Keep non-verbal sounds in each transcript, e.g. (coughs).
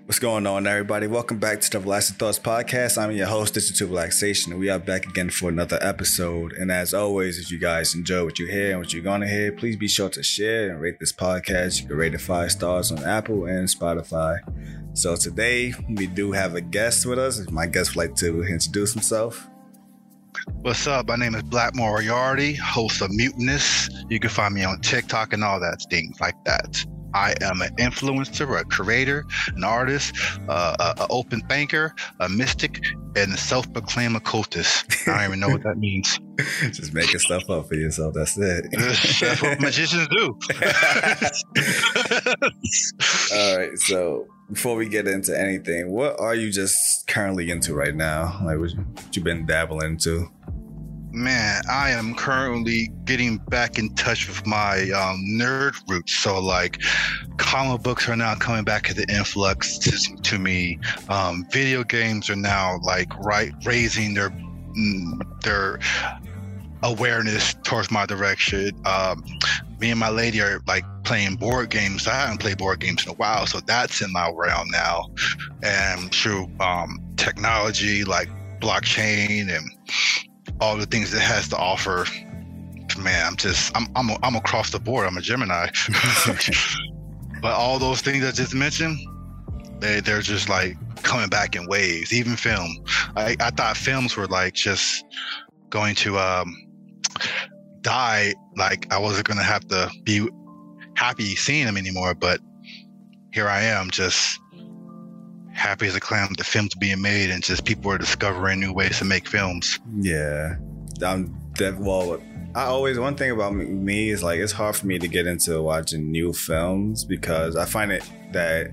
What's going on, everybody? Welcome back to the Relaxing Thoughts Podcast. I'm your host, Tube Relaxation, and we are back again for another episode. And as always, if you guys enjoy what you hear and what you're gonna hear, please be sure to share and rate this podcast. You can rate it five stars on Apple and Spotify. So today we do have a guest with us. My guest would like to introduce himself. What's up? My name is Black Moriarty, host of Mutinous. You can find me on TikTok and all that things like that. I am an influencer, a creator, an artist, uh, an open thinker, a mystic, and a self-proclaimed occultist. I don't even know what that means. (laughs) Just making stuff up for yourself. That's it. That's (laughs) what magicians do. (laughs) All right. So before we get into anything, what are you just currently into right now? Like what you, what you been dabbling into? Man, I am currently getting back in touch with my um, nerd roots. So, like, comic books are now coming back to the influx to, to me. Um, video games are now like right raising their mm, their awareness towards my direction. Um, me and my lady are like playing board games. I haven't played board games in a while, so that's in my realm now. And through um, technology like blockchain and all the things it has to offer. Man, I'm just I'm I'm I'm across the board. I'm a Gemini. (laughs) but all those things I just mentioned, they they're just like coming back in waves. Even film. I I thought films were like just going to um die. Like I wasn't gonna have to be happy seeing them anymore. But here I am, just happy as a clam the films being made and just people are discovering new ways to make films. Yeah, I'm that well. I always one thing about me is like it's hard for me to get into watching new films because I find it that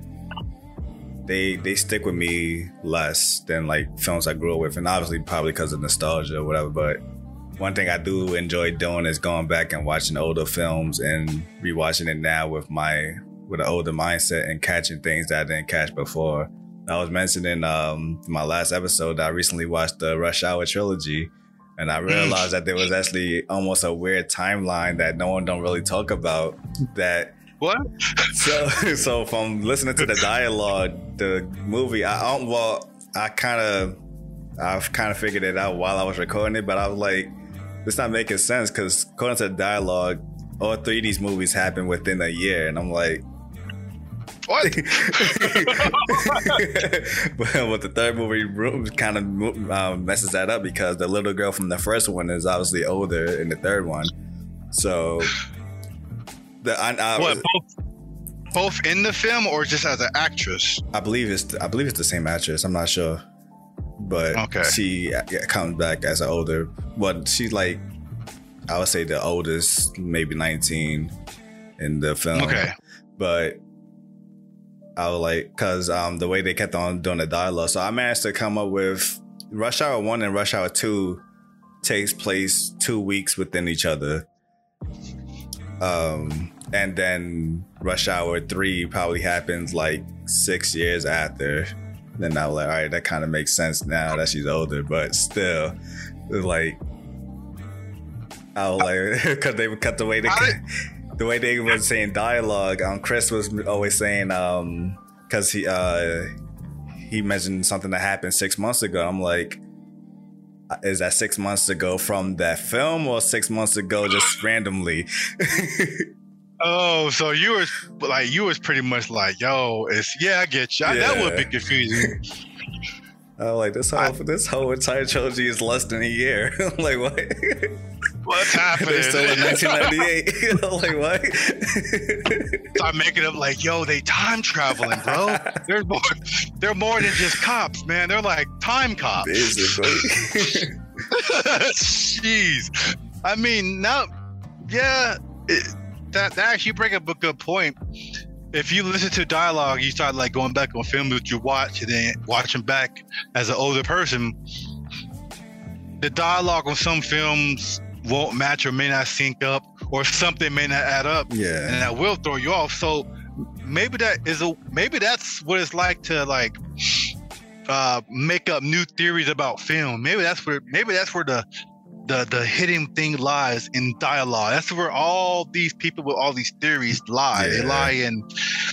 they they stick with me less than like films I grew up with, and obviously probably because of nostalgia or whatever. But one thing I do enjoy doing is going back and watching older films and rewatching it now with my with an older mindset and catching things that I didn't catch before. I was mentioning um, my last episode I recently watched the Rush Hour trilogy, and I realized that there was actually almost a weird timeline that no one don't really talk about. That what? (laughs) So, so from listening to the dialogue, the movie, I um, well, I kind of, I've kind of figured it out while I was recording it, but I was like, it's not making sense because according to the dialogue, all three of these movies happened within a year, and I'm like what? (laughs) (laughs) but the third movie kind of um, messes that up because the little girl from the first one is obviously older in the third one. So the I, I what both, both in the film or just as an actress? I believe it's I believe it's the same actress. I'm not sure, but okay. she comes back as an older. But she's like I would say the oldest, maybe 19 in the film. Okay, but I was like, cause um, the way they kept on doing the dialogue. So I managed to come up with Rush Hour One and Rush Hour Two takes place two weeks within each other. Um, and then Rush Hour Three probably happens like six years after. Then I was like, all right, that kind of makes sense now that she's older, but still, like, I was like, (laughs) because they would cut the way they. The way they were saying dialogue, um, Chris was always saying, um, because he uh he mentioned something that happened six months ago. I'm like, is that six months ago from that film or six months ago just randomly? (laughs) oh, so you was like you was pretty much like, yo, it's yeah, I get you. Yeah. That would be confusing. (laughs) Oh, like this whole I, this whole entire trilogy is less than a year. (laughs) I'm like, what? What's happening? They're still in (laughs) 1998. (laughs) like what? I'm making up like, yo, they time traveling, bro. They're more, they're more than just cops, man. They're like time cops. Basically. (laughs) Jeez. I mean, now, yeah, it, that that actually bring up a good point. If you listen to dialogue, you start like going back on films that you watch, and then watching back as an older person. The dialogue on some films won't match or may not sync up or something may not add up. Yeah. And that will throw you off. So maybe that is a maybe that's what it's like to like uh make up new theories about film. Maybe that's where maybe that's where the the the hidden thing lies in dialogue. That's where all these people with all these theories lie. They lie in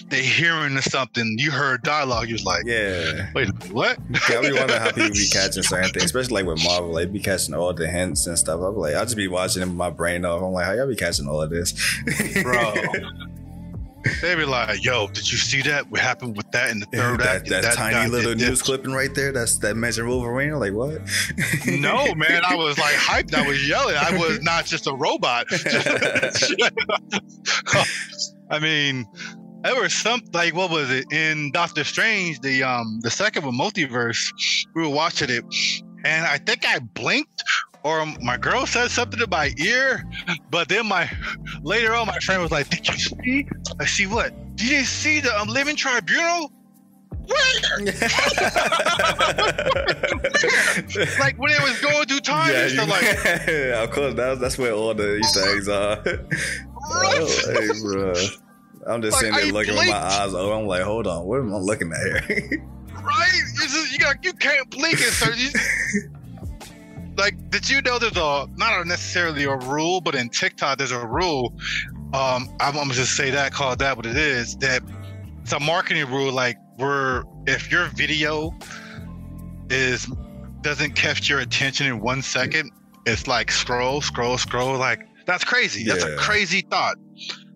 they hearing something. You heard dialogue. You're like, Yeah. wait, what? Yeah, I be wondering how people be catching certain things, especially like with Marvel. They be catching all the hints and stuff. I'm like, I'll just be watching them with my brain off. I'm like, how y'all be catching all of this? Bro. (laughs) They be like, yo, did you see that? What happened with that in the third that, act? that, guy tiny little news this." clipping right there. That's that mentioned Wolverine. Like, what? No, man, I was like hyped. I was yelling. I was not just a robot. (laughs) (laughs) I mean, there was some like what was it in Doctor Strange, the um the second one, multiverse. We were watching it, and I think I blinked. Or my girl said something to my ear, but then my later on my friend was like, "Did you see? I see what? Did you see the um, Living Tribunal? Where? (laughs) like when it was going through time yeah, and stuff like you- (laughs) of course, that's, that's where all the Easter eggs are. (laughs) oh, hey, bro. I'm just Like, sitting there looking with my eyes open. I'm like, hold on, what am I looking at here? right? You just you got you can't blink it, sir. You- like, did you know there's a not necessarily a rule, but in TikTok there's a rule. Um, I'm, I'm gonna just say that, call that what it is. That it's a marketing rule. Like, where if your video is doesn't catch your attention in one second, it's like scroll, scroll, scroll. Like that's crazy. That's a crazy thought.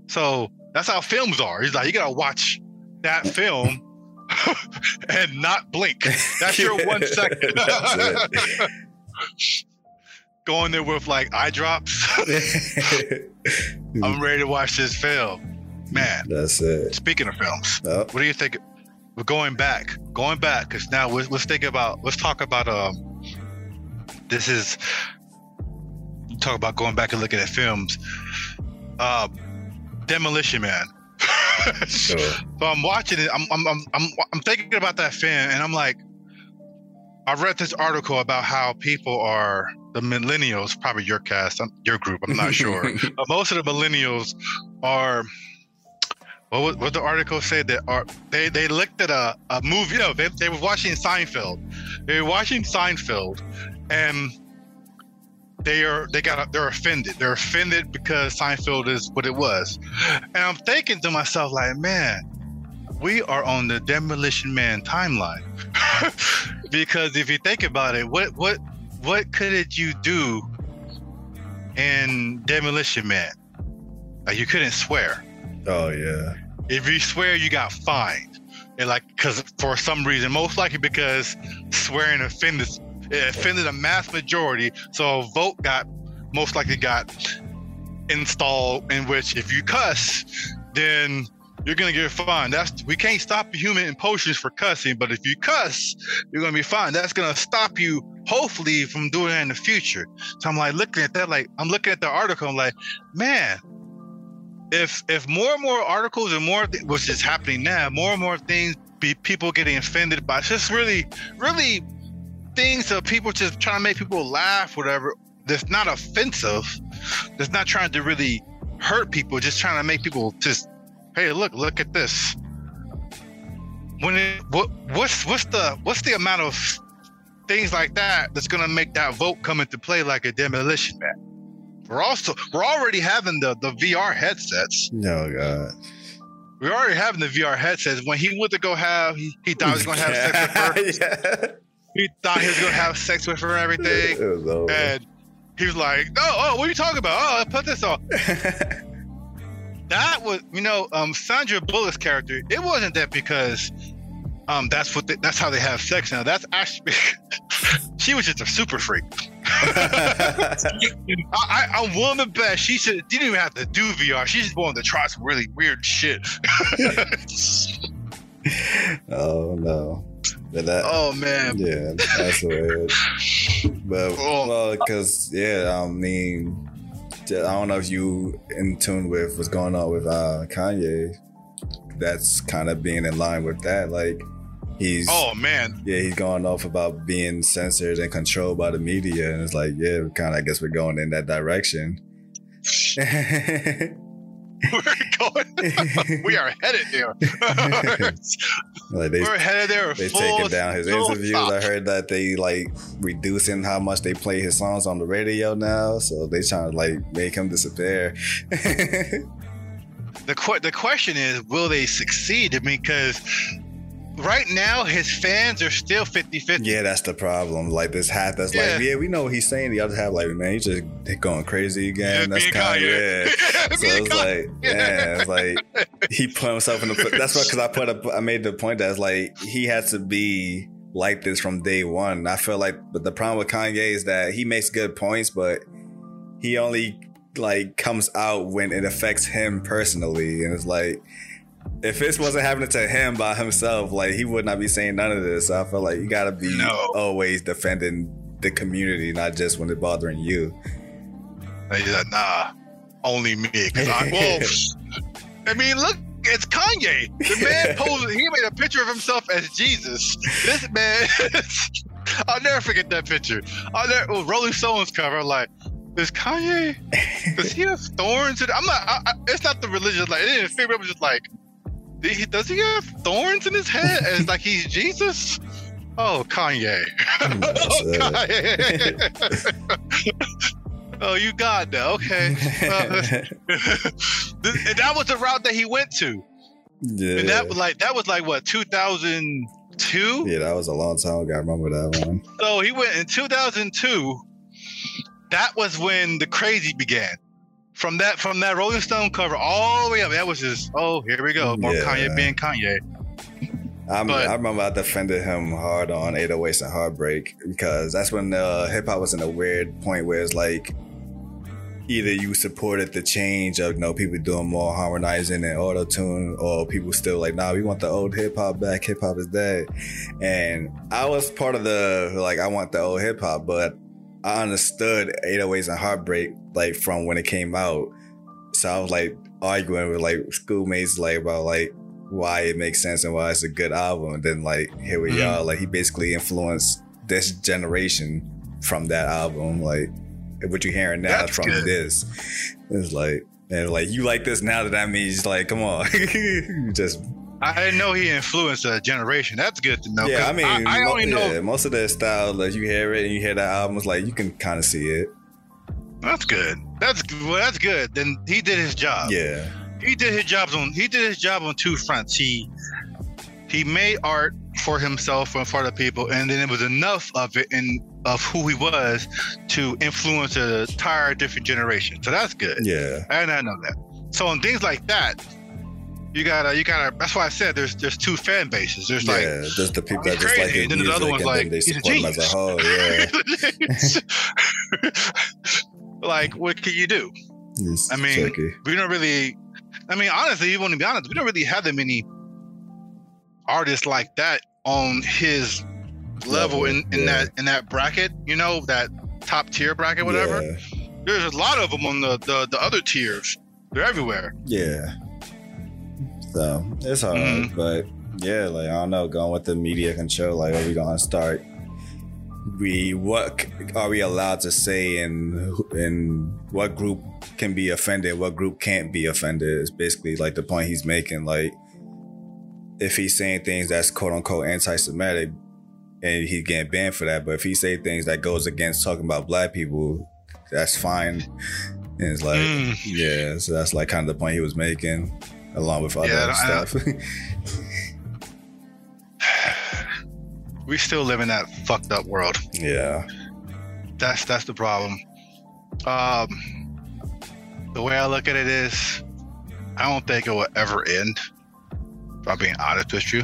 So that's how films are. He's like you gotta watch that film (laughs) and not blink. That's your (laughs) one second. (laughs) (laughs) Going there with like eye drops. (laughs) I'm ready to watch this film. Man, That's it. speaking of films, what do you think? We're going back, going back, because now let's, let's think about, let's talk about, um, this is, talk about going back and looking at films. Uh, Demolition Man. (laughs) sure. So I'm watching it. I'm, I'm, I'm, I'm, I'm thinking about that film, and I'm like, I read this article about how people are the millennials, probably your cast, your group. I'm not sure. (laughs) but most of the millennials are. What was- what the article said that are they they looked at a, a movie. No, they they were watching Seinfeld. They were watching Seinfeld, and they are they got they're offended. They're offended because Seinfeld is what it was. And I'm thinking to myself, like, man, we are on the Demolition Man timeline. (laughs) because if you think about it, what what what could you do in Demolition Man? Like you couldn't swear. Oh yeah. If you swear, you got fined. And like, because for some reason, most likely because swearing offended it offended a mass majority, so a vote got most likely got installed in which if you cuss, then you're gonna get fined. That's we can't stop human impulsions for cussing, but if you cuss, you're gonna be fine. That's gonna stop you, hopefully, from doing that in the future. So I'm like looking at that, like I'm looking at the article, I'm like, man, if if more and more articles and more, th- which is happening now, more and more things, be people getting offended by just really, really things of people just trying to make people laugh, whatever. That's not offensive. That's not trying to really hurt people. Just trying to make people just, hey, look, look at this. When it, what what's what's the what's the amount of things like that that's gonna make that vote come into play like a demolition man? We're also we're already having the the VR headsets. No god. We're already having the VR headsets. When he went to go have, he, he thought he was gonna have sex with her. (laughs) yeah. He thought he was gonna have sex with her and everything. It was over. And he was like, "Oh, oh, what are you talking about? Oh, put this on." (laughs) That was, you know, um, Sandra Bullock's character. It wasn't that because, um, that's what they, that's how they have sex now. That's actually, (laughs) she was just a super freak. I, I, I'm willing to bet she should didn't even have to do VR. She just wanted to try some really weird shit. (laughs) oh no. That oh man, yeah, that's weird. But (laughs) Oh. well, because yeah, I mean, I don't know if you in tune with what's going on with uh Kanye. That's kind of being in line with that. Like he's oh man, yeah, he's going off about being censored and controlled by the media, and it's like yeah, kind of I guess we're going in that direction. (laughs) (laughs) We're going. we are headed there. (laughs) like they, We're headed there. they taking down his interviews. stop. I heard that they like reducing how much they play his songs on the radio now. So they trying to like make him disappear. (laughs) the que- the question is, will they succeed? I mean, because right now his fans are still 50-50. yeah, that's the problem. Like this hat that's Yeah. like, yeah, we know what he's saying. The other half, like, man, he's just going crazy again. Yeah, that's kind of Kanye. yeah. So it's like, yeah, it's (laughs) like he put himself in the. That's why because I put up. I made the point that it's like he had to be like this from day one. I feel like, but the problem with Kanye is that he makes good points, but he only like comes out when it affects him personally, and it's like. If this wasn't happening to him by himself, like he would not be saying none of this. So I feel like you gotta be No. always defending the community, not just when it's bothering you. And he's like, uh, nah, only me. 'Cause I, (laughs) well, I mean, look, it's Kanye. The man (laughs) posed. He made a picture of himself as Jesus. This man, (laughs) I'll never forget that picture. I'll never, well, Rolling Stones cover. Like, is Kanye? Does he have thorns? in- I'm not. I, I, it's not the religious. Like, it didn't. It was just like, he, does he have thorns in his head? It's like he's Jesus. Oh, Kanye. (laughs) Oh. Kanye. (laughs) oh, you God now. Okay. Uh, (laughs) and that was the route that he went to. yeah. And that was like that was like what 2002. yeah, that was a long time ago. I remember that one. So he went in 2002. That was when the crazy began. From that from that Rolling Stone cover all the way up, that was just oh here we go more Yeah. Kanye being Kanye. I, But- I remember I defended him hard on 808s and Heartbreak because that's when uh, hip hop was in a weird point where it's like either you supported the change of you know people doing more harmonizing and auto tune, or people still like nah we want the old hip hop back. Hip hop is dead, and I was part of the like I want the old hip hop, but I understood 808s and Heartbreak like from when it came out, so I was like arguing with like schoolmates like about like why it makes sense and why it's a good album. And then like here we Mhm. are, like he basically influenced this generation from that album. Like what you're hearing now That's is from good. this. It's like and like you like this now that that means like come on. (laughs) Just I didn't know he influenced a generation. That's good to know. yeah, I mean I, mo- only know yeah, most of the style like you hear it and you hear that albums, like you can kind of see it. that's good. That's well, that's good. Then he did his job. Yeah. he did his jobs on he did his job on two fronts. He he made art for himself and for the people, and then it was enough of it and of who he was to influence an entire different generation. So that's good. Yeah. And I know that. So on things like that, you gotta you gotta. That's why I said there's there's two fan bases. There's like yeah, just the people that just like crazy, his and then there's music other ones like, they support him as a whole. Yeah. (laughs) like what can you do? It's I mean, tricky. we don't really i mean honestly you want to be honest we don't really have that many artists like that on his level, Level, in, in yeah. that in that bracket you know that top tier bracket whatever Yeah. there's a lot of them on the, the the other tiers they're everywhere Yeah. So it's hard, Mhm. but yeah, like I don't know, going with the media control, like are we gonna start? We what are we allowed to say, and and what group can be offended, what group can't be offended? Is basically like the point he's making. Like if he's saying things that's quote unquote anti-Semitic, and he's getting banned for that, but if he say things that goes against talking about black people, that's fine. And it's like. Mm. Yeah, so that's like kind of the point he was making, along with other Yeah, stuff. (laughs) (sighs) we still live in that fucked up world. Yeah, that's that's the problem. Um the way i look at it is i don't think it will ever end if i'm being honest with you.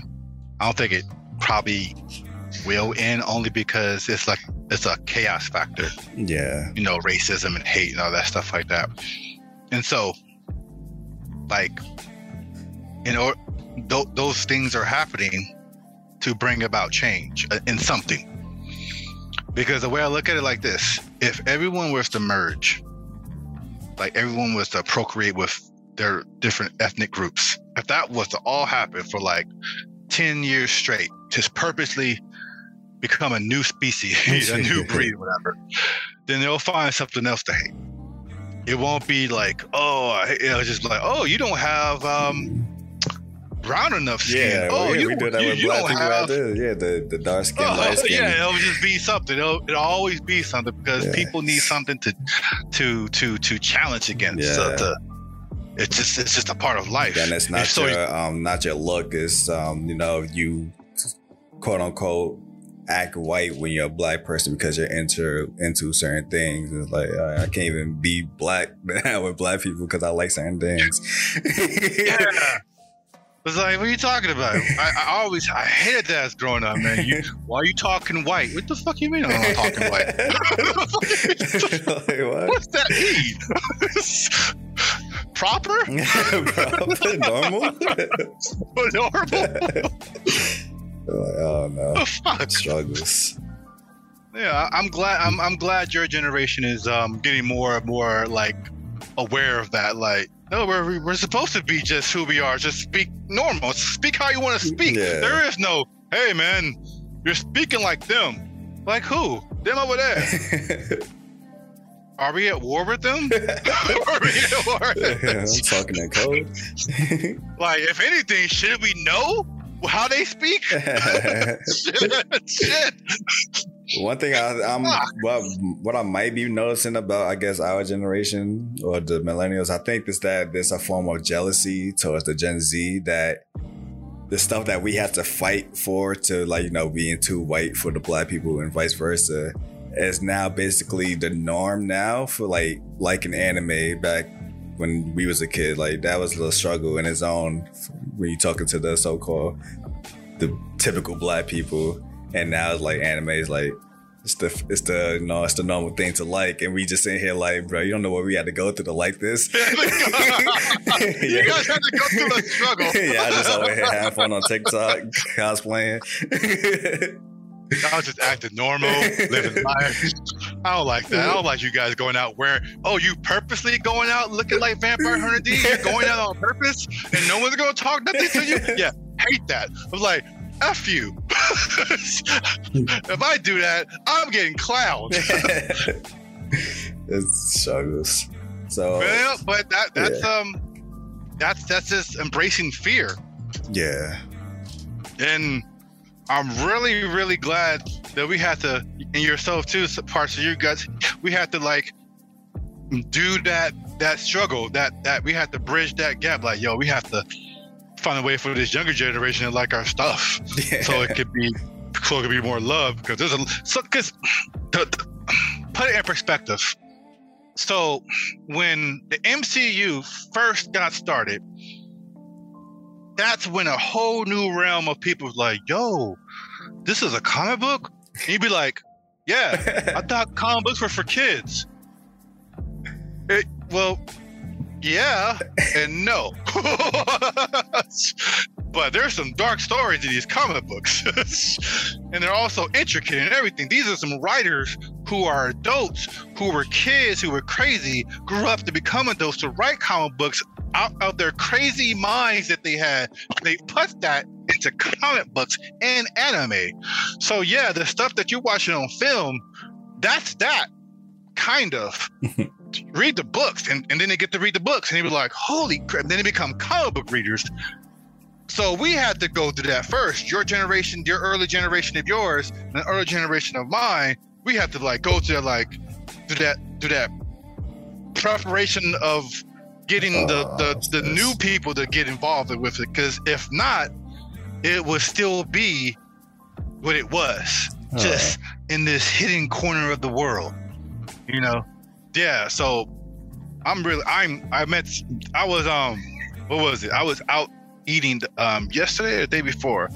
I don't think it probably will end only because it's like it's a chaos factor. Yeah, you know racism and hate and all that stuff like that. And so like you know th- those things are happening to bring about change uh, in something. Because the way i look at it like this if everyone was to merge like everyone was to procreate with their different ethnic groups if that was to all happen for like 10 years straight just purposely become a new species (laughs) a new breed whatever then they'll find something else to hate. It won't be like, oh, it was just like, oh, you don't have um brown enough skin. Yeah, oh, we, you, we do that you, with you black people have. out there. Yeah, the, the dark skin, Oh, light (laughs) skin. yeah, it'll just be something. It'll, it'll always be something because Yeah. people need something to to to to challenge against. So Yeah. to, it's just it's just a part of life. and it's not so your um not your look. It's um you know you quote unquote act white when you're a black person because you're into into certain things. It's like uh, I can't even be black (laughs) with black people because I like certain things. (laughs) yeah. It's like, what are you talking about? I, I always I hated that as growing up, man. You, (laughs) why are you talking white? What the fuck you mean I'm not talking white? (laughs) (laughs) like, what? What's that mean? Proper? Normal? Normal? like, oh no. The fuck? Struggles. Yeah, I'm glad. I'm, I'm glad your generation is um, getting more and more like aware of that. Like, no, we're we're supposed to be just who we are. Just speak normal. Speak how you want to speak. Yeah. There is no, hey man, you're speaking like them. Like who? Them over there. (laughs) Are we at war with them? (laughs) (laughs) Are we at war with them? I'm talking in code. Like, if anything, should we know how they speak? Shit. (laughs) Shit. One thing I, I'm Fuck. what, what I might be noticing about I guess our generation or the millennials, I think is that there's a form of jealousy towards the Gen Z that the stuff that we have to fight for to like you know being too white for the black people and vice versa is now basically the norm now for like like an anime back when we was a kid like that was a little struggle in its own when you talking to the so-called the typical black people and now it's like anime is like it's the it's the you know it's the normal thing to like and we just sitting here like bro you don't know what we had to go through to like this (laughs) you guys had to go through the struggle. (laughs) yeah I just over here having fun on TikTok cosplaying (laughs) I was just acting normal, living life. I don't like that. I don't like you guys going out wearing. Oh, you purposely going out looking like Vampire Hunter D? You're going out on purpose, and no one's gonna talk nothing to you. Yeah, hate that. I was like, f you. (laughs) if I do that, I'm getting clowned. it's struggles so well, but that that's um, that's that's just embracing fear. yeah and I'm really, really glad that we had to, and yourself too, parts of you guys, we had to like do that that struggle, that that we had to bridge that gap. Like, yo, we have to find a way for this younger generation to like our stuff, yeah so it could be, so it could be more love. Because there's a, so because put it in perspective. So when the MCU first got started, that's when a whole new realm of people was like, yo, this is a comic book? And you'd be like, yeah, I (laughs) thought comic books were for kids. It, well, yeah, and no. (laughs) but there's some dark stories in these comic books. (laughs) and they're also intricate and everything. These are some writers who are adults, who were kids, who were crazy, grew up to become adults to write comic books out of their crazy minds that they had. They put that into comic books and anime. So yeah, the stuff that you're watching on film, that's that kind of. (laughs) read the books, and, and then they get to read the books, and they be like, "Holy crap!" Then they become comic book readers. So we had to go through that first. Your generation, your early generation of yours, and the early generation of mine. We had to like go to like do that do that preparation of getting the Oh, the, the yes. new people to get involved with it. Because if not, it would still be what it was, Oh. just in this hidden corner of the world. You know, yeah. So I'm really I'm I met I was um what was it? I was out eating um yesterday or the day before,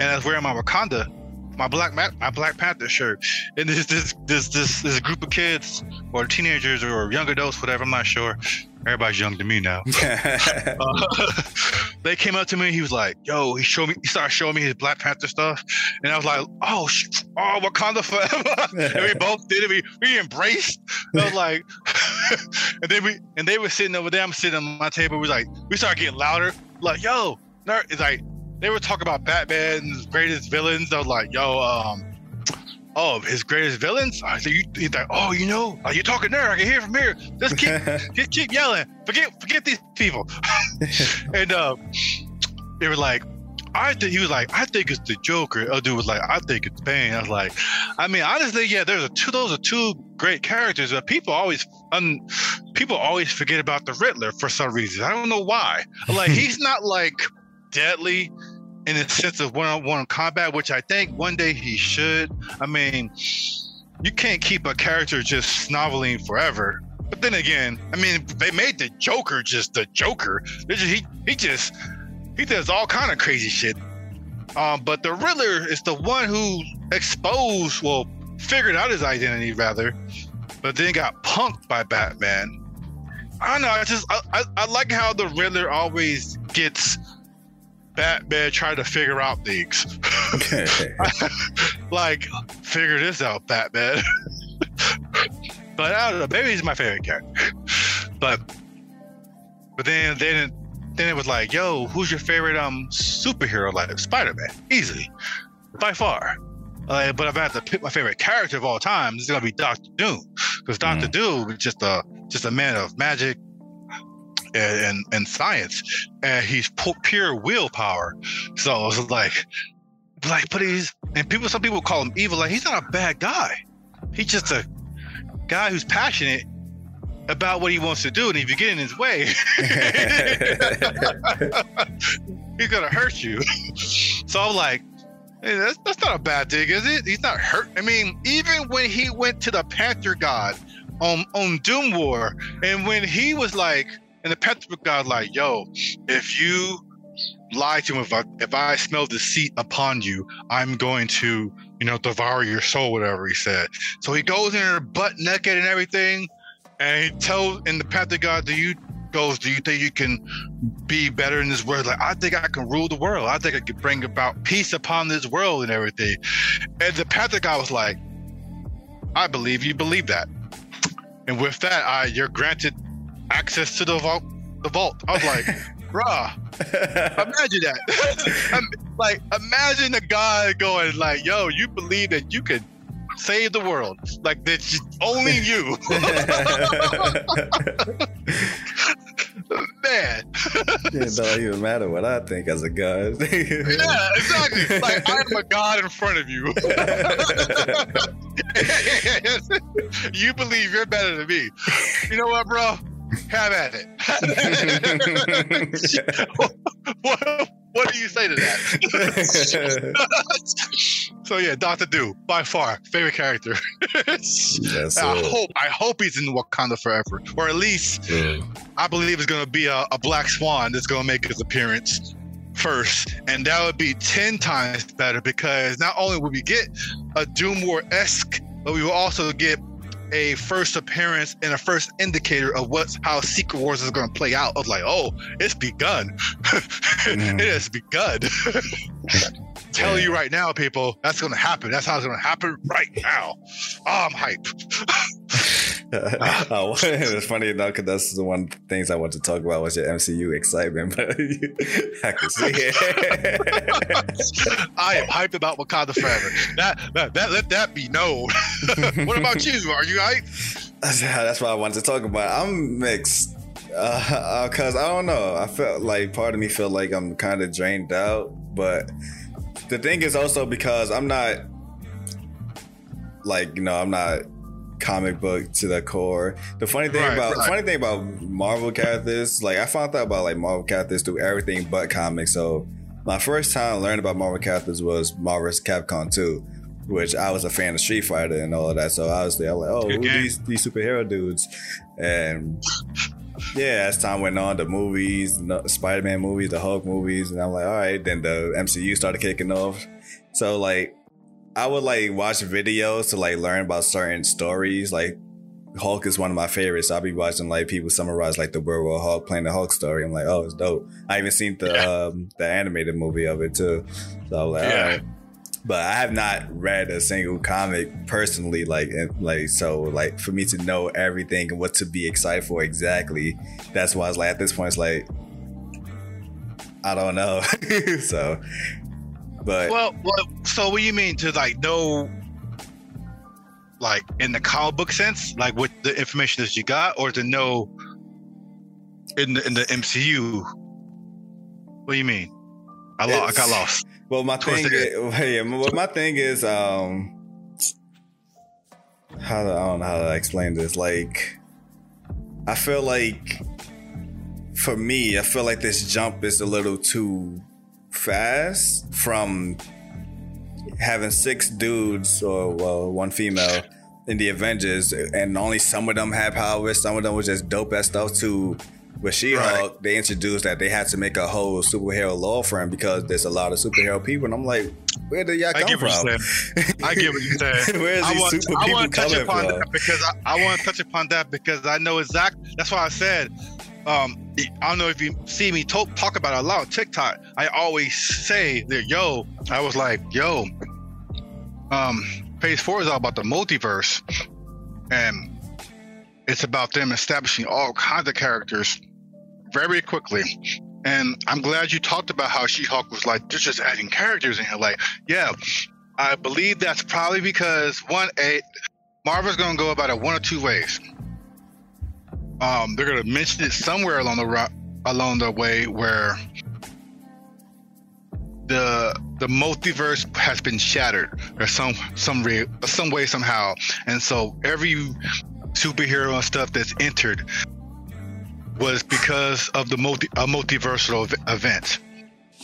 and I was wearing my Wakanda, my black my Black Panther shirt, and this this this this this group of kids or teenagers or young adults, whatever. I'm not sure. Everybody's young to me now. (laughs) Uh, (laughs) they came up to me. He was like, "Yo," he showed me. He started showing me his Black Panther stuff, and I was like, "Oh, sh- oh, Wakanda forever!" (laughs) and we both did it. We we embraced. I was like, and then we and they were sitting over there. I'm sitting on my table. We was like, we started getting louder. Like, yo, nerd. It's like they were talking about Batman's greatest villains. I was like, yo, um, oh, his greatest villains. I think you, he's like, oh, you know, are you talking there? I can hear from here. Just keep, (laughs) just keep yelling. Forget, forget these people. (laughs) and uh, they were like, I think he was like, I think it's the Joker. Oh, dude was like, I think it's Bane. I was like, I mean, honestly, yeah, there's a two. Those are two great characters, but people always, un, people always forget about the Riddler for some reason. I don't know why. Like, (laughs) he's not like deadly in the sense of one-on-one combat, which I think one day he should. I mean, you can't keep a character just snoveling forever. But then again, I mean, they made the Joker just the Joker. Just, he he just he does all kind of crazy shit. Um, but the Riddler is the one who exposed, well, figured out his identity rather, but then got punked by Batman. I don't know. I just I, I, I like how the Riddler always gets Batman trying to figure out things. (laughs) like, figure this out, Batman. (laughs) but I don't know. Maybe he's my favorite character. But but then then then it was like, yo, who's your favorite um superhero? Like Spider Man, easily, by far. Uh, but if I have to pick my favorite character of all time, it's gonna be Doctor Doom, because Doctor mm. Doom is just a just a man of magic and and, science, and he's pure willpower. So it's like, like, but he's and people. Some people call him evil. Like he's not a bad guy. He's just a guy who's passionate about what he wants to do, and if you get in his way, (laughs) he's gonna hurt you. (laughs) so I'm like, hey, that's that's not a bad thing, is it? He's not hurt. I mean, even when he went to the Panther God on on Doom War, and when he was like, and the Panther God like, yo, if you lie to him, if I if I smell deceit upon you, I'm going to, you know, devour your soul, whatever he said. So he goes in there butt naked and everything and he tells in the Panther God, do you goes, do you think you can be better in this world? Like, I think I can rule the world. I think I can bring about peace upon this world and everything. And the Panther God was like, I believe you believe that. And with that, I you're granted access to the vault. The vault. I was like, (laughs) bruh, imagine that. (laughs) like, imagine a guy going like, yo, you believe that you could save the world. Like that's only (laughs) you. Man. it don't even matter what I think as a god. yeah, exactly. Like I'm a god in front of you. you believe you're better than me. You know what, bro? Have at it. (laughs) what, what do you say to that? (laughs) so yeah, Doctor Doom, by far favorite character. yes, (laughs) I hope I hope he's in Wakanda forever, or at least yeah. I believe it's gonna be a, a Black Swan that's gonna make his appearance first, and that would be ten times better because not only would we get a Doom War esque, but we will also get a first appearance and a first indicator of what's how Secret Wars is going to play out. Of like, oh, it's begun. mm. (laughs) it has begun. (laughs) Tell you right now, people, that's going to happen. That's how it's going to happen right now. Oh, I'm hype. (laughs) (laughs) (laughs) oh, it's funny enough because that's the one things I want to talk about was your MCU excitement, (laughs) but I can see it. I am hyped about Wakanda Forever. That, that, that let that be known. what about you? Are you hyped? That's, that's what I wanted to talk about. I'm mixed because uh, uh I don't know. I felt like part of me felt like I'm kind of drained out, but the thing is also because I'm not like you know I'm not comic book to the core. The funny thing right, about right. funny thing about Marvel characters, like I found out about like Marvel characters through everything but comics. So my first time learning about Marvel characters was Marvel's Capcom 2, which I was a fan of Street Fighter and all of that. So obviously I was there like, oh, these these superhero dudes? And yeah, as time went on, the movies, the Spider Man movies, the Hulk movies, and I'm like, all right. Then the MCU started kicking off. So like I would like watch videos to like learn about certain stories. Like Hulk is one of my favorites. I'll be watching like people summarize like the World War Hulk Planet Hulk story. I'm like, oh, it's dope. I even seen the yeah. um, the animated movie of it too. So I was like, yeah. all right. But I have not read a single comic personally, like and, like so like for me to know everything and what to be excited for exactly. That's why I was like at this point it's like I don't know. (laughs) so but well, well, so what do you mean to like know like in the comic book sense, like with the information that you got, or to know in the in the MCU? What do you mean? I, lo- I got lost. Well, my Towards thing, is, yeah, my, my thing is, um, how to, I don't know how to explain this. Like, I feel like, for me, I feel like this jump is a little too fast from having six dudes or well, one female in the Avengers, and only some of them had powers. Some of them was just dope as stuff. To with She-Hulk, they introduced that they had to make a whole superhero law firm because there's a lot of superhero people, and I'm like, where did y'all I come what from? you're. I get what you're saying. (laughs) Where's I these want, super I people want to touch coming upon from? that because I, I want to touch upon that because I know exactly. That's why I said. Um, I don't know if you see me talk about it a lot TikTok. I always say that, yo, I was like, yo, um, Phase Four is all about the multiverse, and it's about them establishing all kinds of characters very quickly. And I'm glad you talked about how She-Hulk was like, they're just adding characters in here. Like, yeah, I believe that's probably because one, a Marvel's going to go about it one or two ways. Um, they're going to mention it somewhere along the along the way where the the multiverse has been shattered or some some re- some way somehow, and so every superhero and stuff that's entered was because of the multi a multiversal ev- event.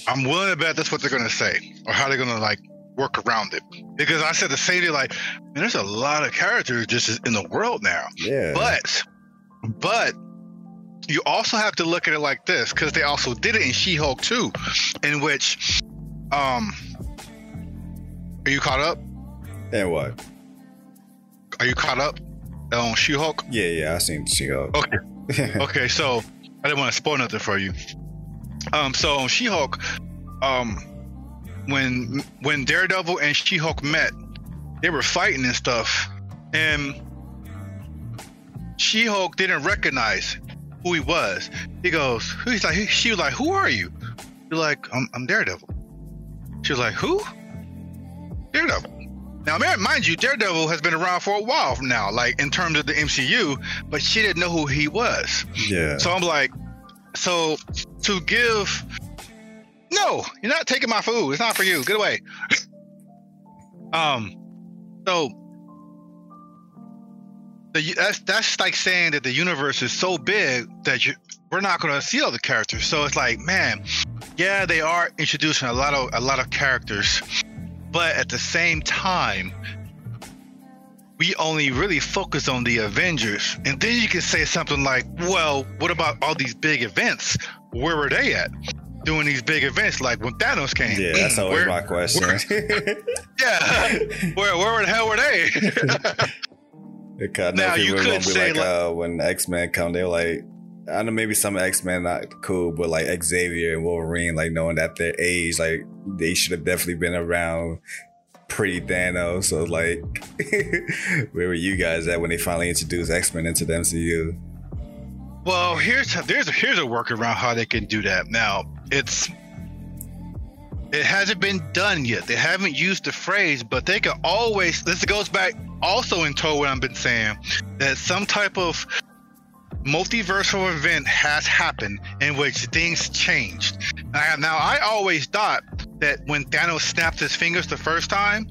I'm willing to bet that's what they're going to say or how they're going to like work around it. Because I said the same thing, like, there's a lot of characters just in the world now. Yeah, But, but you also have to look at it like this because they also did it in She-Hulk too, in which, um, are you caught up? and what? Are you caught up on She-Hulk? Yeah, yeah, I seen She-Hulk. Okay. (laughs) okay, so I didn't want to spoil nothing for you. Um, so on She-Hulk, um, when when Daredevil and She-Hulk met, they were fighting and stuff, and She-Hulk didn't recognize who he was. He goes, he's like, she was like, who are you? You're like, I'm, I'm Daredevil. She was like, who? Daredevil. Now, mind you, Daredevil has been around for a while from now, like in terms of the MCU, but she didn't know who he was. yeah, So I'm like, so to give, no, you're not taking my food. It's not for you. Get away. (clears throat) um, so the, that's that's like saying that the universe is so big that you we're not going to see all the characters. So it's like, man, yeah, they are introducing a lot of a lot of characters, but at the same time. We only really focus on the Avengers, and then you can say something like, "Well, what about all these big events? Where were they at doing these big events? Like when Thanos came? yeah, that's always where- my question. (laughs) Yeah, where where the hell were they? (laughs) (laughs) Because I know Now, you could gonna be say, like, like- uh, when X Men come, they're like, I know maybe some X Men not cool, but like Xavier and Wolverine, like knowing that their age, like they should have definitely been around pre Thanos. So like, (laughs) where were you guys at when they finally introduced X Men into the MCU? Well, here's there's a, here's a workaround how they can do that. Now it's it hasn't been done yet. They haven't used the phrase, but they can always. This goes back also in tow what I've been saying that some type of multiversal event has happened in which things changed. Now, I always thought that when Thanos snapped his fingers the first time,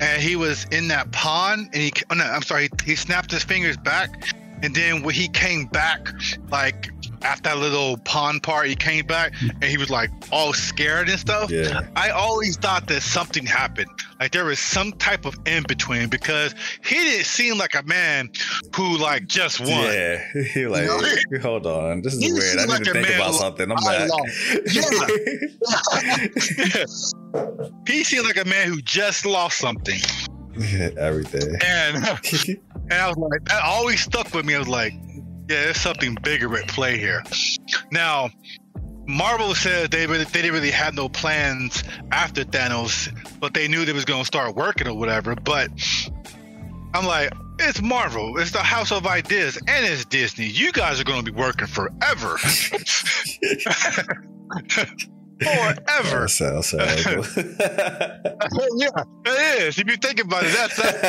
and he was in that pond, and he oh no, I'm sorry, he snapped his fingers back, and then when he came back, like after that little pond part, he came back and he was like all scared and stuff. Yeah. I always thought that something happened. Like there was some type of in between because he didn't seem like a man who like just won. Yeah, (laughs) he like, know? hold on, this is He weird. I need like to think about something. I'm back. (laughs) (laughs) he seemed like a man who just lost something. Everything. And and I was like, that always stuck with me. I was like, yeah, there's something bigger at play here. Now, Marvel said they really, they didn't really have no plans after Thanos, but they knew they was going to start working or whatever. But I'm like, it's Marvel, it's the House of Ideas, and it's Disney. You guys are going to be working forever. forever. Sounds terrible. (laughs) yeah, it is. If you think about it, that's that's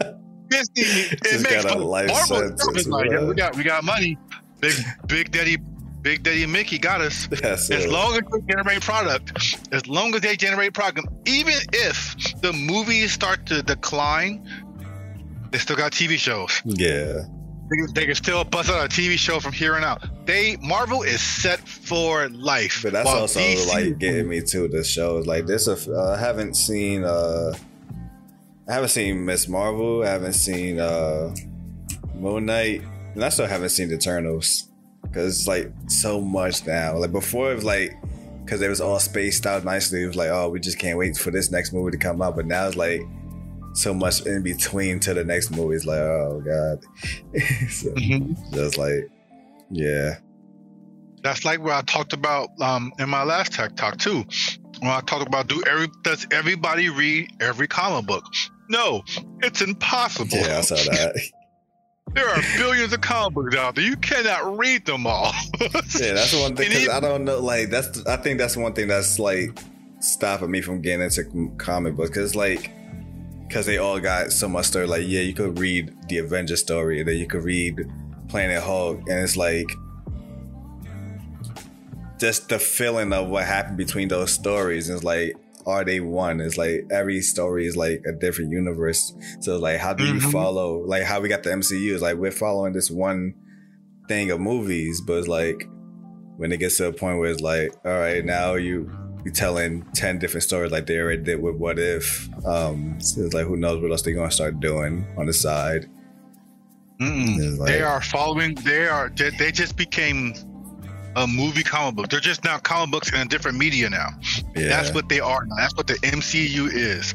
scary. (laughs) Disney, it Just makes got a life Marvel sentence, like, we got we got money. Big Big Daddy Big Daddy Mickey got us. (laughs) That's As it. long as they generate product, as long as they generate product, even if the movies start to decline, they still got TV shows. yeah. They, can- they can still bust out a TV show from here on out. They Marvel is set for life. But that's also DC like getting me to the shows. Like this, uh, I haven't seen. uh I haven't seen Miss Marvel. I haven't seen uh Moon Knight, and I still haven't seen Eternals because it's like so much now. Like before, it was like because it was all spaced out nicely. It was like, oh, we just can't wait for this next movie to come out. But now it's like so much in between to the next movie. It's like, oh god, (laughs) so Mhm. just like, yeah, That's like what I talked about um, in my last tech talk too. When I talked about do every does everybody read every comic book? No, it's impossible. yeah, I saw that. (laughs) There are billions of comic books out there. You cannot read them all. Yeah, that's one thing. (laughs) Cause even- I don't know. Like that's. I think that's one thing that's like stopping me from getting into comic books. Cause like, cause they all got so much story. Like, yeah, you could read the Avengers story, and then you could read Planet Hulk, and it's like just the feeling of what happened between those stories. Is like, are they one? It's like every story is like a different universe. So like, how do you Mhm. follow? Like how we got the MCU is like we're following this one thing of movies, but it's like when it gets to a point where it's like, all right, now you you telling ten different stories like they already did with What If. Um, so it's like who knows what else they're gonna start doing on the side. Like- they are following. They are. They, they just became a movie comic book. They're just now comic books in a different media now. Yeah, That's what they are now. That's what the MCU is,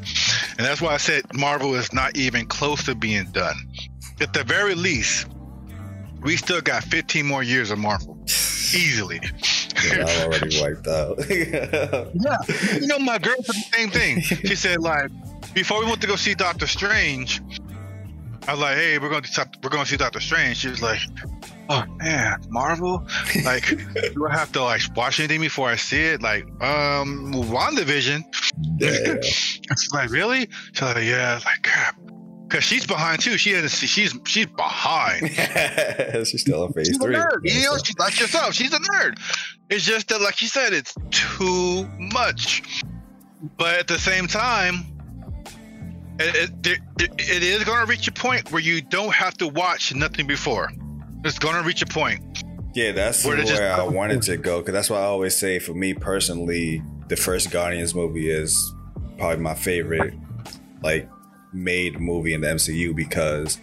and that's why I said Marvel is not even close to being done. At the very least, we still got 15 more years of Marvel, easily. Yeah, I'm already wiped out. (laughs) Yeah, you know, my girl said the same thing. She said, like, before we went to go see Doctor Strange, I was like, "Hey, we're going to talk, we're going to see Doctor Strange." She was like, "Oh man, Marvel! Like, do I have to like watch anything before I see it? Like, um, WandaVision." (laughs) She's like, "Really?" She's like, "Yeah." Like, crap. Cause she's behind too. She hasn't. She's she's behind. (laughs) She's still in phase She's a three. nerd. You know, she's like yourself. She's a nerd. It's just that, like you said, it's too much. But at the same time, it, it, it, is going to reach a point where you don't have to watch nothing before. It's going to reach a point. Yeah, that's Where where, I wanted to go because that's why I always say for me personally, the first Guardians movie is probably my favorite, like made movie in the MCU because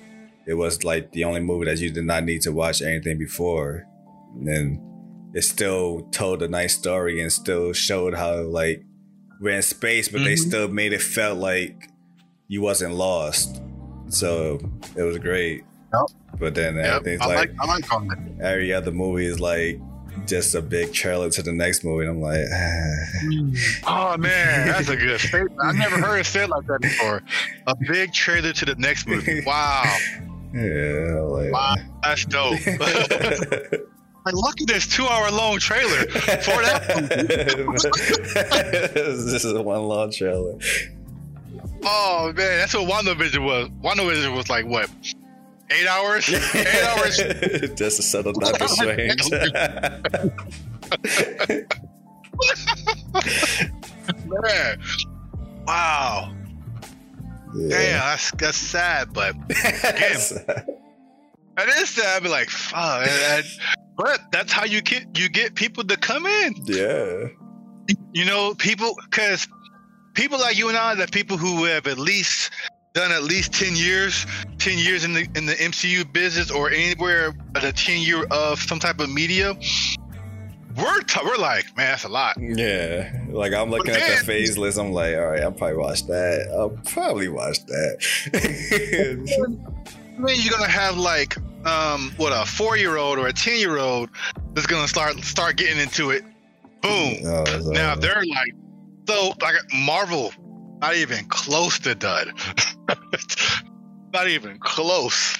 it was like the only movie that you did not need to watch anything before, and it still told a nice story and still showed how like we're in space, but they Mhm. still made it felt like you wasn't lost. So it was great. Yep. But then uh, Yep, everything's I like like I like on that. every other movie is like just a big trailer to the next movie. And I'm like, (sighs) Oh man, that's a good (laughs) statement. I never heard it said like that before. A big trailer to the next movie. (laughs) Wow, yeah, like, wow, that's dope. (laughs) like, look at this two-hour long trailer for that. this is a one long trailer. Oh man, that's what WandaVision was. WandaVision was like what? Eight hours? Eight hours. (laughs) just to settle Doctor (laughs) Strange. (laughs) Man. Wow. Yeah. Damn, that's that's sad, but that is sad. I'd be like, fuck. and- but that's how you get you get people to come in. yeah. You know, people because people like you and I, the people who have at least done at least ten years, ten years in the in the MCU business or anywhere but a ten year of some type of media. We're t- we're like, man, that's a lot. Yeah, like I'm looking at the phase list. I'm like, all right, I'll probably watch that. I'll probably watch that. (laughs) I mean, you're gonna have like um what a four year old or a ten year old that's gonna start start getting into it. Boom. Oh, Now they're like, so like Marvel, not even close to done. (laughs) not even close.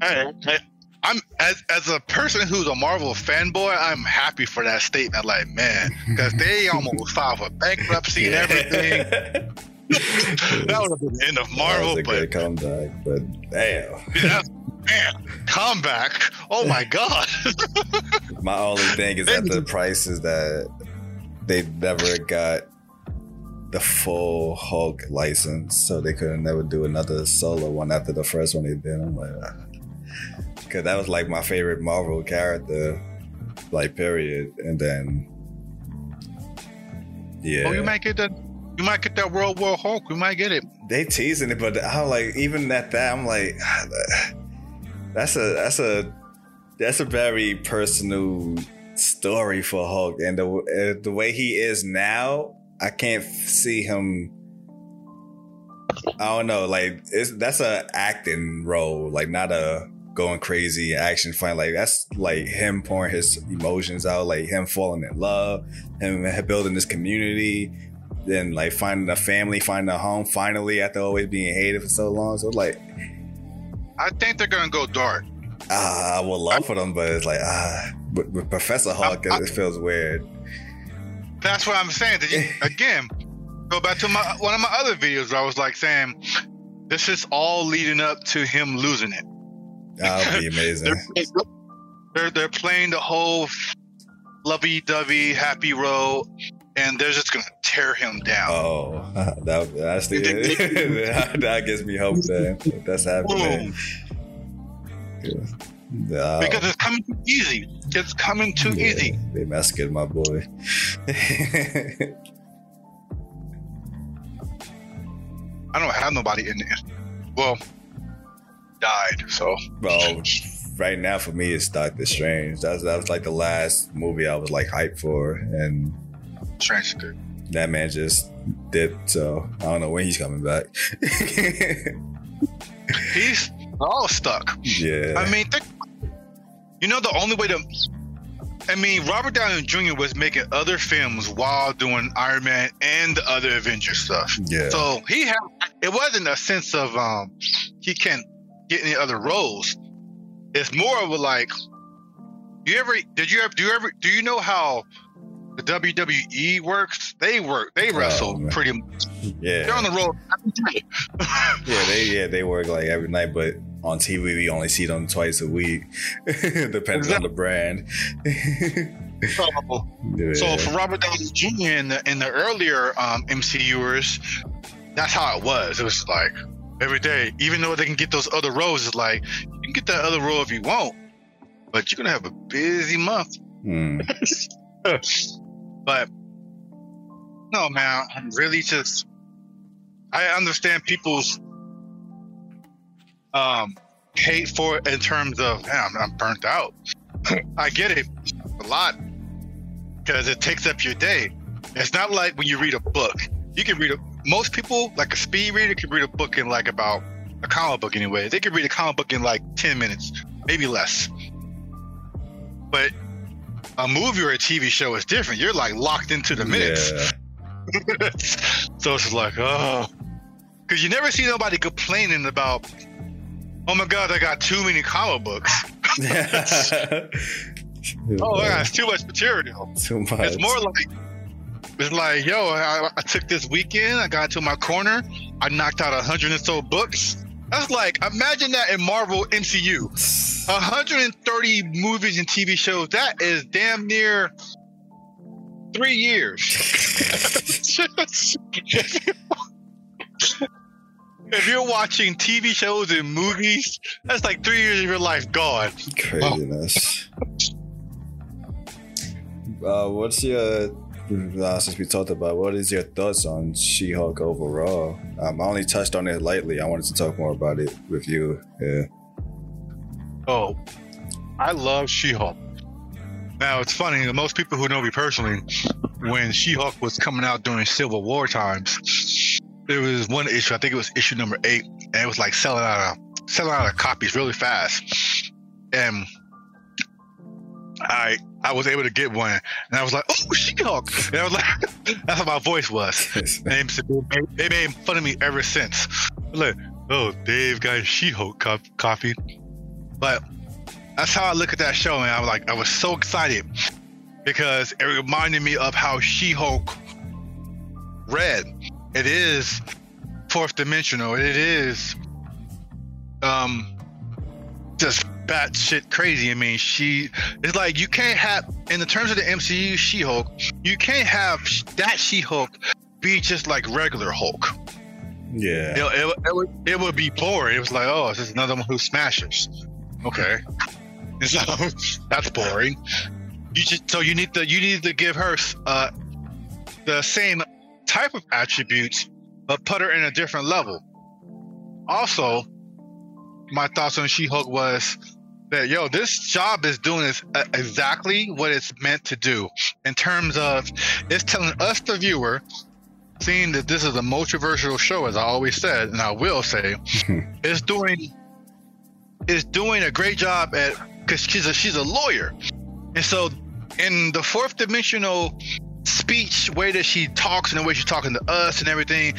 Hey, hey, I'm as as a person who's a Marvel fanboy, I'm happy for that statement. Like, man, because they (laughs) almost filed for bankruptcy and everything. (laughs) that would have been the end of Marvel, that was a but great comeback. But damn, yeah, man, comeback. Oh my god. my only thing is that the prices that they never got the full Hulk license, so they couldn't never do another solo one after the first one they did. I'm like, ah. because that was like my favorite Marvel character, like period. And then, yeah, Oh, you might get that. You might get that World War Hulk. You might get it. they teasing it, but I'm like, even at that, I'm like, (sighs) that's a that's a that's a very personal story for Hulk, and the uh, the way he is now, I can't see him. I don't know, like it's that's a acting role, like not a going crazy action fight. Like that's like him pouring his emotions out, like him falling in love, him building this community, then like finding a family, finding a home finally after always being hated for so long. So like, I think they're gonna go dark. ah, I would love for them, but it's like ah, but with Professor Hulk, I- it feels weird. That's what I'm saying. You, (laughs) again, go back to my one of my other videos. I was like saying, this is all leading up to him losing it. That would be (laughs) amazing. They're, they're they're playing the whole lovey-dovey happy road, and they're just gonna tear him down. Oh, (laughs) that that's the that gives me hope if that's happening. Yeah. Because it's coming too easy. It's coming too Yeah, easy. They massacred my boy. (laughs) I don't have nobody in there. Well, died. So well, right now for me it's Doctor Strange. That's that was like the last movie I was like hyped for, and strange. good. that man just dipped. So I don't know when he's coming back. (laughs) He's all stuck. yeah, I mean, think, you know, the only way to. I mean, Robert Downey Jr. was making other films while doing Iron Man and the other Avengers stuff. yeah, So he had. It wasn't a sense of um he can't get any other roles. It's more of a like. You ever? Did you ever? Do you ever? Do you know how the WWE works? They work. They Oh, wrestle man. pretty. much. Yeah. They're on the road. (laughs) yeah. They yeah they work like every night, but on TV we only see them twice a week, (laughs) depending on the brand. (laughs) So, yeah. So for Robert Downey Jr. in the in the earlier um, MCUers, that's how it was. It was like every day, even though they can get those other roles, it's like you can get that other role if you want, but you're gonna have a busy month. Hmm. (laughs) But no, man, I'm really just I understand people's um hate for it in terms of man, I'm, I'm burnt out. I get it a lot because it takes up your day. It's not like when you read a book. You can read a most people like a speed reader can read a book in like about a comic book anyway. They can read a comic book in like ten minutes, maybe less. But a movie or a TV show is different. You're like locked into the minutes. Yeah. (laughs) so it's like, oh, because you never see nobody complaining about, oh my god, I got too many comic books. (laughs) Oh, I got too much material. (laughs) too much. It's more like, it's like, yo, I, I took this weekend, I got to my corner, I knocked out a hundred and so books. That's like, imagine that in Marvel MCU. 130 movies and TV shows. That is damn near three years. (laughs) if you're watching TV shows and movies, that's like three years of your life gone. Craziness. Uh, what's your uh, since we talked about what is your thoughts on She-Hulk overall? Um, I only touched on it lightly. I wanted to talk more about it with you. Yeah. Oh, I love She-Hulk. Now it's funny. Most people who know me personally, when She-Hulk was coming out during Civil War times, there was one issue. I think it was issue number eight, and it was like selling out of selling out of copies really fast. And I I was able to get one, and I was like, "Oh, She-Hulk!" And I was like, (laughs) "That's how my voice was." (laughs) And they made fun of me ever since. Like, oh, Dave got a She-Hulk copy. But that's how I look at that show, and I was like, I was so excited because it reminded me of how She-Hulk read. It is fourth dimensional. It is um just batshit crazy. I mean, she it's like you can't have in the terms of the MCU She-Hulk, you can't have that She-Hulk be just like regular Hulk. Yeah. It, it, it, would, it would be boring. It was like, oh, it's just another one who smashes. Okay. (laughs) So that's boring. You just so you need to you need to give her uh, the same type of attributes, but put her in a different level. Also, my thoughts on She-Hulk was that yo, this job is doing this uh, exactly what it's meant to do in terms of it's telling us the viewer seeing that this is a multiversal show, as I always said, and I will say, (laughs) is doing is doing a great job at because she's a she's a lawyer, and so in the fourth dimensional speech way that she talks and the way she's talking to us and everything,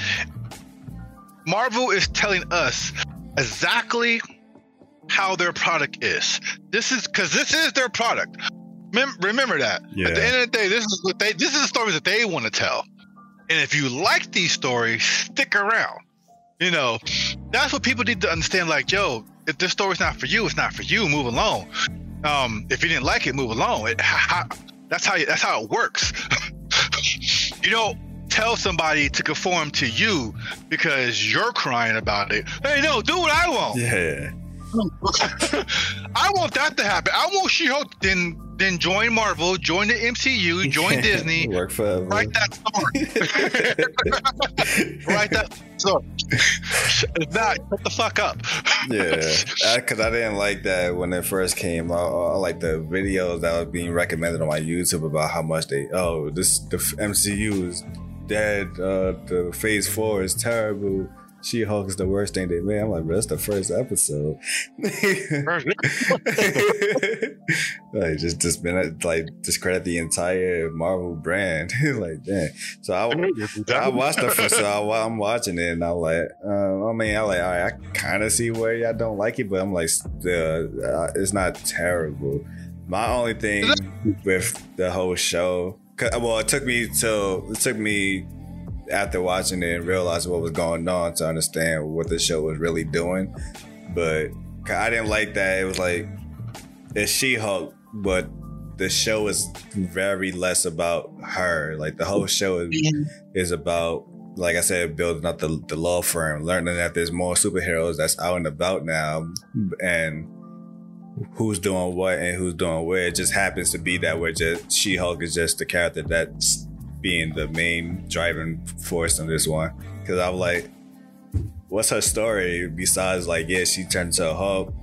Marvel is telling us exactly how their product is. This is because this is their product. Mem- remember that. Yeah. At the end of the day, this is what they this is the stories that they want to tell. And if you like these stories, stick around. You know, that's what people need to understand. Like, yo, if this story's not for you, it's not for you. Move along. Um, if you didn't like it, move along. It, that's how that's how it works. (laughs) you don't tell somebody to conform to you because you're crying about it. Hey, no, do what I want. Yeah. (laughs) I want that to happen. I want She-Hulk then then join Marvel, join the MCU, join Disney. Work forever. Write that story. (laughs) Write that story. If not, shut the fuck up. yeah, because I, I, didn't like that when it first came out. I like the videos that was being recommended on my YouTube about how much they oh this the MCU is dead. Uh, the Phase Four is terrible. She Hulk is the worst thing they made. I'm like, bro, that's the first episode. (laughs) like, just just been like discredit the entire Marvel brand. (laughs) like, damn. So I, I watched the first. So I, am watching it, and I'm like, uh, I mean, I like, all right, I kind of see where y'all don't like it, but I'm like, uh, it's not terrible. My only thing with the whole show, well, it took me till it took me after watching it and realizing what was going on to understand what the show was really doing. But I didn't like that. It was like it's She Hulk, but the show is very less about her. Like the whole show is is about, like I said, building up the, the law firm, learning that there's more superheroes that's out and about now, hmm. and who's doing what and who's doing where. It just happens to be that way. Just She Hulk is just the character that's being the main driving force in this one. Because I'm like, what's her story besides like, yeah, she turned to a Hulk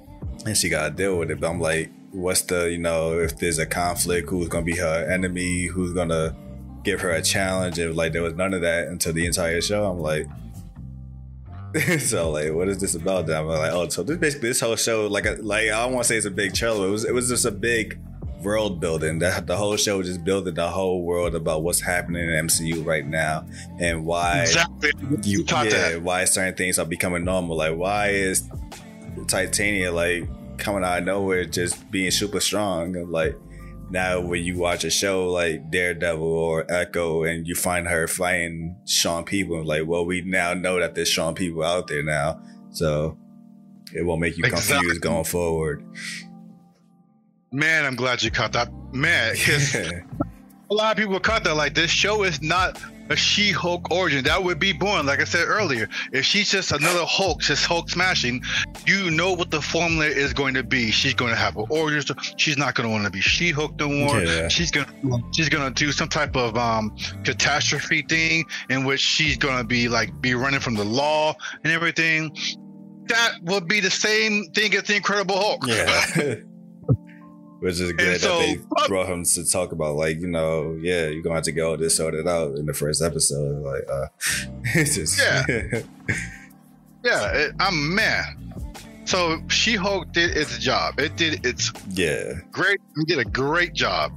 and she got to deal with it. But I'm like, what's the, you know, if there's a conflict, who's to be her enemy? Who's to give her a challenge? If like there was none of that until the entire show, I'm like, (laughs) so like, what is this about? Then I'm like, oh, so this basically this whole show, like, a, like I don't want to say it's a big trailer. It was, it was just a big world building. That the whole show just building the whole world about what's happening in MCU right now and why exactly. you, yeah, that. why certain things are becoming normal. Like why is Titania like coming out of nowhere just being super strong? Like now when you watch a show like Daredevil or Echo and you find her fighting Shawn People, like, well, we now know that there's Shawn People out there now. So it won't make you exactly. confused going forward. Man, I'm glad you caught that. Man, (laughs) because a lot of people caught that. Like, this show is not a She Hulk origin. That would be boring. Like I said earlier, if she's just another Hulk, just Hulk smashing, you know what the formula is going to be. She's going to have an origin. She's not going to want to be She Hulk no more. Yeah. She's gonna she's gonna do some type of um catastrophe thing in which she's gonna be like be running from the law and everything. That would be the same thing as the Incredible Hulk. Yeah. (laughs) (laughs) Which is good so, that they brought him to talk about, like, you know, yeah, you're gonna have to get all this sorted out in the first episode. Like, uh, (laughs) it's just yeah, (laughs) yeah. It, I'm man. So She Hulk did its job. It did its yeah great. It did a great job.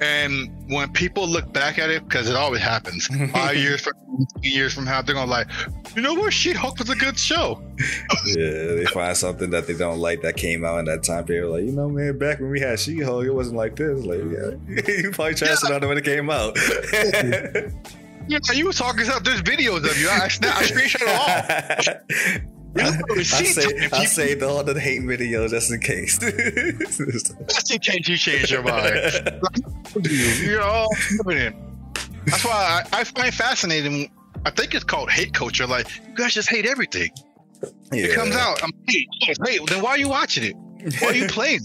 And when people look back at it, because it always happens, (laughs) five years from years from now, they're gonna like, you know what, She Hulk was a good show. yeah, they find something that they don't like that came out in that time period. Like, you know, man, back when we had She Hulk, it wasn't like this. Like, yeah, (laughs) you probably trashed yeah. it out when it came out. (laughs) yeah, you were talking stuff. There's videos of you. I, I screenshot it all. I, oh, I, say, I saved all the hate video just in case. (laughs) just in case you change your mind. (laughs) You're all That's why I, I, find fascinating. I think it's called hate culture. Like you guys just hate everything. Yeah. It comes out. I'm hate. Hate. Then why are you watching it? Why are you (laughs) playing?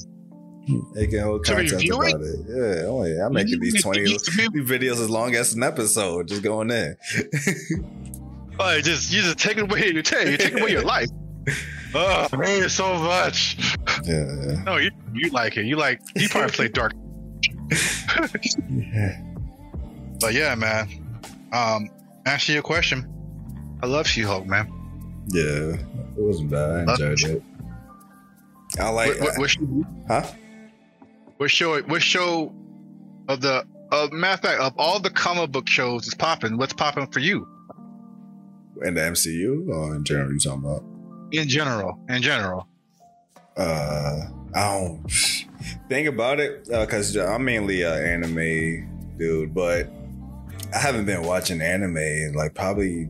Making whole content about it. it. Yeah, oh yeah. I'm making these twenty videos as long as an episode, just going in. Oh, just you just taking away your take. You're taking away your life. (laughs) Oh man, so much. Yeah. No, you you like it. You like you probably play dark. yeah. (laughs) (laughs) But yeah, man. Um, answer your question. I love She-Hulk, man. Yeah, it wasn't bad. I enjoyed it. I like. What, what, what show, huh? What show? What show of the? Uh, matter of fact, of all the comic book shows is popping. What's popping for you? In the MCU or in general? You talking about? In general, in general. Uh, I don't (sighs) think about it because uh, I'm mainly an anime dude, but I haven't been watching anime in like probably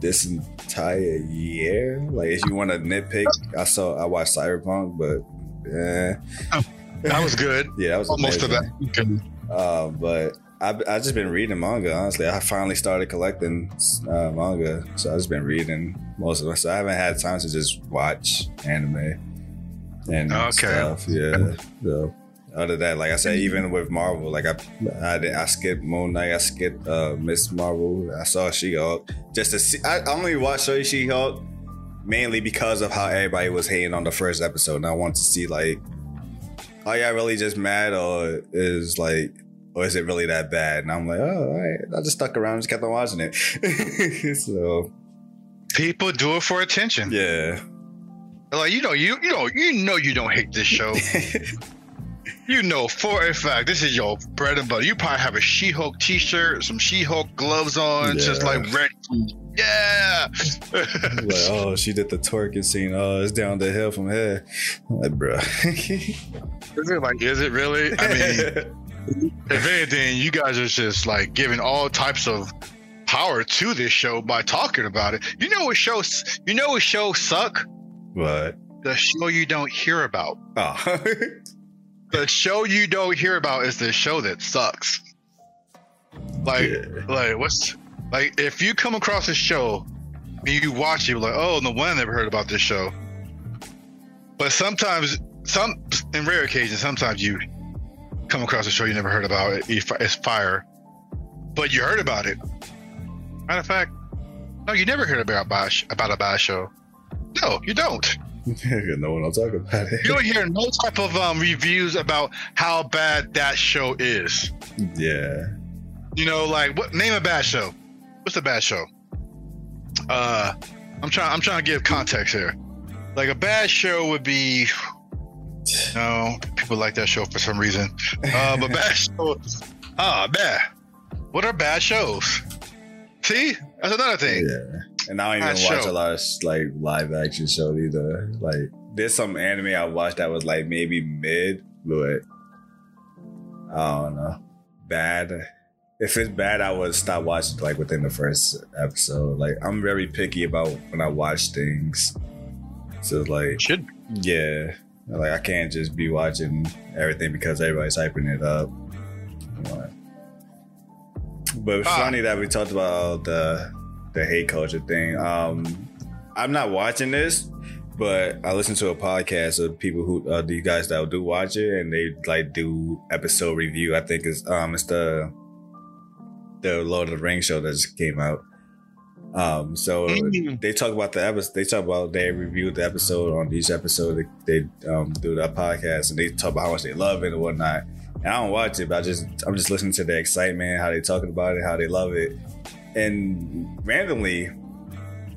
this entire year. Like, if you want to nitpick, I saw I watched Cyberpunk, but yeah, oh, that was good. (laughs) yeah, that was most of that. Uh, but I've, I've just been reading manga. Honestly, I finally started collecting uh, manga, so I've just been reading most of it. So I haven't had time to just watch anime and okay. stuff. Yeah. So other than that, like I said, even with Marvel, like I I, I skipped Moon Knight, I skipped uh, Miss Marvel. I saw She Hulk just to see. I only watched She Hulk mainly because of how everybody was hating on the first episode, and I wanted to see like, are y'all really just mad or is like or is it really that bad? And I'm like, oh, all right. I just stuck around, just kept on watching it. (laughs) so people do it for attention. Yeah. Like you know, you you know, you know, you don't hate this show. (laughs) you know for a fact this is your bread and butter. You probably have a She-Hulk T-shirt, some She-Hulk gloves on, yeah. just like ready. Yeah. like, (laughs) oh, she did the twerking scene. Oh, it's down the hill from here. I'm like, bro. is it like? Is it really? I mean if anything, you guys are just like giving all types of power to this show by talking about it. You know what shows? You know what shows suck? What? The show you don't hear about. Oh. (laughs) the show you don't hear about is the show that sucks. Like, yeah. like what's like if you come across a show and you watch it, like, oh, no one ever heard about this show. But sometimes, some in rare occasions, sometimes you come across a show you never heard about. It, it's fire, but you heard about it. Matter of fact, no, you never heard about about a bad show. No, you don't. (laughs) no one will talk about it. You don't hear no type of um, reviews about how bad that show is. Yeah. You know, like what? Name a bad show. What's a bad show? Uh, I'm trying. I'm trying to give context here. Like a bad show would be no, people like that show for some reason. Uh, but bad (laughs) shows. Ah, bad. What are bad shows? See, that's another thing. Yeah, and I don't even bad watch show. a lot of like live action shows either. Like, there's some anime I watched that was like maybe mid, but I don't know, bad. If it's bad, I would stop watching like within the first episode. Like, I'm very picky about when I watch things. So like, should yeah. Like I can't just be watching everything because everybody's hyping it up. But it's ah. funny that we talked about the the hate culture thing. Um, I'm not watching this, but I listen to a podcast of people who uh, the guys that do watch it, and they like do episode review. I think it's um it's the the Lord of the Rings show that just came out. Um, so mm. they talk about the episode. They talk about they reviewed the episode on each episode. They, they um, do that podcast and they talk about how much they love it and whatnot. And I don't watch it, but I just I'm just listening to the excitement, how they talking about it, how they love it. And randomly,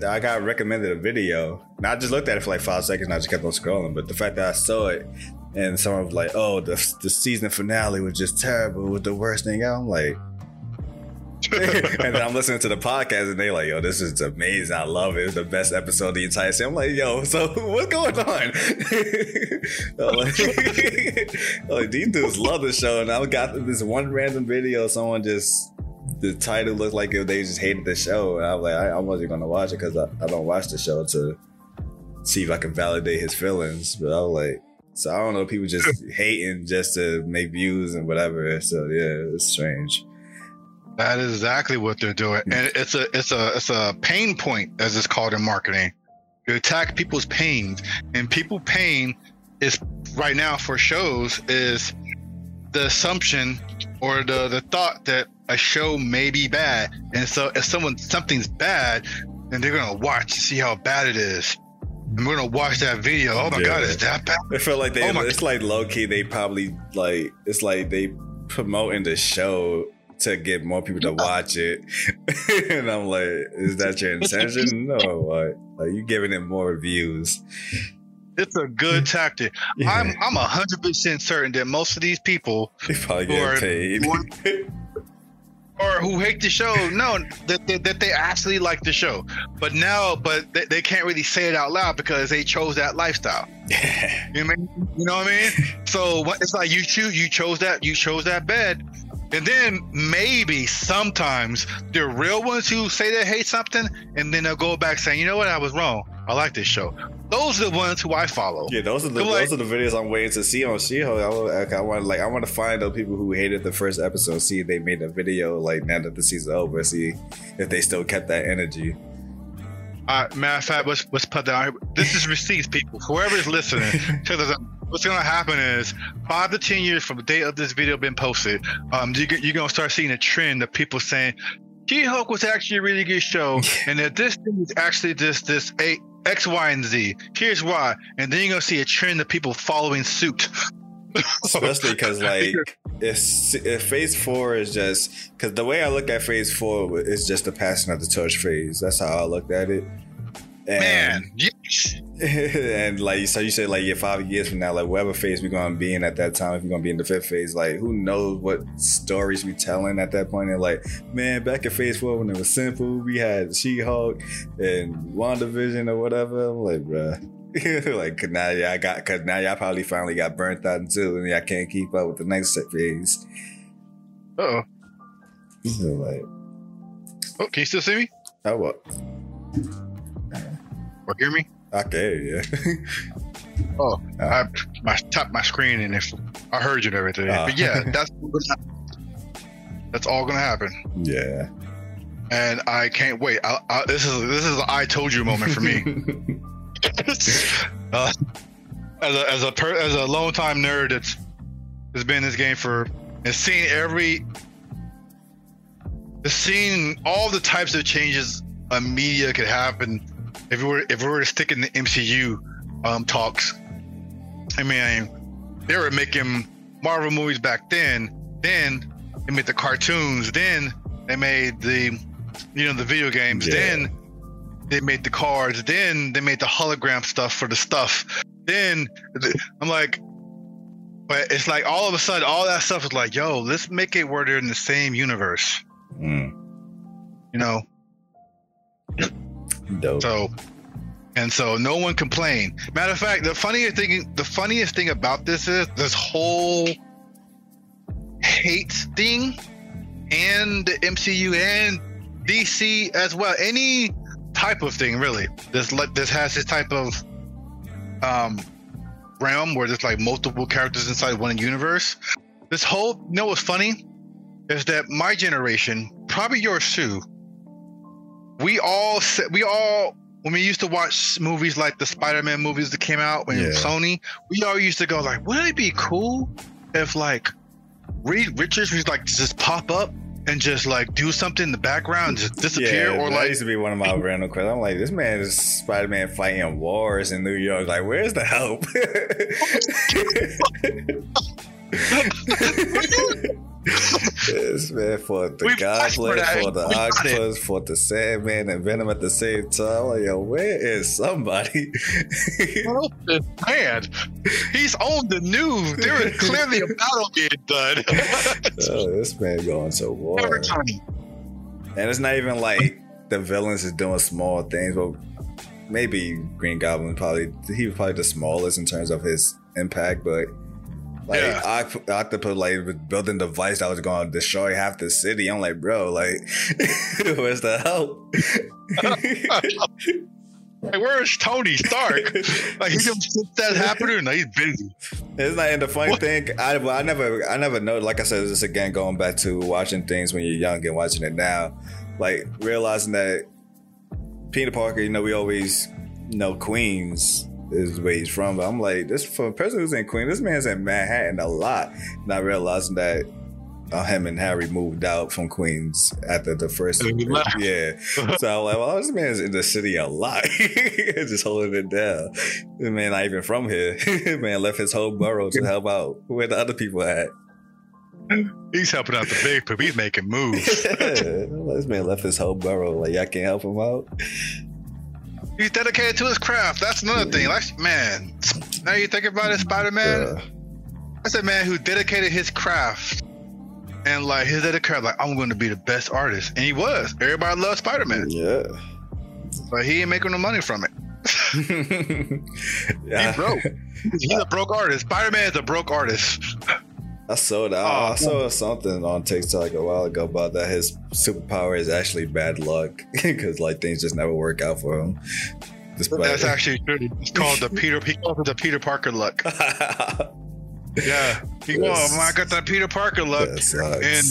I got recommended a video. And I just looked at it for like five seconds and I just kept on scrolling. But the fact that I saw it, and someone was like, "Oh, the the season finale was just terrible, was the worst thing out." I'm like. (laughs) and then I'm listening to the podcast and they like, yo, this is amazing. I love it. It's the best episode of the entire season. I'm like, yo, so (laughs) what's going on? (laughs) Like, like, these dudes love the show. And I got this one random video, someone just the title looked like they just hated the show. And I'm like, I, I wasn't gonna watch it because I, I don't watch the show to see if I can validate his feelings. But I was like, so I don't know, people just hating just to make views and whatever. So yeah, it's strange. That is exactly what they're doing, and hmm. it's a it's a it's a pain point as it's called in marketing. You attack people's pains, and people pain is right now for shows is the assumption or the the thought that a show may be bad, and so if someone something's bad, then they're gonna watch to see how bad it is. And we're gonna watch that video. Oh my yeah. god, is that bad? I feel like they. Oh it's like low key. They probably like. It's like they promoting the show to get more people to watch it. (laughs) and I'm like, is that your intention? (laughs) No, like, like you giving it more views. It's a good (laughs) tactic. Yeah. I'm I'm hundred percent certain that most of these people they probably get paid. or who hate the show know that, that, that, they actually like the show but now but they, they, can't really say it out loud because they chose that lifestyle you know what I mean? You know what I mean? So it's like you choose you chose that you chose that bed and then maybe sometimes the real ones who say they hate something, and then they'll go back saying, "You know what? I was wrong. I like this show." Those are the ones who I follow. Yeah, those are the like, those are the videos I'm waiting to see on She-Hulk. I, I want like I want to find those people who hated the first episode, see if they made a video like now that the season's over, see if they still kept that energy. Uh, matter of fact, let's let's put that. This is receipts, people. Whoever is listening, (laughs) what's to happen is five to ten years from the date of this video being posted, um, you, you're to start seeing a trend of people saying She-Hulk was actually a really good show, and that this thing is actually this this a X, Y, and Z. Here's why, and then you're to see a trend of people following suit. Especially because (laughs) like it's if phase four is just because the way I look at phase four is just the passing of the torch phase. That's how I looked at it. And, Man. (laughs) and like so you said like yeah five years from now like whatever phase we're gonna be in at that time if we're gonna be in the fifth phase like who knows what stories we're telling at that point and like man back in phase four when it was simple we had She-Hulk and WandaVision or whatever I'm like bruh. (laughs) Like now y'all got cause now y'all probably finally got burnt out too and y'all can't keep up with the next phase. Uh oh so like oh can you still see me? Oh what? Or hear me Okay, yeah. (laughs) oh, uh, I, I tapped my screen and if I heard you and everything. Uh, but yeah, that's that's all gonna happen. Yeah. And I can't wait. I, I, this is this is an I told you moment for me. (laughs) (laughs) uh, as a as a per, as a long time nerd that's has been in this game for and seen every seen all the types of changes a media could happen if we were if we were to stick in the MCU um, talks, I mean, they were making Marvel movies back then. Then they made the cartoons. Then they made the you know the video games. Yeah. Then they made the cards. Then they made the hologram stuff for the stuff. Then I'm like, but it's like all of a sudden all that stuff is like, yo, let's make it where they're in the same universe. Mm. You know, Dope. So, and so no one complained. Matter of fact, the funniest thing, the funniest thing about this is this whole hate thing, and the MCU and DC as well. Any type of thing, really. This like this has this type of um realm where there's like multiple characters inside one universe. This whole, you know what's funny? Is that my generation, probably yours too, we all we all when we used to watch movies like the Spider-Man movies that came out when yeah. Sony, we all used to go like, wouldn't it be cool if like Reed Richards was like just pop up and just like do something in the background, just disappear, yeah, or that like used to be one of my (laughs) random questions. I'm like, this man is Spider Man fighting wars in New York. Like, where's the help? (laughs) (laughs) this man fought the We goblin, fought for the that. We got it. octopus, fought the Sandman and Venom at the same time. Like, yo, where is somebody? Man, (laughs) he's on the news. There is clearly a battle being done. (laughs) oh, this man going so Every hard. time. And it's not even like the villains is doing small things, but maybe Green Goblin probably he was probably the smallest in terms of his impact, but like Yeah. Oct- Octopus like building device that was going to destroy half the city. I'm like, bro, like, (laughs) where's the help? (laughs) Like, where's Tony Stark? Like, he just that happening. No, he's busy. It's not. And the funny What? thing, I, well, I never, I never know. Like I said, this again going back to watching things when you're young and watching it now, like realizing that Peter Parker, you know, we always know Queens is where he's from, but I'm like, this for a person who's in Queens, this man's in Manhattan a lot. Not realizing that uh, him and Harry moved out from Queens after the first, And he left. yeah. (laughs) So I'm like, well, this man's in the city a lot, (laughs) just holding it down. This man not even from here. (laughs) man left his whole borough to help out where the other people at. He's helping out the big people. He's making moves. this man left his whole borough. Like y'all can't help him out. He's dedicated to his craft. That's another thing. Like, man, now you think about it, Spider Man. Bruh. That's a man who dedicated his craft. And like his dedicated, like I'm going to be the best artist, and he was. Everybody loved Spider Man, Yeah. but he ain't making no money from it. yeah. (laughs) (laughs) He broke. He's a broke artist. Spider Man is a broke artist. I saw that. Oh, I saw something on TikTok a while ago about that his superpower is actually bad luck (laughs) because like things just never work out for him. Despite That's (laughs) actually true. It's called the Peter. He calls it the Peter Parker luck. (laughs) Yeah. He goes, Yes. oh, I got that Peter Parker luck. And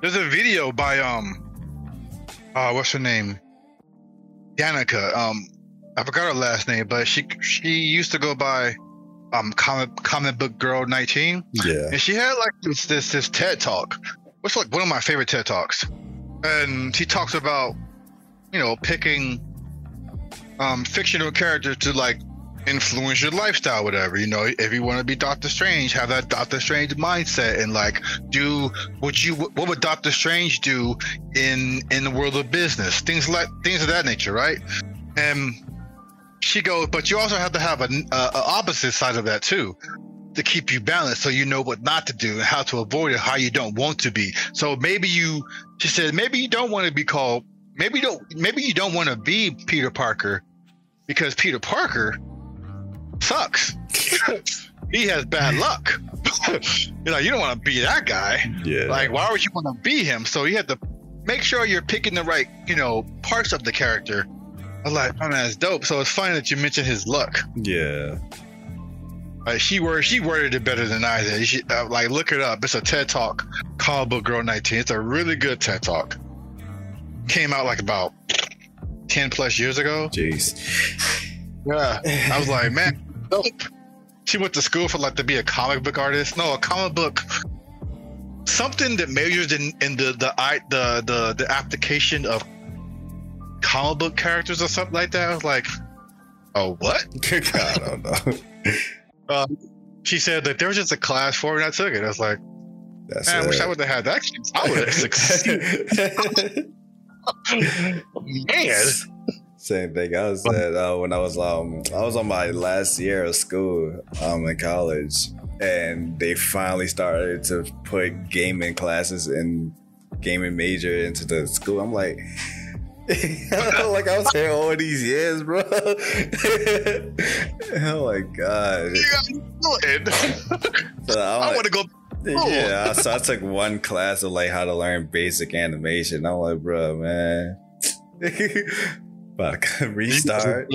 there's a video by um, uh, what's her name? Danica. Um, I forgot her last name, but she she used to go by um comic comic book girl 19, yeah. and she had like this this this TED talk. What's like one of my favorite TED talks, and she talks about you know picking um fictional characters to like influence your lifestyle, whatever. You know, if you want to be Doctor Strange, have that Doctor Strange mindset and like do what you what would Doctor Strange do in in the world of business, things like things of that nature, right? And she goes, but you also have to have a, a, a opposite side of that too. To keep you balanced, so you know what not to do and how to avoid it, how you don't want to be. So maybe you, she said, maybe you don't want to be called, maybe you don't, maybe you don't want to be Peter Parker, because Peter Parker sucks. (laughs) he has bad luck. (laughs) you know, you don't want to be that guy. Yeah. Like, why would you want to be him? So you have to make sure you're picking the right, you know, parts of the character. I was like, oh man, that's dope. So it's funny that you mentioned his luck. yeah. Like she worded, she worded it better than I did. Should, uh, like, look it up. It's a TED Talk, Comic Book Girl 19. It's a really good TED Talk. Came out like about 10 plus years ago. Jeez. Yeah. I was like, man, dope. She went to school for like to be a comic book artist. No, a comic book something that measures in, in the the the the the application of comic book characters or something like that. I was like, oh what? (laughs) I don't know. (laughs) She said that there was just a class for it and I took it. I was like, That's man, I wish I would have had that. I would have (laughs) succeeded. Man. Same thing. I was at uh, when I was um I was on my last year of school um in college, and they finally started to put gaming classes and gaming major into the school. I'm like. (laughs) like I was here all these years, bro. (laughs) oh my god! (laughs) So I want to go. yeah, so I took one class of like how to learn basic animation. I'm like, bro, man. But restart,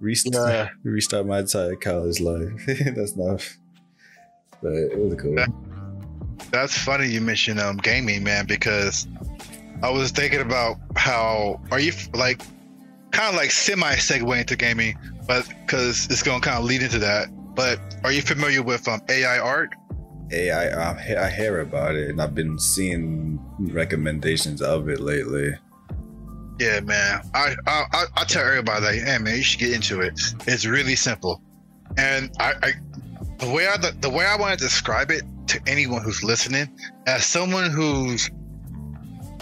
restart, Yeah. restart my entire college life. That's not. But it was cool. That's funny you mentioned um gaming, man, because I was thinking about how are you like kind of like semi segue into gaming, but because it's gonna kind of lead into that. But are you familiar with um AI art? AI, I, I hear about it, and I've been seeing recommendations of it lately. Yeah, man. I I I, I tell everybody like, hey man, you should get into it. It's really simple, and I, I the way I the way I want to describe it to anyone who's listening, as someone who's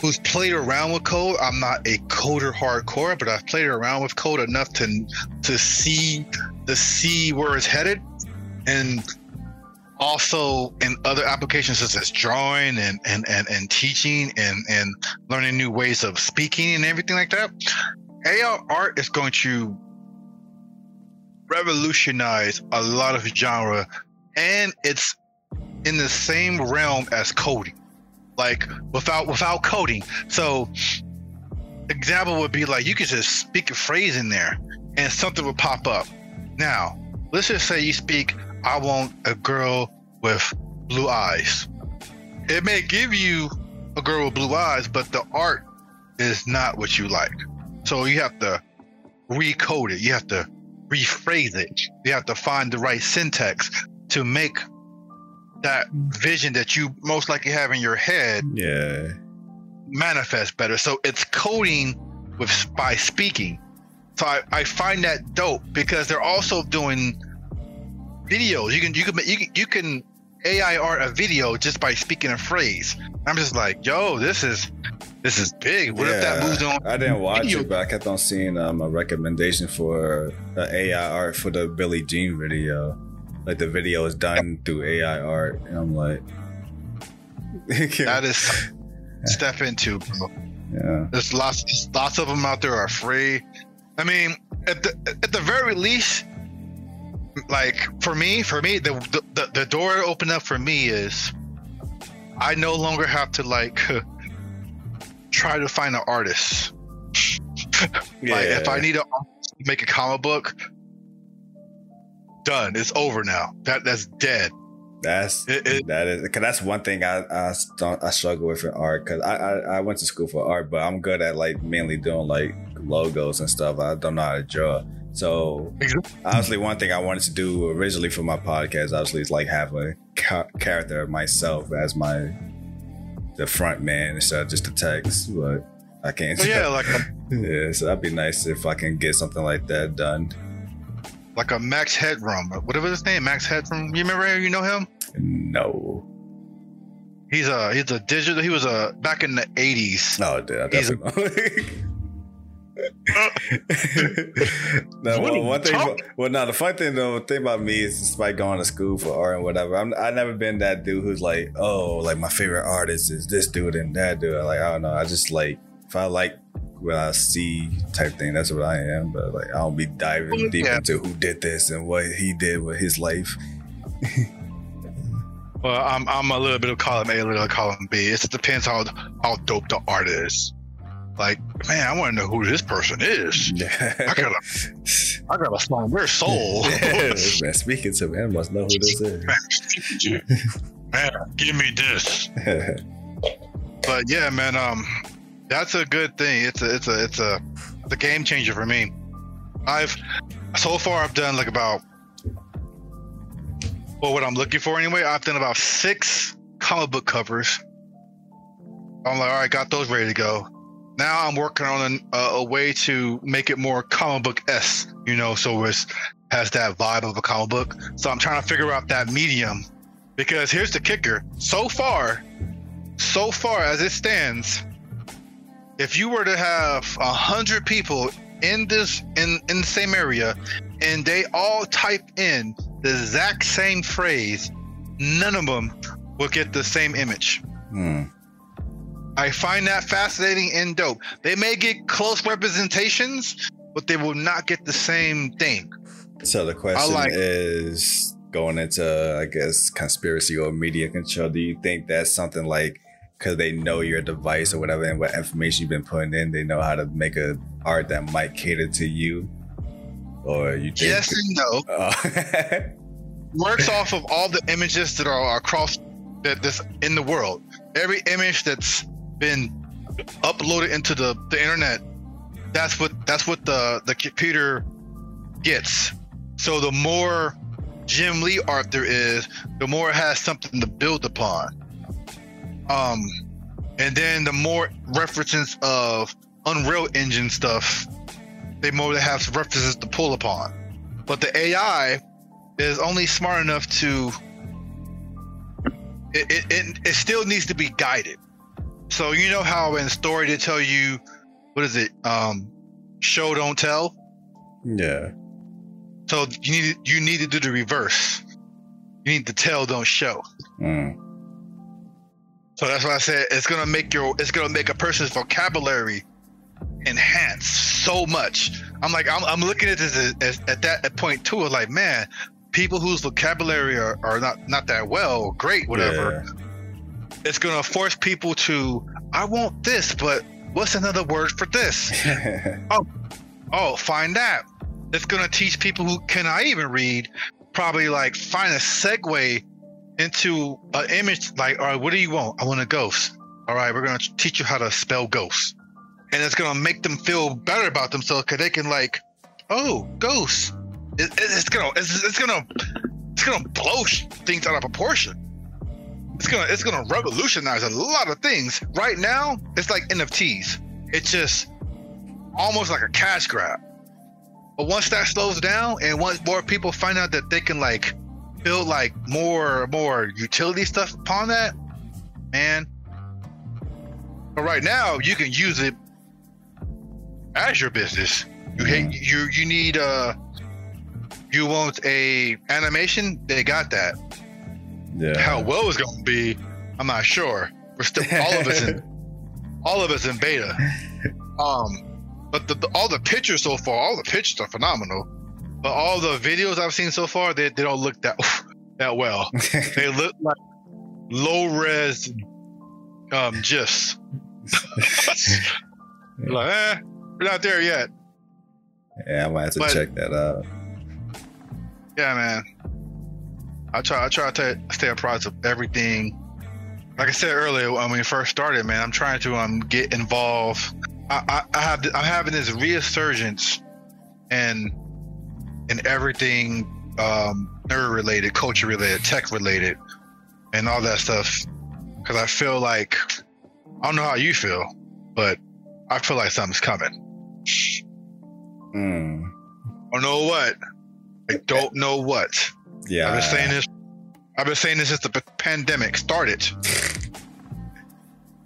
who's played around with code. I'm not a coder hardcore, but I've played around with code enough to to see to see where it's headed, and also in other applications such as drawing and and and, and teaching and and learning new ways of speaking and everything like that. AR art is going to revolutionize a lot of genre, and it's in the same realm as coding like without without coding. So example would be like you could just speak a phrase in there and something would pop up. Now, let's just say you speak, I want a girl with blue eyes. It may give you a girl with blue eyes, but the art is not what you like. So you have to recode it. You have to rephrase it. You have to find the right syntax to make that vision that you most likely have in your head yeah. manifest better. So it's coding with by speaking. So I, I find that dope because they're also doing videos. You can you can you can, you can ai art a video just by speaking a phrase. I'm just like yo this is this is big. What yeah, if that moves on i didn't watch video? it but i kept on seeing um, a recommendation for the ai art for the billie jean video like the video is done through AI art, and I'm like, (laughs) that is step into, bro. Yeah, there's lots, lots of them out there are free. I mean, at the at the very least, like for me, for me, the the, the door opened up for me is I no longer have to like (laughs) try to find an artist. yeah. (laughs) Like if I need to make a comic book, done. It's over now. That that's dead. That's it, it, that is because that's one thing I I, I struggle with in art because I, I, I went to school for art, but I'm good at like mainly doing like logos and stuff. I don't know how to draw. So obviously, one thing I wanted to do originally for my podcast, obviously, is like have a ca- character of myself as my the front man instead of just the text. But I can't. Well, yeah, like a- (laughs) yeah. So that'd be nice if I can get something like that done like a Max Headroom, whatever his name, Max Headroom. You remember? him? You know him? No. He's a he's a digital. He was a back in the eighties. No, dude, I definitely. (laughs) no, well, one thing. Well, now the fun thing though, thing about me is despite going to school for art and whatever, I'm I never been that dude who's like, oh, like my favorite artist is this dude and that dude. Like I don't know. I just like if I like what I see type thing. That's what I am. But like I don't be diving deep yeah. into who did this and what he did with his life. (laughs) well, I'm I'm a little bit of column A, a little column B. It depends how how dope the art is. Like, man, I want to know who this person is. Yeah. (laughs) I gotta, I gotta find their soul. (laughs) yeah, man, speaking to me, I must know who this is. Man, man give me this. but yeah, man, um, that's a good thing. It's a it's a it's a a game changer for me. I've so far I've done like about well what I'm looking for anyway. I've done about six comic book covers. I'm like, all right, got those ready to go. Now I'm working on uh, a way to make it more comic book s, you know, so it has that vibe of a comic book. So I'm trying to figure out that medium because here's the kicker. So far, so far as it stands, if you were to have a hundred people in this in in the same area and they all type in the exact same phrase none of them will get the same image. Hmm. i find that fascinating and dope. They may get close representations but they will not get the same thing. So the question like, is going into i guess conspiracy or media control. Do you think that's something like because they know your device or whatever and what information you've been putting in, they know how to make a art that might cater to you. Or you think yes and no. Uh, (laughs) Works (laughs) off of all the images that are across that this in the world. Every image that's been uploaded into the, the internet, that's what that's what the the computer gets. So the more Jim Lee art there is, the more it has something to build upon. Um, and then the more references of Unreal Engine stuff, they more they have references to pull upon. But the AI is only smart enough to it, it, it, it still needs to be guided. So you know how in story they tell you, what is it? Um, show don't tell. Yeah. So you need you need to do the reverse. You need to tell, don't show. Mm. So that's why I said it's gonna make your it's gonna make a person's vocabulary enhance so much. I'm like I'm, I'm looking at this as, at that at point two of like man, people whose vocabulary are, are not not that well, great, whatever. Yeah. It's gonna force people to I want this, but what's another word for this? (laughs) Oh, oh, find that. It's gonna teach people who cannot even read probably like find a segue into an image like, all right, what do you want? I want a ghost. All right, we're gonna teach you how to spell ghost, and it's gonna make them feel better about themselves because they can like, oh, ghost. It, it- it's gonna it's, it's gonna it's gonna blow things out of proportion. It's gonna it's gonna revolutionize a lot of things. Right now, it's like NFTs. It's just almost like a cash grab. But once that slows down, and once more people find out that they can like build like more more utility stuff upon that, man. But right now, you can use it as your business. You hate you you need uh you want a animation? They got that. yeah. How well it's going to be, I'm not sure. We're still all of us in (laughs) all of us in beta. (laughs) Um, but the, the- all the pictures so far, all the pictures are phenomenal. But all the videos I've seen so far, they, they don't look that (laughs) that well. (laughs) They look like low res um gifs. (laughs) like, eh, we're not there yet. yeah, I might have to But- check that out. Yeah, man. I try. I try to stay apprised of everything. Like I said earlier, when we first started, man, I'm trying to um get involved. I, I, I have I'm having this resurgence, and in everything um nerd related, culture related, tech related, and all that stuff. Because I feel like I don't know how you feel, but I feel like something's coming. Mm. I don't know what. I don't know what. Yeah. I've been saying this. I've been saying this since the p- pandemic started,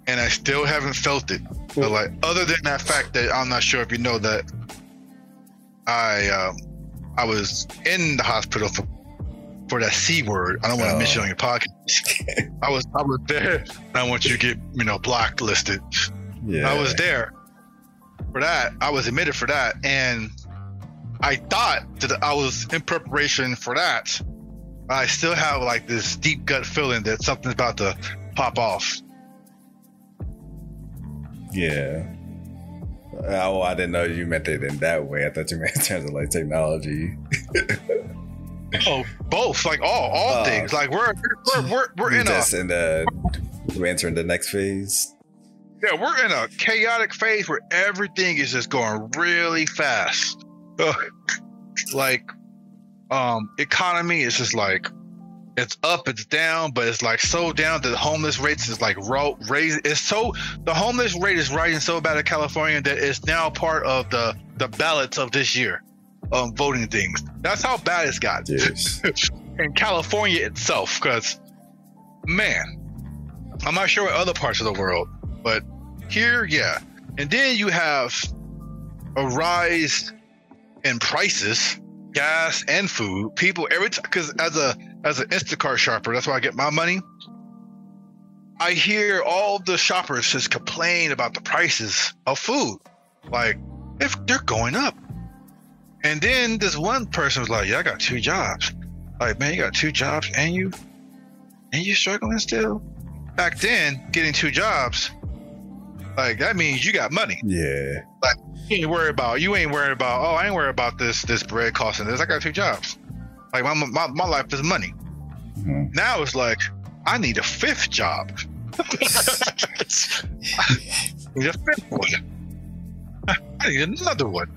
and I still haven't felt it. But like, other than that fact that I'm not sure if you know that I um, I was in the hospital for for that c word. I don't want to Oh. mention it on your podcast. (laughs) I was I was there. I want you to get you know blacklisted. yeah. I was there for that. I was admitted for that, and I thought that I was in preparation for that. But I still have like this deep gut feeling that something's about to pop off. Yeah. Oh, I didn't know you meant it in that way. I thought you meant (laughs) in terms of like technology. Oh, both, like all all Oh. things. Like we're we're we're, we're in a in the we're entering the next phase. yeah we're in a chaotic phase where everything is just going really fast. Like um economy is just like it's up, it's down, but it's like so down that the homeless rates is like ro- raised. It's so the homeless rate is rising so bad in California that it's now part of the the ballots of this year, um, voting things. That's how bad it's got Yes. (laughs) in California itself. Because man, I'm not sure other parts of the world, but here, yeah. And then you have a rise in prices, gas and food. People every time because as a as an Instacart shopper, that's where I get my money. I hear all the shoppers just complain about the prices of food, like if they're going up. And then this one person was like, "Yeah, I got two jobs." Like, man, you got two jobs and you and you struggling still. Back then, getting two jobs, like that means you got money. Yeah. Like you ain't worried about you ain't worried about oh I ain't worried about this this bread costing this. I got two jobs. Like my my, my life is money. Mhm. Now it's like I need a fifth job. I (laughs) need a fifth one. I need another one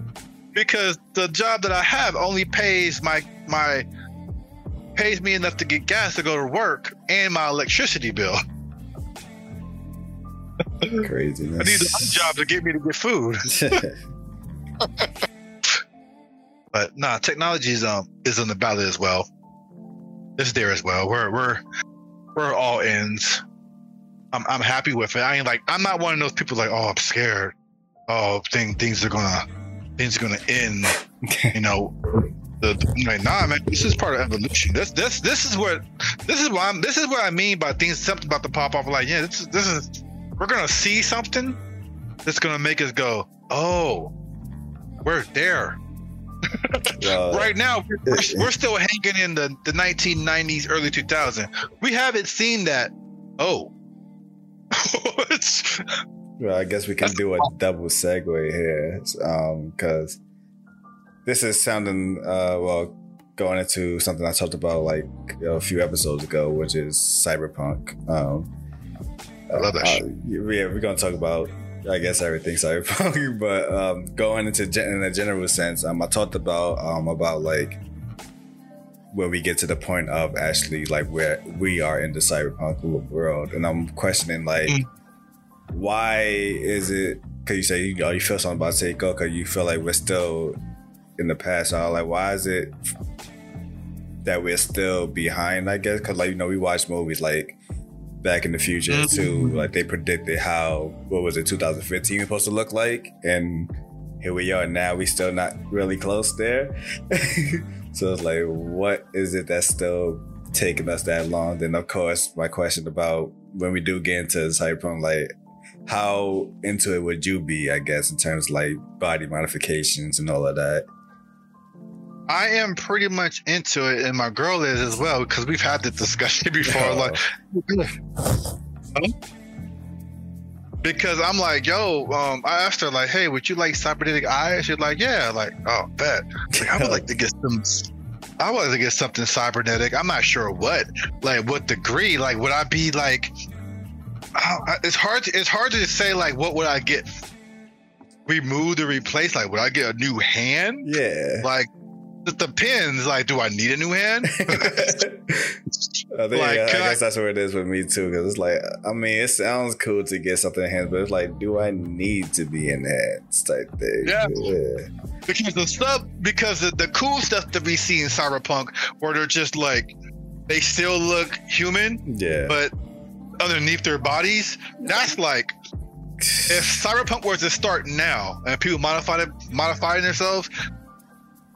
because the job that I have only pays my my pays me enough to get gas to go to work and my electricity bill. Craziness. I need a job to get me to get food. (laughs) (laughs) But nah, technology is um is on the ballot as well. It's there as well. We're we're where it all ends. I'm I'm happy with it. I ain't like I'm not one of those people like oh I'm scared. Oh thing things are gonna things are gonna end. you know, the, the like nah man this is part of evolution. This this this is what this is what I'm this is what I mean by things something about the pop off like yeah this is this is we're gonna see something that's gonna make us go oh we're there. Uh, right now we're, we're, still hanging in the, the 1990s early 2000s. we haven't seen that oh (laughs) Well, I guess we can do a double segue here, Um because this is sounding uh, well going into something I talked about like a few episodes ago, which is cyberpunk. Um, I love that uh, yeah, we're gonna talk about, I guess, everything (laughs) cyberpunk, but um, going into gen- in a general sense, um, I talked about um, about like when we get to the point of actually like where we are in the cyberpunk world, and I'm questioning like Mm. why is it? Because you say you, oh, you feel something about Seiko, because you feel like we're still in the past. So like, why is it that we're still behind? I guess because like you know we watch movies like back in the future Mhm. too. Like they predicted how what was it 2015 was supposed to look like, and here we are now. We still not really close there. (laughs) so it's like, what is it that's still taking us that long? Then of course my question about when we do get into cyberpunk, like how into it would you be? I guess in terms of like body modifications and all of that. I am pretty much into it, and my girl is as well because we've had this discussion (laughs) before. Like, because I'm like, yo, um, I asked her like, hey, would you like cybernetic eyes? She's like, yeah. Like, oh, bet. Like, I would like to get some. I would like to get something cybernetic. I'm not sure what, like, what degree. Like, would I be like? I- I- It's hard. To, it's hard to say like, what would I get? Removed or replaced? Like, would I get a new hand? yeah. Like, it pins. Like, do I need a new hand? (laughs) I think Like, I can I- guess that's what it is with me too. Because it's like, I mean, it sounds cool to get something in hands, but it's like, do I need to be in hands type thing? Yeah. yeah. because the stuff, because the, the cool stuff that we see in Cyberpunk, where they're just like, they still look human, Yeah. but underneath their bodies, that's like, if (sighs) Cyberpunk were to start now and people modify it, modifying themselves,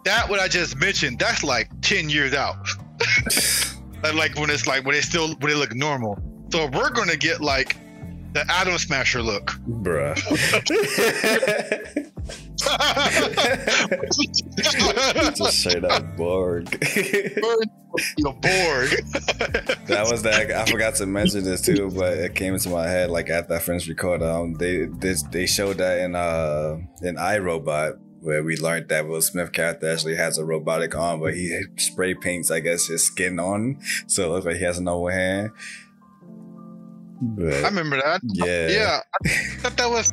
that what I just mentioned, that's like ten years out. (laughs) Like when it's like when they still when they look normal. So we're gonna get like the Atom Smasher look. Bruh. (laughs) Just straight up Borg. You're bored. that was that. I forgot to mention this too, but it came into my head like after I finished recording. Um, they this they showed that in uh in iRobot where we learned that Will Smith character actually has a robotic arm, but he spray paints I guess his skin on, so it looks like he has a normal hand. But, I remember that. yeah, Yeah, (laughs) I thought that was.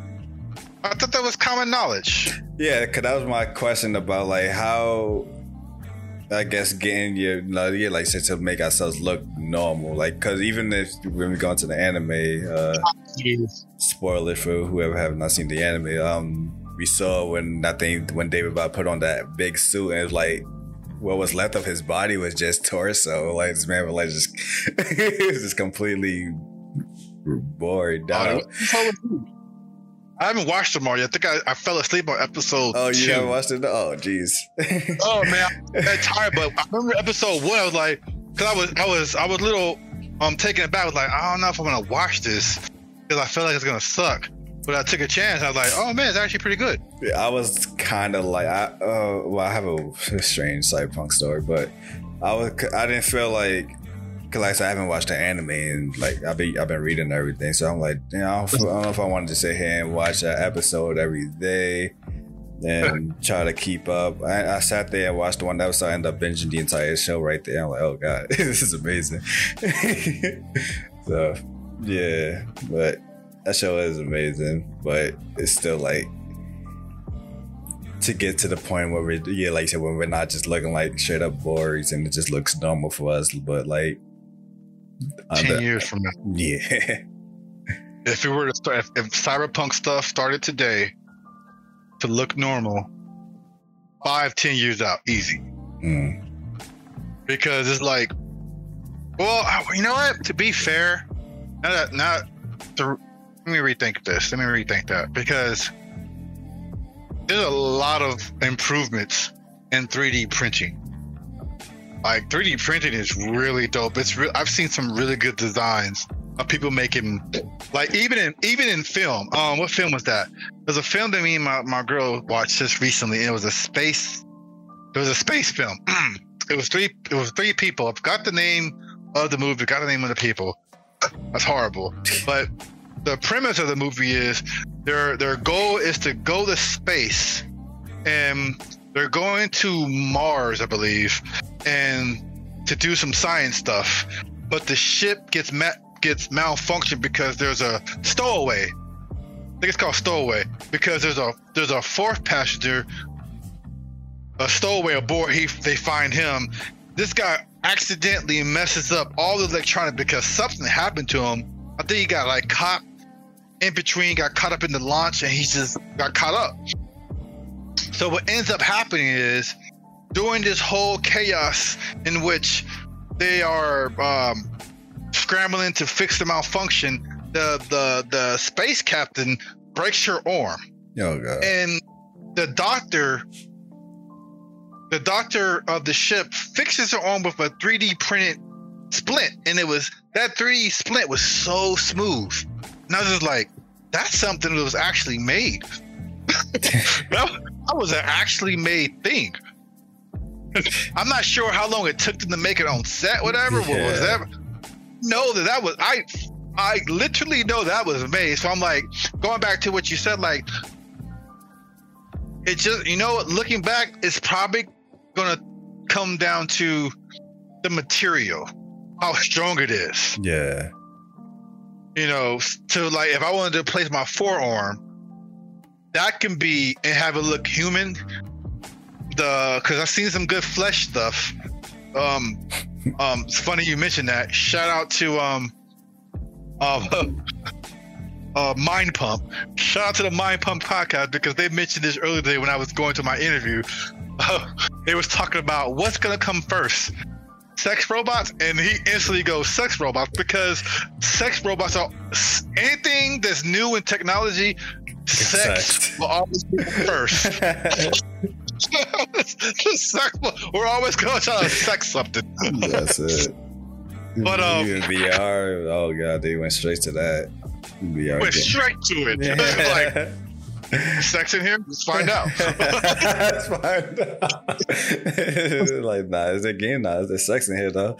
I thought that was common knowledge. Yeah, cause that was my question about like how I guess getting your like, yeah, like say to make ourselves look normal. Like cause even if when we go into the anime, uh spoiler for whoever have not seen the anime, um we saw when I think when David Bob put on that big suit and it was like what was left of his body was just torso. Like this man was like just (laughs) he was just completely bored down. I haven't watched them all yet. I think I, I fell asleep on episode Oh, you haven't watched it? Oh, jeez. oh man, (laughs) I'm tired. But I remember episode one. I was like, because I was I was I was a little um taken aback. I was like, I don't know if I'm gonna watch this because I feel like it's gonna suck. But I took a chance. I was like, oh man, it's actually pretty good. Yeah, I was kind of like, I, uh, well, I have a strange cyberpunk story, but I was, I didn't feel like, cause like I said, I haven't watched the anime and like I've been, I've been reading everything, so I'm like, you know, I don't, I don't know if I wanted to sit here and watch that episode every day and (laughs) try to keep up. I, I sat there and watched the one episode, I ended up binging the entire show right there. I'm like, oh god, (laughs) this is amazing. (laughs) so yeah, but that show is amazing, but it's still like to get to the point where we yeah, like I said, when we're not just looking like straight up Borgs and it just looks normal for us, but like Ten years from now, yeah. (laughs) if it were to start, if, if cyberpunk stuff started today to look normal, five ten years out, easy. Mm. because it's like Well, you know what? To be fair, not not to, let me rethink this. Let me rethink that because there's a lot of improvements in 3D printing. Like 3D printing is really dope. It's real. I've seen some really good designs of people making, like even in even in film. Um, what film was that? There's a film that me and my, my girl watched just recently, and it was a space. It was a space film. (clears throat) it was three. It was three people. I forgot the name of the movie. Got the name of the people. That's horrible. But the premise of the movie is their their goal is to go to space, and they're going to Mars, I believe, and to do some science stuff. But the ship gets ma- gets malfunctioned because there's a stowaway. I think it's called stowaway because there's a there's a fourth passenger, a stowaway aboard. He they find him. This guy accidentally messes up all the electronics because something happened to him. I think he got like caught in between, got caught up in the launch, and he just got caught up. So what ends up happening is during this whole chaos in which they are um, scrambling to fix the malfunction, the the the space captain breaks her arm. Oh god. And the doctor the doctor of the ship fixes her arm with a 3D printed splint. And it was that 3D splint was so smooth. And I was just like, that's something that was actually made. (laughs) that, that was an actually made thing. (laughs) I'm not sure how long it took them to make it on set, whatever. Yeah. What was that? know that that was I I literally know that was made. So I'm like going back to what you said, like it just you know looking back, it's probably gonna come down to the material, how strong it is. Yeah. You know, to like if I wanted to place my forearm, that can be and have it look human. The because I've seen some good flesh stuff. Um, um, it's funny you mentioned that. Shout out to um, uh, (laughs) uh, Mind Pump. Shout out to the Mind Pump podcast because they mentioned this earlier today when I was going to my interview. Uh, (laughs) they was talking about what's gonna come first, sex robots, and he instantly goes sex robots because sex robots are anything that's new in technology. Sex, sex. will always be first. (laughs) (laughs) We're always going to try to sex something. That's it. (laughs) But um, Even VR, oh god, they went straight to that. VR went game. straight to it. like, sex in here? Let's find out. (laughs) Let's find out. (laughs) like, nah, is it game? Nah, is there sex in here though?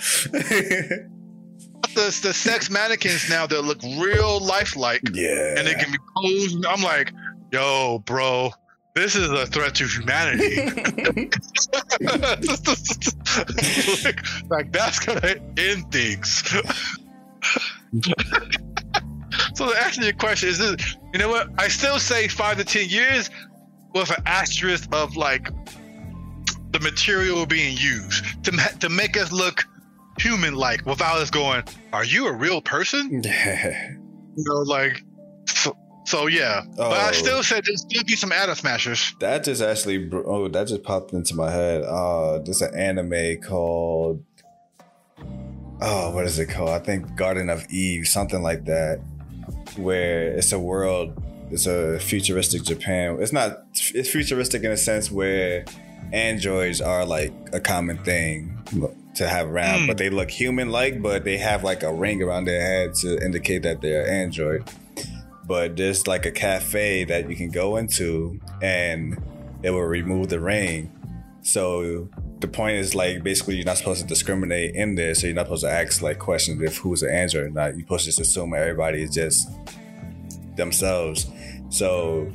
the, the sex mannequins now that look real lifelike. Yeah. And they can be posed. I'm like, yo, bro, this is a threat to humanity. (laughs) like, like, that's gonna end things. So to answer to your question is this, you know what? I still say five to ten years with an asterisk of like the material being used to to make us look human like without us going, are you a real person? (laughs) you know, like so, so yeah, oh, but I oh. still said there's still be some Atom Smashers. That just actually, oh, that just popped into my head. Uh, there's an anime called, oh, what is it called? I think Garden of Eve, something like that, where it's a world, it's a futuristic Japan. It's not, it's futuristic in a sense where androids are like a common thing to have around, mm. but they look human-like, but they have like a ring around their head to indicate that they're android but there's like a cafe that you can go into and it will remove the ring. So the point is like basically you're not supposed to discriminate in there, so you're not supposed to ask like questions if who's the android or not. You're supposed to just assume everybody is just themselves. So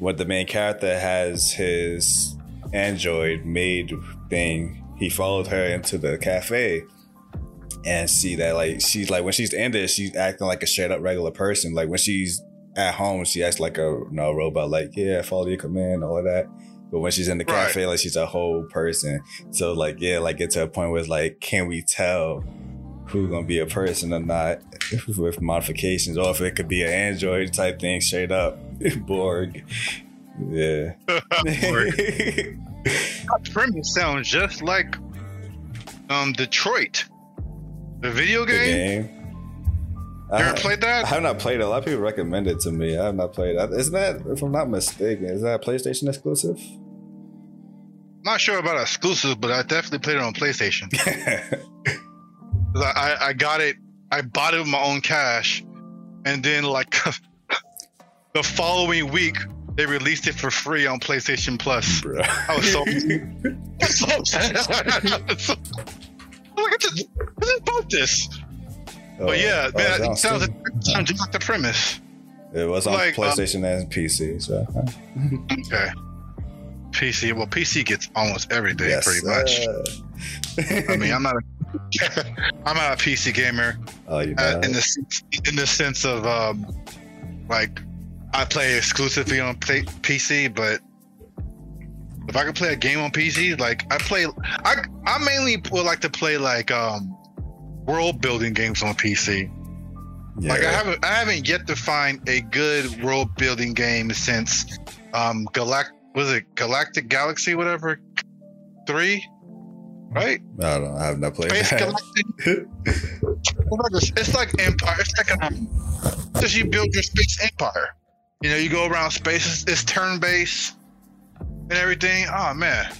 what the main character has his android made thing, he followed her into the cafe and see that like she's like when she's in there, she's acting like a straight up regular person. Like when she's at home she acts like a you know, robot, like yeah, follow your command, all of that. But when she's in the cafe, right. like she's a whole person. So like yeah, like get to a point where it's like, can we tell who's gonna be a person or not (laughs) with modifications, or if it could be an android type thing, straight up (laughs) Borg. Yeah. (laughs) Borg. premise sounds just like um Detroit. The video The game? game. You I, ever played that? I have not played it. A lot of people recommend it to me. I have not played it. Isn't that, if I'm not mistaken, is that a PlayStation exclusive? Not sure about exclusive, but I definitely played it on PlayStation. (laughs) I, I, I got it. I bought it with my own cash, and then like (laughs) the following week they released it for free on PlayStation Plus. Bro. I was so, (laughs) so upset. So- I'm like, I just, I bought this. But yeah, Oh, man, it's it on sounds, Steam? sounds just like the premise. It was on like, um, PlayStation and PC. So Okay. PC. Well, PC gets almost everything yes, pretty much. uh, I mean, I'm not. A, (laughs) I'm not a PC gamer oh, you uh, in the sense- in the sense of um, like I play exclusively on play, PC, but if I could play a game on PC, like I play, I I mainly would like to play like um world building games on PC. yeah. Like I haven't I haven't yet to find a good world building game since um Galact was it Galactic Galaxy whatever three, right? I don't know. I have not played Space that. Galactic. It's like Empire. It's like um, just you build your space empire. You know, you go around space. It's, turn based and everything. Oh man,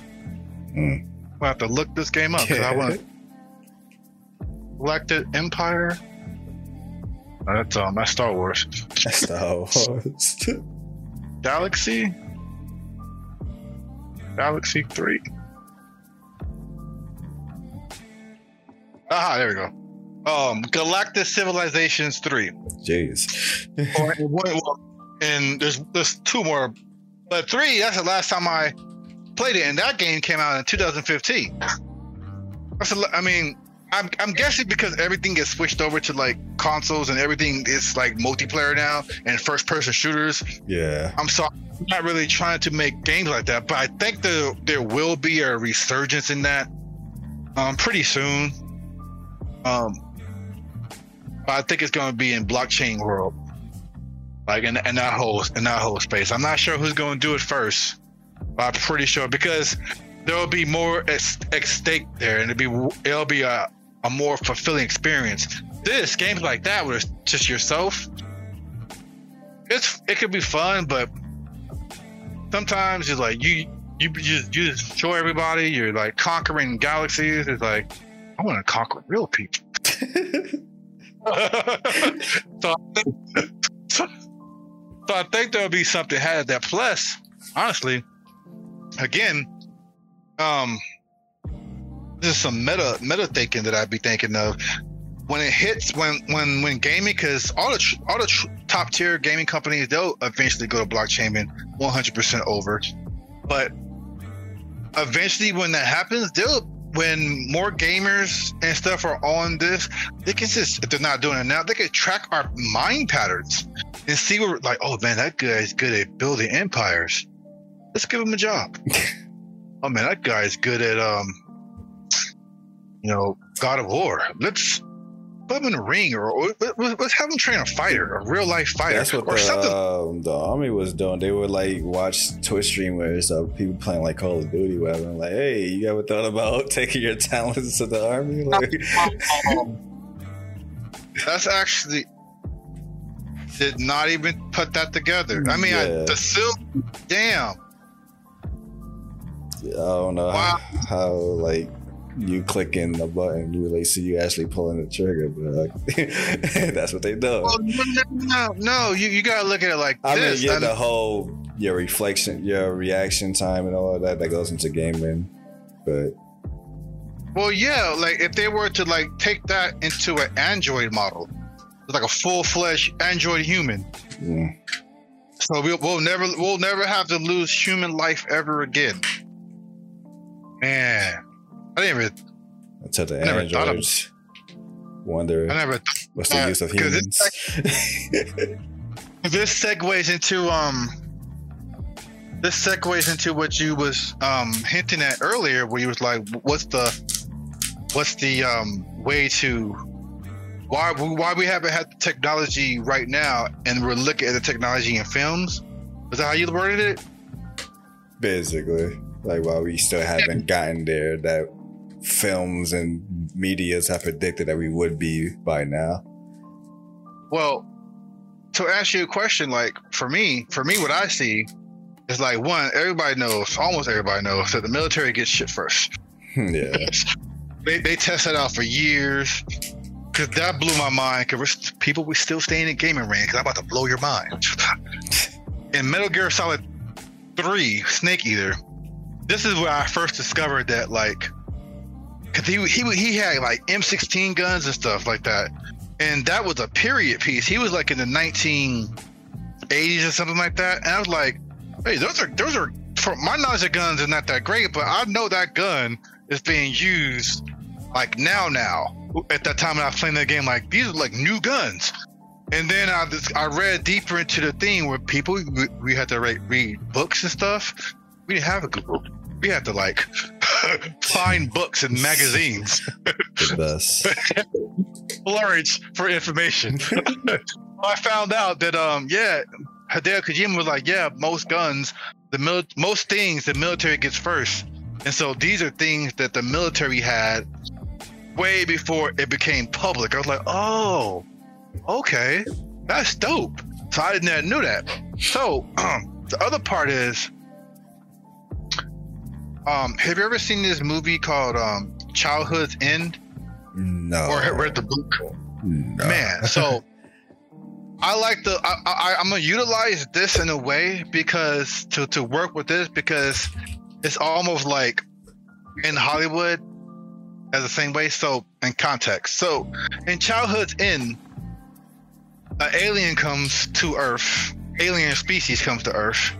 Mm. I have to look this game up because I want. (laughs) Galactic Empire. That's um, that's Star Wars. Star Wars. (laughs) Galaxy. Galaxy Three. Ah, there we go. Um, Galactic Civilizations Three. Jeez. Or- well, and there's there's two more, but three. That's the last time I played it, and that game came out in 2015. That's a, I mean, I'm I'm guessing because everything gets switched over to like consoles and everything is like multiplayer now and first person shooters. Yeah. I'm sorry, not really trying to make games like that, but I think there there will be a resurgence in that um pretty soon. Um, but I think it's going to be in blockchain world, like in, in that whole in that whole space. I'm not sure who's going to do it first, but I'm pretty sure because there will be more at, stake there, and it'll be it'll be a a more fulfilling experience. This games like that where it's just yourself, it's it could be fun, but sometimes it's like you you just you just show everybody you're like conquering galaxies. It's like I want to conquer real people. (laughs) so, so, so I think there'll be something had that. Plus, honestly, again, um, this is some meta meta thinking that I'd be thinking of when it hits when when when gaming because all the tr- all the tr- top tier gaming companies they'll eventually go to blockchain and 100% over, but eventually when that happens they'll when more gamers and stuff are on this, they can just if they're not doing it now, they can track our mind patterns and see where like, oh man, that guy's good at building empires. Let's give him a job. (laughs) oh man, that guy's good at um, you know, God of War. Let's put him in a ring, or, or let- let's have him train a fighter, a real life fighter, That's what or the, something. um, the army was doing. They would like watch Twitch streamers of people playing like Call of Duty, whatever. And like, hey, you ever thought about (laughs) taking your talents to the army? (laughs) Like, that's actually did not even put that together. I mean, I, Yeah. the silk, damn. I don't know Wow. how, how like you clicking the button, you like see you actually pulling the trigger, but like, (laughs) that's what they do. Oh, no, no, no. You, you gotta look at it like I mean, this. yeah, I mean, the whole your reflection, your reaction time, and all of that that goes into gaming. But well, yeah, like if they were to like take that into an Android model, like a full fledged Android human, mm, so we'll, we'll never we'll never have to lose human life ever again. Man, I didn't even until the I never thought of- androids wonder I never what's the uh, use of humans. it's (laughs) this segues into um this segues into what you was um hinting at earlier where you was like what's the what's the um way to why why we haven't had the technology right now and we're looking at the technology in films is that how you worded it Basically, like while we still haven't gotten there, that films and medias have predicted that we would be by now. Well, to ask you a question, like for me, for me, what I see is like one, everybody knows, almost everybody knows that the military gets shit first. (laughs) yeah. They, they test that out for years. Cause that blew my mind. Cause we're, people we still staying in gaming range. Cause I'm about to blow your mind. (laughs) in Metal Gear Solid Three, Snake Eater, this is where I first discovered that like, cause he he he had like M16 guns and stuff like that, and that was a period piece. He was like in the 1980s or something like that, and I was like, hey, those are those are. For my knowledge of guns is not that great, but I know that gun is being used like now now at that time when I was playing that game, like these are like new guns. And then I just, I read deeper into the thing where people we, we had to read, read books and stuff. We didn't have a Google. We had to like (laughs) find books and magazines. the best. (laughs) Large for information. (laughs) I found out that um yeah, Hideo Kojima was like, yeah, most guns, the mil- most things the military gets first. And so these are things that the military had way before it became public. I was like, oh, okay, that's dope. So I didn't knew that. So um, (clears throat) the other part is, um, have you ever seen this movie called um, Childhood's End? No. Or read the book? No. Man, (laughs) so I like the I, I I'm gonna utilize this in a way because to to work with this because it's almost like in Hollywood as the same way. So in context, so in Childhood's End, an alien comes to Earth. Alien species comes to Earth.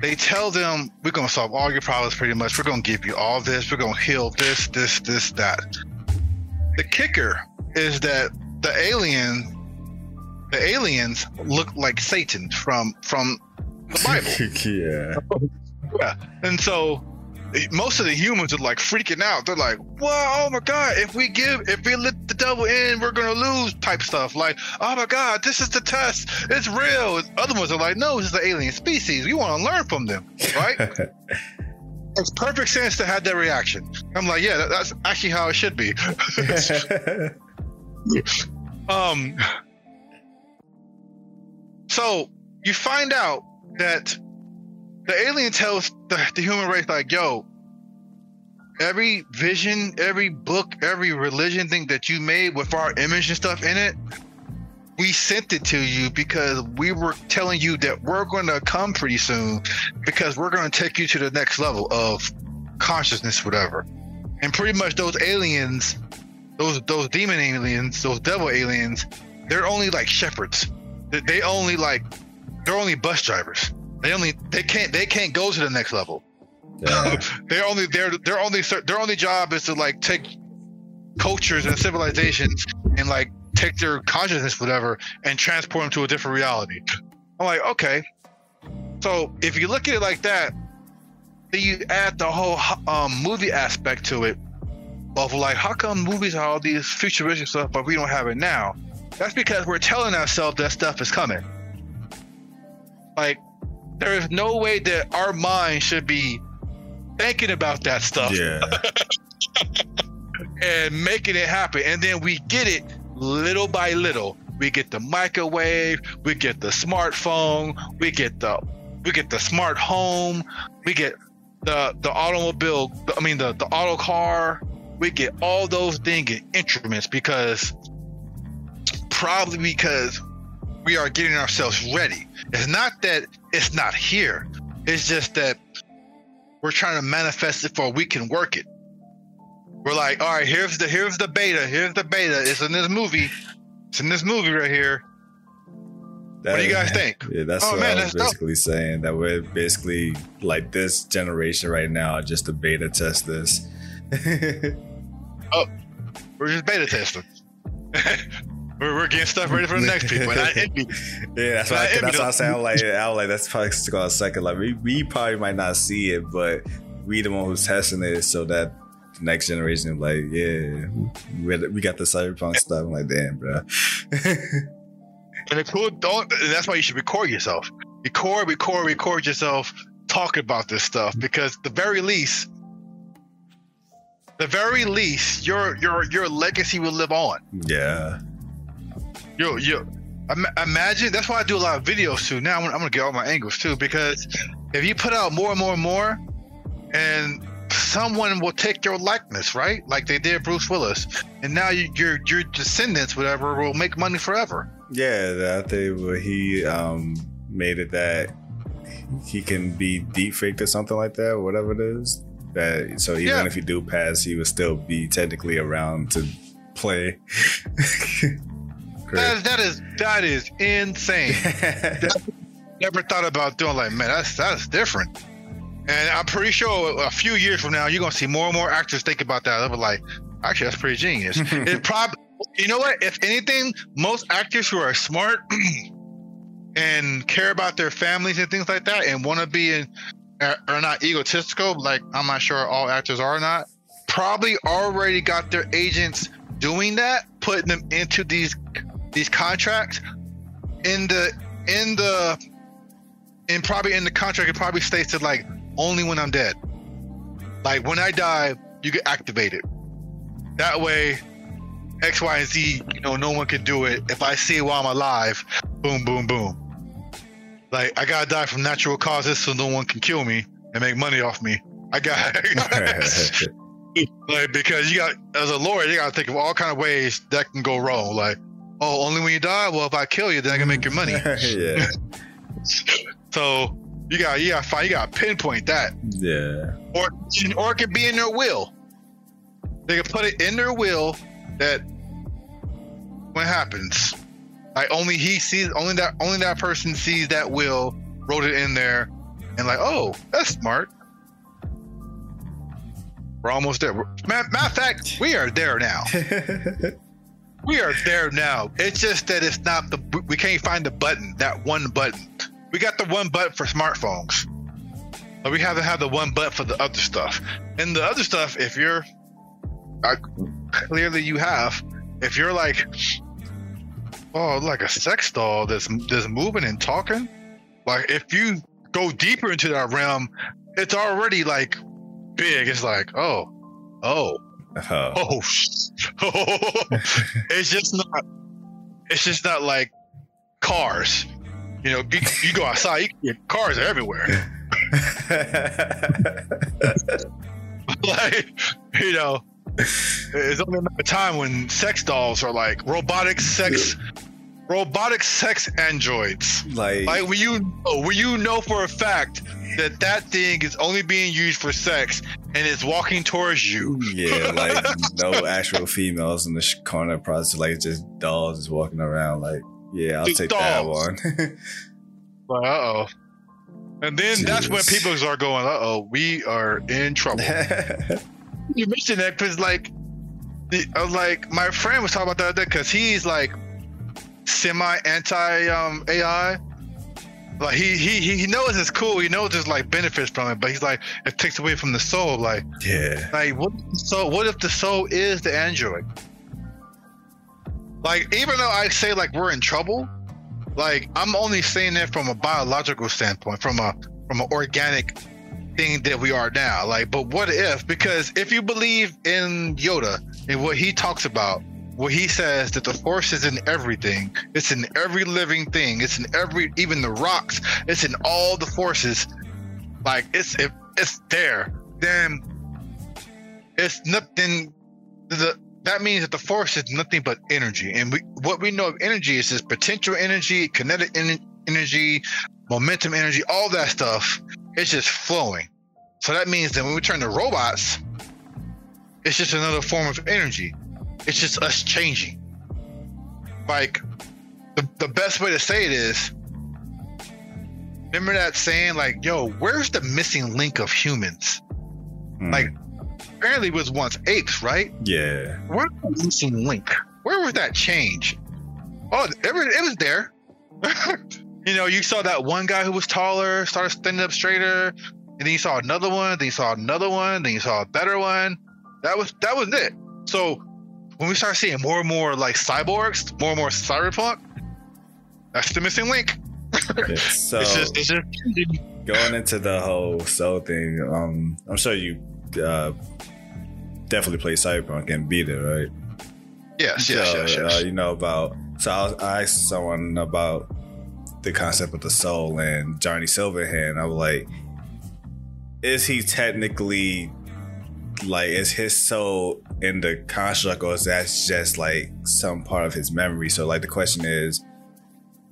They tell them we're gonna solve all your problems pretty much. We're gonna give you all this. We're gonna heal this, this, this, that. The kicker is that the alien, the aliens look like Satan from from the Bible. (laughs) yeah. Yeah. And so most of the humans are like freaking out. They're like, "Wow, oh my god! If we give, if we let the devil in, we're gonna lose." Type stuff. Like, "Oh my god, this is the test. It's real." Other ones are like, "No, this is the alien species. We want to learn from them." Right? (laughs) it's perfect sense to have that reaction. I'm like, yeah, that, that's actually how it should be. (laughs) um. So you find out that the alien tells the, the human race like yo every vision every book every religion thing that you made with our image and stuff in it we sent it to you because we were telling you that we're going to come pretty soon because we're going to take you to the next level of consciousness whatever. And pretty much those aliens those those demon aliens those devil aliens they're only like shepherds. They, only like they're only bus drivers they only they can't they can't go to the next level. Yeah. (laughs) they're only their their only their only job is to like take cultures and civilizations and like take their consciousness whatever and transport them to a different reality. I'm like, okay. So if you look at it like that, then you add the whole um, movie aspect to it of like, how come movies are all these futuristic stuff, but we don't have it now? That's because we're telling ourselves that stuff is coming. Like there is no way that our mind should be thinking about that stuff Yeah. (laughs) and making it happen. And then we get it little by little. We get the microwave, we get the smartphone, we get the we get the smart home, we get the the automobile, I mean the the auto car, we get all those things in instruments because probably because we are getting ourselves ready. It's not that it's not here. It's just that we're trying to manifest it for we can work it. We're like, all right, here's the here's the beta. Here's the beta. It's in this movie. It's in this movie right here. That, what do you guys think? (laughs) Yeah, that's Oh, what man, I was that's dope. basically saying. That we're basically like this generation right now, just to beta test this. (laughs) Oh, we're just beta testing. (laughs) we're, we're getting stuff ready for the next people. And I envy. Yeah, that's why. I, that's why I sound like I was like that's probably going to second. Like we, we probably might not see it, but we the one who's testing it, so that the next generation is like, yeah, we, we got the cyberpunk stuff. I'm like, damn, bro. And the cool don't that's why you should record yourself. Record, record, record yourself talking about this stuff because the very least the very least, your your your legacy will live on. Yeah. Yo, yo, imagine that's why I do a lot of videos too. Now I'm gonna, I'm gonna get all my angles too because if you put out more and more and more, and someone will take your likeness, right? Like they did Bruce Willis, and now you, your your descendants, whatever, will make money forever. Yeah, that they he um made it that he can be deep faked or something like that, whatever it is. That so even Yeah. if he do pass, he would still be technically around to play. (laughs) That, that is that is insane. (laughs) Never thought about doing like, man, that's that's different. And I'm pretty sure a few years from now, you're gonna see more and more actors think about that. They'll be like, actually, that's pretty genius. (laughs) it probably, you know what? If anything, most actors who are smart (clears throat) and care about their families and things like that, and want to be in, are are not egotistical. Like I'm not sure all actors are or not. Probably already got their agents doing that, putting them into these these contracts. In the in the and probably in the contract, it probably states it like only when I'm dead. Like when I die, you get activated. That way, X, Y, and Z, you know, no one can do it. If I see it while I'm alive, boom, boom, boom. Like I gotta die from natural causes so no one can kill me and make money off me. I got (laughs) (laughs) like because you got as a lawyer, you gotta think of all kind of ways that can go wrong. Like, oh, only when you die. Well, if I kill you, then I can make your money. (laughs) yeah, (laughs) So you got you got find you got pinpoint that, yeah, or or it could be in their will. They could put it in their will that what happens, like only he sees, only that only that person sees that will, wrote it in there, and like, oh, that's smart. We're almost there. Matter, matter of fact, we are there now. (laughs) We are there now. It's just that it's not the we can't find the button, that one button. We got the one button for smartphones. But we haven't had the one button for the other stuff. And the other stuff, if you're clearly you have, if you're like oh like a sex doll that's that's moving and talking, like if you go deeper into that realm, it's already like big. It's like, oh, oh, oh, oh, (laughs) sh- it's just not. It's just not like cars. You know, you, you go outside, you, cars are everywhere. (laughs) (laughs) like, you know, it's only a matter of time when sex dolls are like robotic sex, robotic sex androids. like, Like, when you when you know for a fact that that thing is only being used for sex and it's walking towards you. yeah, like (laughs) no actual females in the corner process, like just dolls just walking around. Like, yeah, I'll Just take that one. Like, uh oh. And then that's when people are going, uh oh, we are in trouble. (laughs) you mentioned that because, like, the, I was like, my friend was talking about that because he's like semi anti um, AI. Like he, he he knows it's cool. He knows there's like benefits from it, but he's like it takes away from the soul. Like yeah, like what if the soul? What if the soul is the android? Like even though I say like we're in trouble, like I'm only saying that from a biological standpoint, from a from an organic thing that we are now. Like, but what if? Because if you believe in Yoda and what he talks about, what he says that the force is in everything, it's in every living thing, it's in every even the rocks, it's in all the forces. Like it's it, it's there. Then it's nothing. The that means that the force is nothing but energy, and we what we know of energy is this potential energy, kinetic en- energy, momentum energy, all that stuff. It's just flowing. So that means that when we turn to robots, it's just another form of energy. It's just us changing. Like the, the best way to say it is remember that saying like, yo, where's the missing link of humans? Mm. Like apparently it was once apes, right? yeah, Where's the missing link? Where was that change? Oh, it, was- it was there. (laughs) you know, you saw that one guy who was taller, started standing up straighter, and then you saw another one, then you saw another one, then you saw a better one. That was that was it. So when we start seeing more and more like cyborgs, more and more cyberpunk, that's the missing link. (laughs) So It's just it's just going into the whole soul thing, um, I'm sure you uh, definitely played Cyberpunk and beat it, right? Yes, yes, so, yes, yes. Uh, you know about. So I, was, I asked someone about the concept of the soul and Johnny Silverhand. I was like, is he technically like is his soul in the construct or is that just like some part of his memory? So like the question is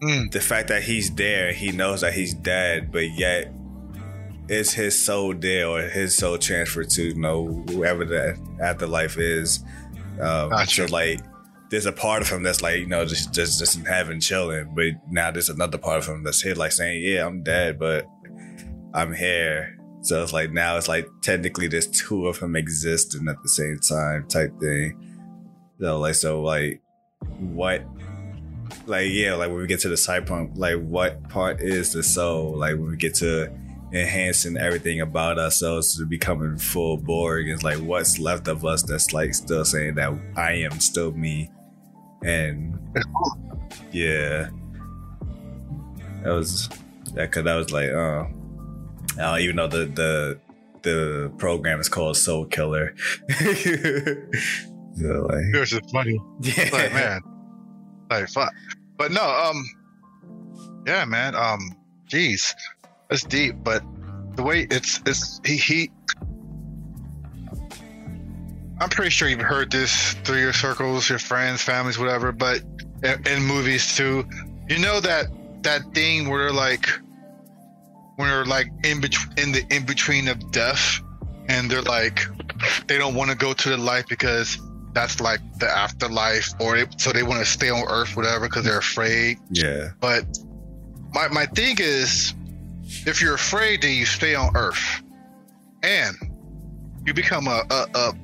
Mm. the fact that he's there, he knows that he's dead, but yet is his soul there or his soul transferred to you know whoever the afterlife is? Um, Gotcha. So like, there's a part of him that's like you know just just just in heaven chilling, but now there's another part of him that's here like saying, yeah, I'm dead, but I'm here. So it's like now it's like technically there's two of him existing at the same time type thing. So like so like what like yeah, like when we get to the cyberpunk, like what part is the soul? Like when we get to enhancing everything about ourselves to becoming full Borg, it's like what's left of us that's like still saying that I am still me. And (laughs) yeah. That was that cause I was like uh uh, even though the the the program is called Soul Killer. (laughs) so like just funny. (laughs) yeah. like man like fuck but no um yeah man um jeez that's deep but the way it's it's he he i'm pretty sure you've heard this through your circles your friends families whatever but in, in movies too you know that that thing where like when they're like in between in the in between of death and they're like they don't want to go to the light because that's like the afterlife or they, so they want to stay on earth whatever because they're afraid yeah. but my, my thing is if you're afraid then you stay on earth and you become a a, a,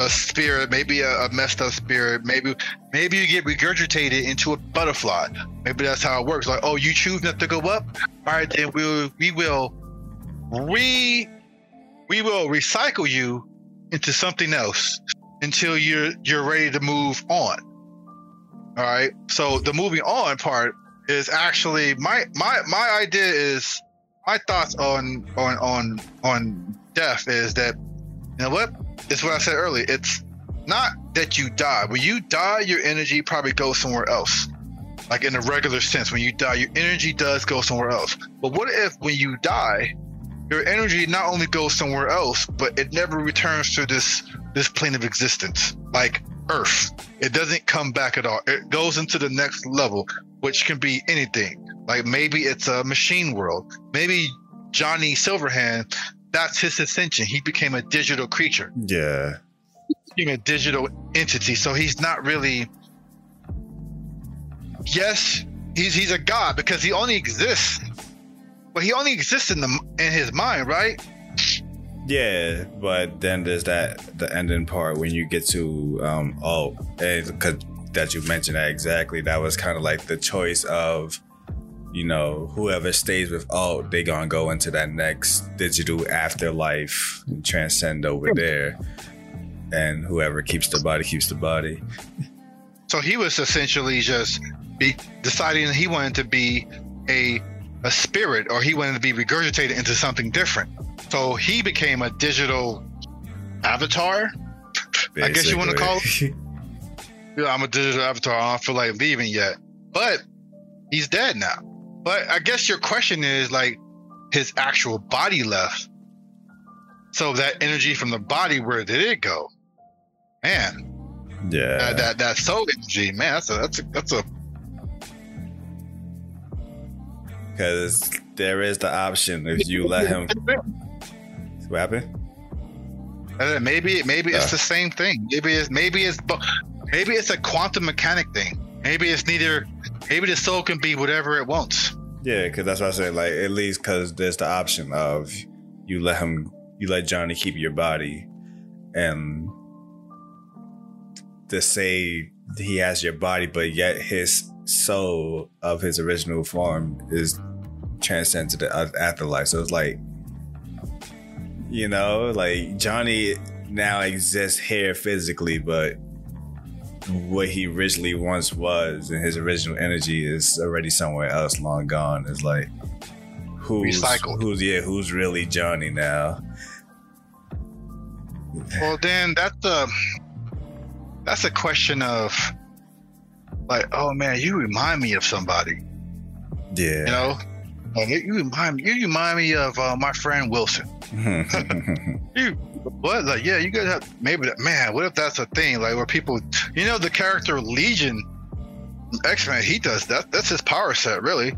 a spirit maybe a, a messed up spirit maybe maybe you get regurgitated into a butterfly maybe that's how it works like oh you choose not to go up all right then we'll we will re we will recycle you into something else until you're you're ready to move on. All right. So the moving on part is actually my my my idea is my thoughts on on on on death is that you know what? It's what I said earlier. It's not that you die. When you die, your energy probably goes somewhere else. Like in a regular sense, when you die, your energy does go somewhere else. But what if when you die, your energy not only goes somewhere else, but it never returns to this this plane of existence, like Earth. It doesn't come back at all. It goes into the next level, which can be anything. Like maybe it's a machine world. Maybe Johnny Silverhand, that's his ascension. He became a digital creature, Yeah. became a digital entity. So he's not really. Yes, he's he's a god because he only exists. But he only exists in the in his mind, right? Yeah, but then there's that the ending part when you get to um oh because that you mentioned that exactly that was kind of like the choice of you know whoever stays with oh they gonna go into that next digital afterlife and transcend over hmm. there and whoever keeps the body keeps the body So he was essentially just be deciding he wanted to be a a spirit or he wanted to be regurgitated into something different. So he became a digital avatar. I guess you wanna call basically. (laughs) Yeah, I'm a digital avatar. I don't feel like leaving yet. But he's dead now. But I guess your question is like his actual body left. So that energy from the body, where did it go? Man, yeah that, that that soul energy, man, that's a that's a that's a because there is the option if you let him what happened Uh, maybe maybe it's Uh. the same thing. Maybe it's maybe it's maybe it's a quantum mechanic thing. Maybe it's neither. Maybe the soul can be whatever it wants. Yeah, because that's what I said. Like at least because there's the option of you let him, you let Johnny keep your body, and to say he has your body, but yet his soul of his original form is transcend to the afterlife. So it's like, you know, like Johnny now exists here physically, but what he originally once was and his original energy is already somewhere else long gone it's like who's Recycled. who's yeah who's really johnny now Well, then that's a that's a question of like, oh man, you remind me of somebody. Yeah. You know, like, you remind me. You remind me of uh, my friend Wilson. (laughs) you what? Like, yeah, you guys have maybe that. Man, what if that's a thing? Like, where people, you know, the character Legion, X Men, he does that. That's his power set, really,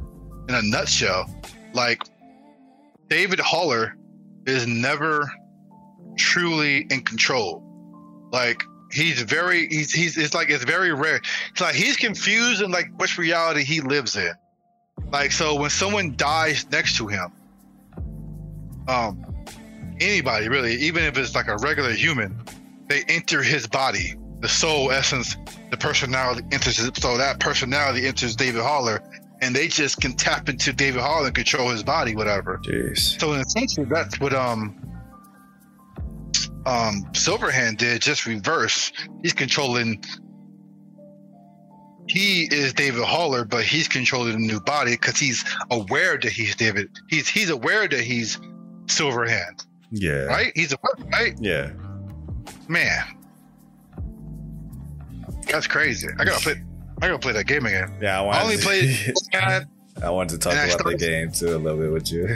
in a nutshell. Like, David Haller is never truly in control. Like, he's very, he's, he's, it's like it's very rare. It's like he's confused in like which reality he lives in. Like, so when someone dies next to him, um, anybody really, even if it's like a regular human, they enter his body. The soul essence, the personality enters. So that personality enters David Haller, and they just can tap into David Haller and control his body, whatever. Jeez. So in a sense, that's what um um Silverhand did, just reverse. He's controlling. He is David Haller, but he's controlling a new body because he's aware that he's David. He's he's aware that he's Silverhand, Yeah. right? He's aware, right? Yeah. Man, that's crazy. I gotta play. I gotta play that game again. Yeah. I, I only to- played. (laughs) yeah, I wanted to talk about the game too a little bit with you.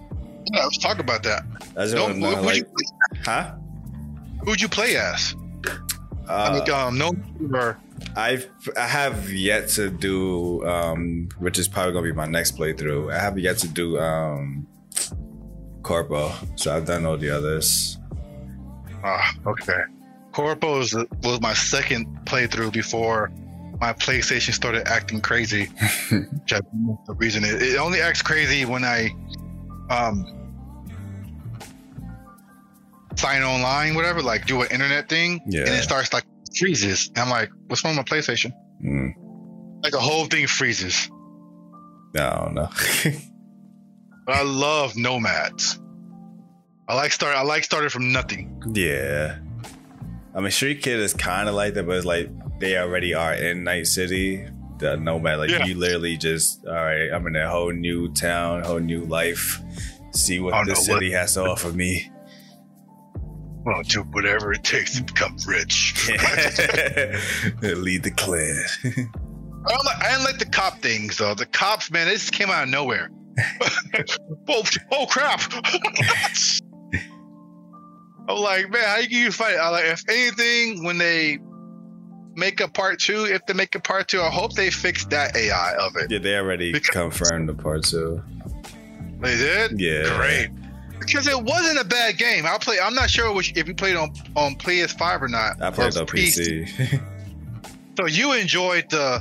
(laughs) Yeah, let's talk about that. I just Don't, want know, who'd, like, you, huh? who'd you play as? I Uh, mean, um, no, I've I have yet to do um which is probably gonna be my next playthrough. I have yet to do um Corpo, so I've done all the others. Ah, okay. Corpo was, was my second playthrough before my PlayStation started acting crazy. (laughs) Which I the reason it, it only acts crazy when I um sign online, whatever, like do an internet thing, Yeah. and it starts like freezes. And I'm like, what's wrong with my PlayStation? Mm, Like the whole thing freezes. I don't know. (laughs) But I love nomads. I like start. I like started from nothing. yeah. I mean Street Kid is kinda like that, but it's like they already are in Night City. The nomad, like Yeah. you literally just all right, I'm in a whole new town, whole new life. See what Oh, the no, what- city has to offer me. Well, do whatever it takes to become rich. (laughs) Lead the clan. I don't, like, I didn't like the cop things though. The cops, man, this came out of nowhere. (laughs) oh, oh crap! (laughs) I'm like, man, how you can you fight? I like, if anything, when they make a part two, if they make a part two, I hope they fix that AI of it. Yeah, they already Because- confirmed the part two. They did. Yeah. great. Because it wasn't a bad game. I'll play. I'm not sure which, if you played on on PS5 or not. I played on PC. So you enjoyed the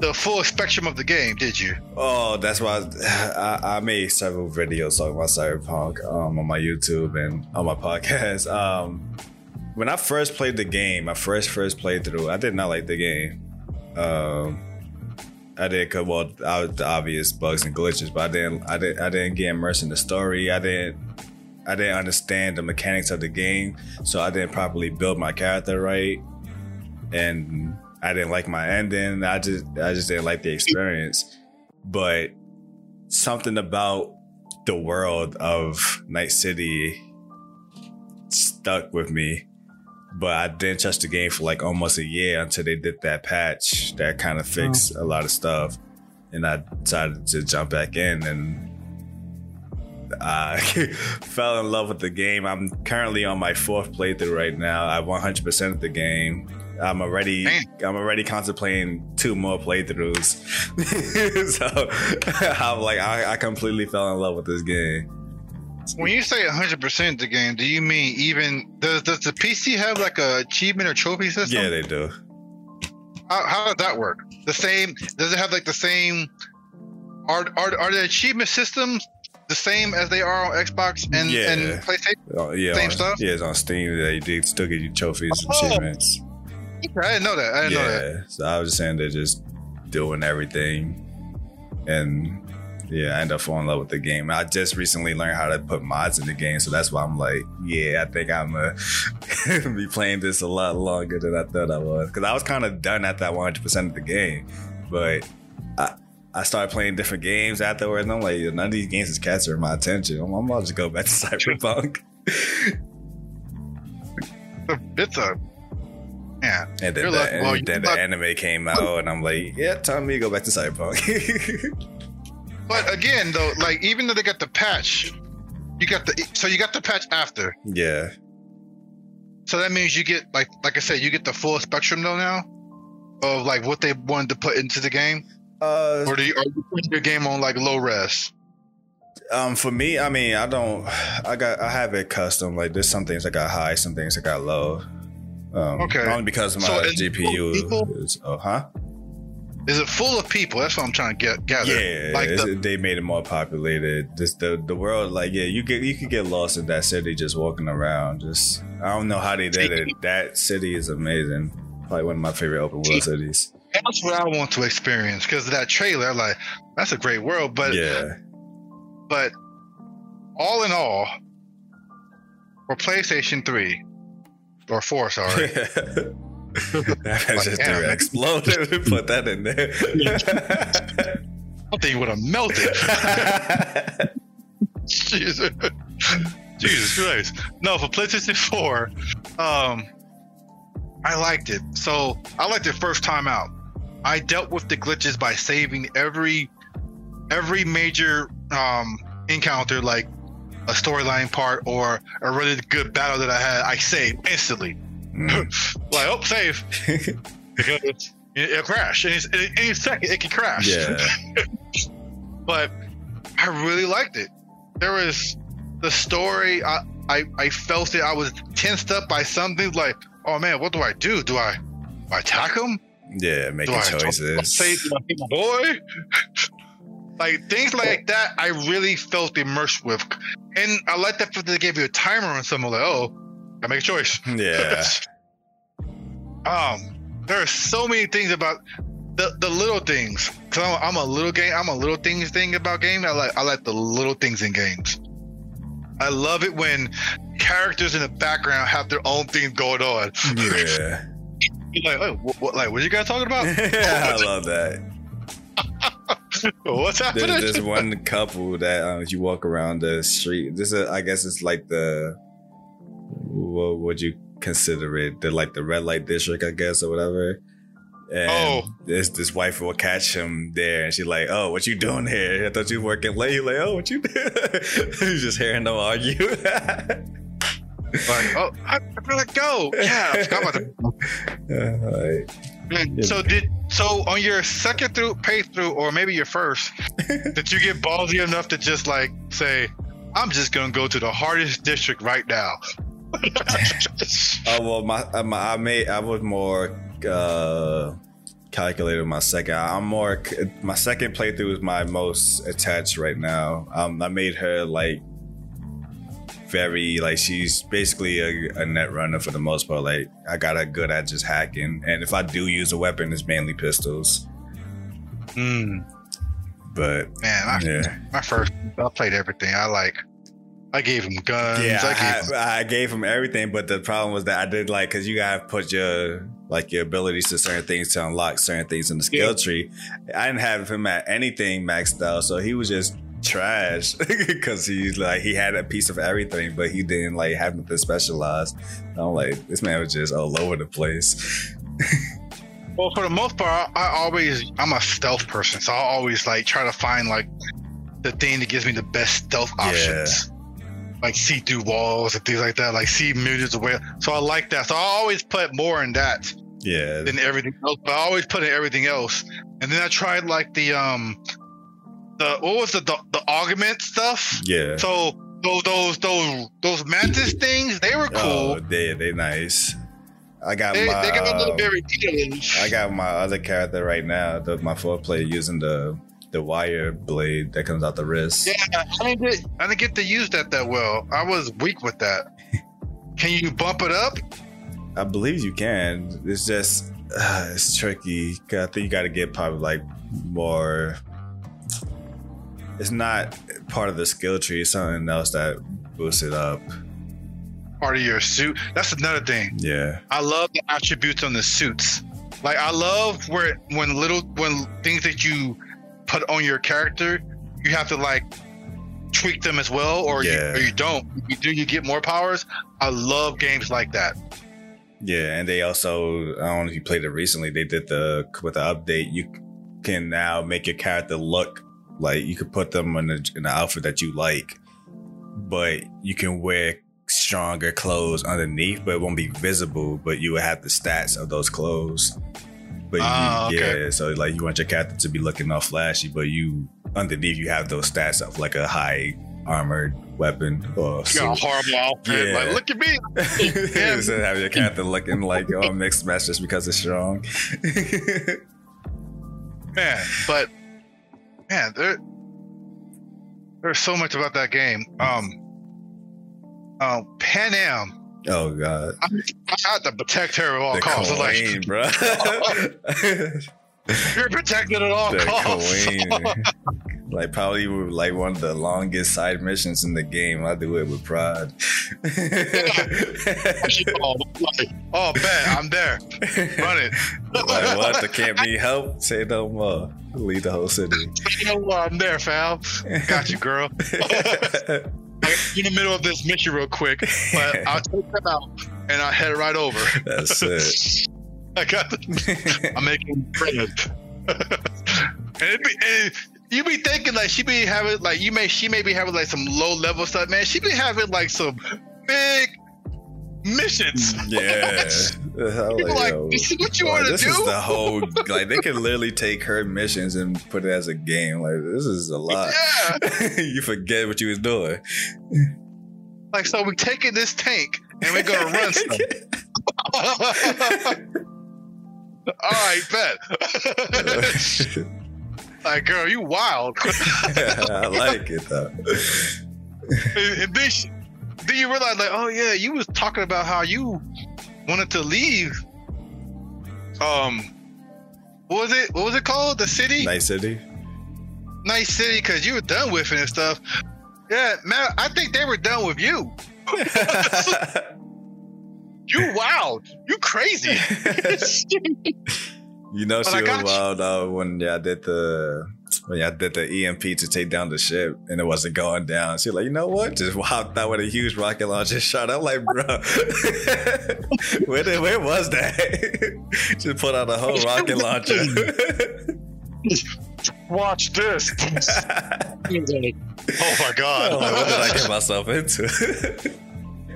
the full spectrum of the game, did you? oh, that's why I, I, I made several videos talking about Cyberpunk um, on my YouTube and on my podcast. Um, when I first played the game, my first first playthrough, I did not like the game. Um, I did cause well, obvious bugs and glitches, but I didn't, I didn't, I didn't get immersed in the story. I didn't, I didn't understand the mechanics of the game, so I didn't properly build my character right, and I didn't like my ending. I just, I just didn't like the experience. But something about the world of Night City stuck with me but I didn't touch the game for like almost a year until they did that patch that kind of oh. fixed a lot of stuff. And I decided to jump back in and I (laughs) fell in love with the game. I'm currently on my fourth playthrough right now. I 100% of the game. I'm already Man. I'm already contemplating two more playthroughs. (laughs) so (laughs) I'm like I, I completely fell in love with this game. When you say 100% the game, do you mean even does does the PC have like a achievement or trophy system? Yeah, they do. How, how does that work? The same? Does it have like the same? Are are are the achievement systems the same as they are on Xbox and Yeah. and PlayStation? Oh, yeah, Same on, stuff? Yeah, it's on Steam. They do still get you trophies and Oh. achievements. I didn't know that. I didn't know that. So I was just saying they're just doing everything, and yeah, I ended up falling in love with the game. I just recently learned how to put mods in the game, so that's why I'm like, yeah, I think I'm gonna (laughs) be playing this a lot longer than I thought I was, because I was kind of done at that 100 percent of the game, but I. I started playing different games afterwards, and I'm like, none of these games is capturing my attention. I'm, I'm about to go back to (laughs) Cyberpunk. (laughs) it's a yeah. And then, the, like, well, and then the anime came out, and I'm like, yeah, time me to go back to Cyberpunk. But again, though, like even though they got the patch, you got the so you got the patch after. yeah. So that means you get like like I said, you get the full spectrum though now of like what they wanted to put into the game, Uh, or do you are you putting your game on like low res? Um, for me, I mean, I don't. I got. I have it custom. Like, there's some things I got high, some things I got low. Um, Okay. Only because of my So GPU people? is. Oh, huh? Is it full of people? That's what I'm trying to get gather. Yeah. like the, they made it more populated. Just the the world. Like, yeah, you get you could get lost in that city just walking around. Just I don't know how they did it. (laughs) That city is amazing. Probably one of my favorite open world cities. that's what I want to experience because that trailer, like that's a great world, but yeah. but all in all, for PlayStation Three or Four, sorry, (laughs) (laughs) That's just damn. exploded. Put that in there. (laughs) I think would have melted. (laughs) Jesus. Jesus Christ. No, for PlayStation 4, um, I liked it. So I liked it first time out. I dealt with the glitches by saving every every major um encounter, like a storyline part or a really good battle that I had, I saved instantly. Mm. (coughs) Like, oh, save. (laughs) because it- it'll crash. Any, any second, it can crash yeah. (laughs) but I really liked it. There was the story. I, I I felt it. I was tensed up by something like, oh man, what do I do? Do I, do I attack him? Yeah, Do making I choices. I my boy? (laughs) like things like that, I really felt immersed with, and I like that they gave you a timer and something like, oh, I make a choice. (laughs) Yeah. (laughs) um, there are so many things about the the little things. Cause I'm, I'm a little game. I'm a little things thing about game. I like I like the little things in games. I love it when characters in the background have their own things going on. Yeah. (laughs) Like, oh, what, what, like, what you guys talking about? I love that. What's happening? There's, there's one couple that um, you walk around the street. This is, I guess, it's like the what would you consider it? The like the red light district, I guess, or whatever. And Oh. this this wife will catch him there, and she's like, "Oh, what you doing here? I thought you were working late." He's like, "Oh, what you?" (laughs) doing?" He's (laughs) just hearing them argue. (laughs) like, oh, I, I gotta go. Yeah, I forgot about uh, Like, Man, So did so on your second through playthrough, or maybe your first, did you get ballsy enough to just like say, "I'm just gonna go to the hardest district right now"? (laughs) Oh well, my, uh, my I made I was more uh calculated my second. I'm more my second playthrough is my most attached right now. Um, I made her like very like she's basically a, a net runner for the most part. Like I got her good at just hacking, and if I do use a weapon, it's mainly pistols. Hmm. But man, I, yeah, my first, I played everything. I like, I gave him guns. yeah, I gave him, I, I gave him everything, but the problem was that I did like because you gotta put your like your abilities to certain things to unlock certain things in the skill Yeah. tree. I didn't have him at anything maxed out, so he was just trash (laughs) because he's like he had a piece of everything, but he didn't like have nothing specialized. I'm like, this man was just all over the place. (laughs) well, for the most part, I, I always, I'm a stealth person, so I always like try to find like the thing that gives me the best stealth Yeah. Like see through walls and things like that, like see millions away. So I like that. So I always put more in that. Yeah, than everything else. But I always put in everything else. And then I tried like the um the what was the the, the augment stuff. yeah. So those those those those mantis things, they were cool. Oh, they they nice. I got they, my they got a little bit ridiculous. I got my other character right now, the, my fourth player using the the wire blade that comes out the wrist. yeah, I didn't get I didn't get to use that that well. I was weak with that. (laughs) Can you bump it up? I believe you can. It's just uh, it's tricky. I think you got to get probably like more. It's not part of the skill tree. It's something else that boosts it up. Part of your suit. That's another thing. Yeah, I love the attributes on the suits. Like I love where when little when things that you put on your character, you have to like tweak them as well, or Yeah. you or you don't. You do, you get more powers. I love games like that. Yeah, and they also I don't know if you played it recently. They did the with the update. You can now make your character look like you could put them in, a, in an outfit that you like, but you can wear stronger clothes underneath, but it won't be visible. But you will have the stats of those clothes. But you, Ah, okay. yeah, so like you want your character to be looking all flashy, but you underneath you have those stats of like a high armored weapon or You got a horrible outfit. Yeah. Like, look at me. (laughs) Instead of having your character looking like oh mixed match just because it's strong. (laughs) man. But man, there there's so much about that game. Um, um, Panam. Oh god, I, I had to protect her at all the costs. Queen, like, bro. (laughs) you're protected at all the costs. queen. like probably like one of the longest side missions in the game. I do it with pride. (laughs) oh, like, oh, bet I'm there. Run it. like what? The can't be (laughs) helped. Say no more. Leave the whole city. You know what? I'm there, fam. Got you, girl. In the middle of this mission real quick, but (laughs) I'll take them out and I'll head right over. That's it. (laughs) I got. (laughs) I'm making friends. and be, and you be thinking like she be having like you may she may be having like some low level stuff, man. She be having like some big missions. Yeah. People like, yo, this (laughs) is what you like, want to do. this is the (laughs) whole like they can literally take her missions and put it as a game. Like this is a lot. yeah. (laughs) you forget what you was doing. Like so, we're taking this tank and we're gonna run stuff. All right, bet. like, girl, you wild. I like it though. and, and then, she, then you realize, like, oh yeah, you was talking about how you wanted to leave. Um, what was it? What was it called? The city, Night City. nice city, because you were done with it and stuff. Yeah, man, I think they were done with you. (laughs) You wild. You crazy. (laughs) (laughs) you know But she was wild though when y'all did the when y'all did the EMP to take down the ship and it wasn't going down. She's like, you know what? Just hopped out with a huge rocket launcher (laughs) shot. I'm like, bro, (laughs) where did, where was that? (laughs) Just put out a whole rocket launcher. Watch this. oh my god. like, what did I get myself into?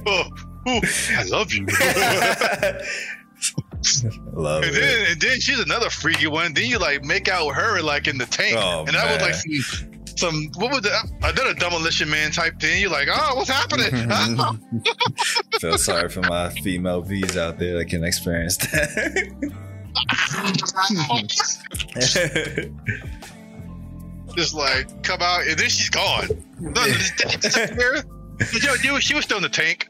Oh, ooh, I love you. Love And it. then, and then she's another freaky one. Then you like make out with her like in the tank, Oh, and that was like some, some what was that? Another demolition man type thing. You're like, oh, what's happening? Ah. Feel sorry for my female V's out there that can experience that. Just like come out, and then she's gone. No, no, this- this- disappear. Yo, you- she was still in the tank.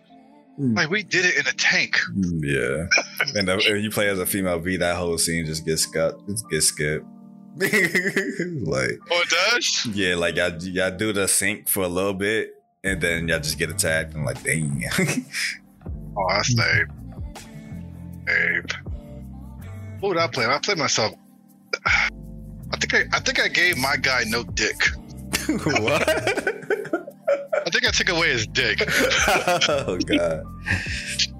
Mm. Like we did it in a tank. Mm, yeah. (laughs) And uh, if you play as a female V, that whole scene just gets skipped. Just gets skipped. (laughs) like, Oh, it does. yeah, like y'all, y'all do the sync for a little bit and then y'all just get attacked and like, dang. Oh, that's Abe. Abe. What would I play? I played myself. (sighs) I think I, I think I gave my guy no dick. (laughs) what? I think I took away his dick. (laughs) oh, God.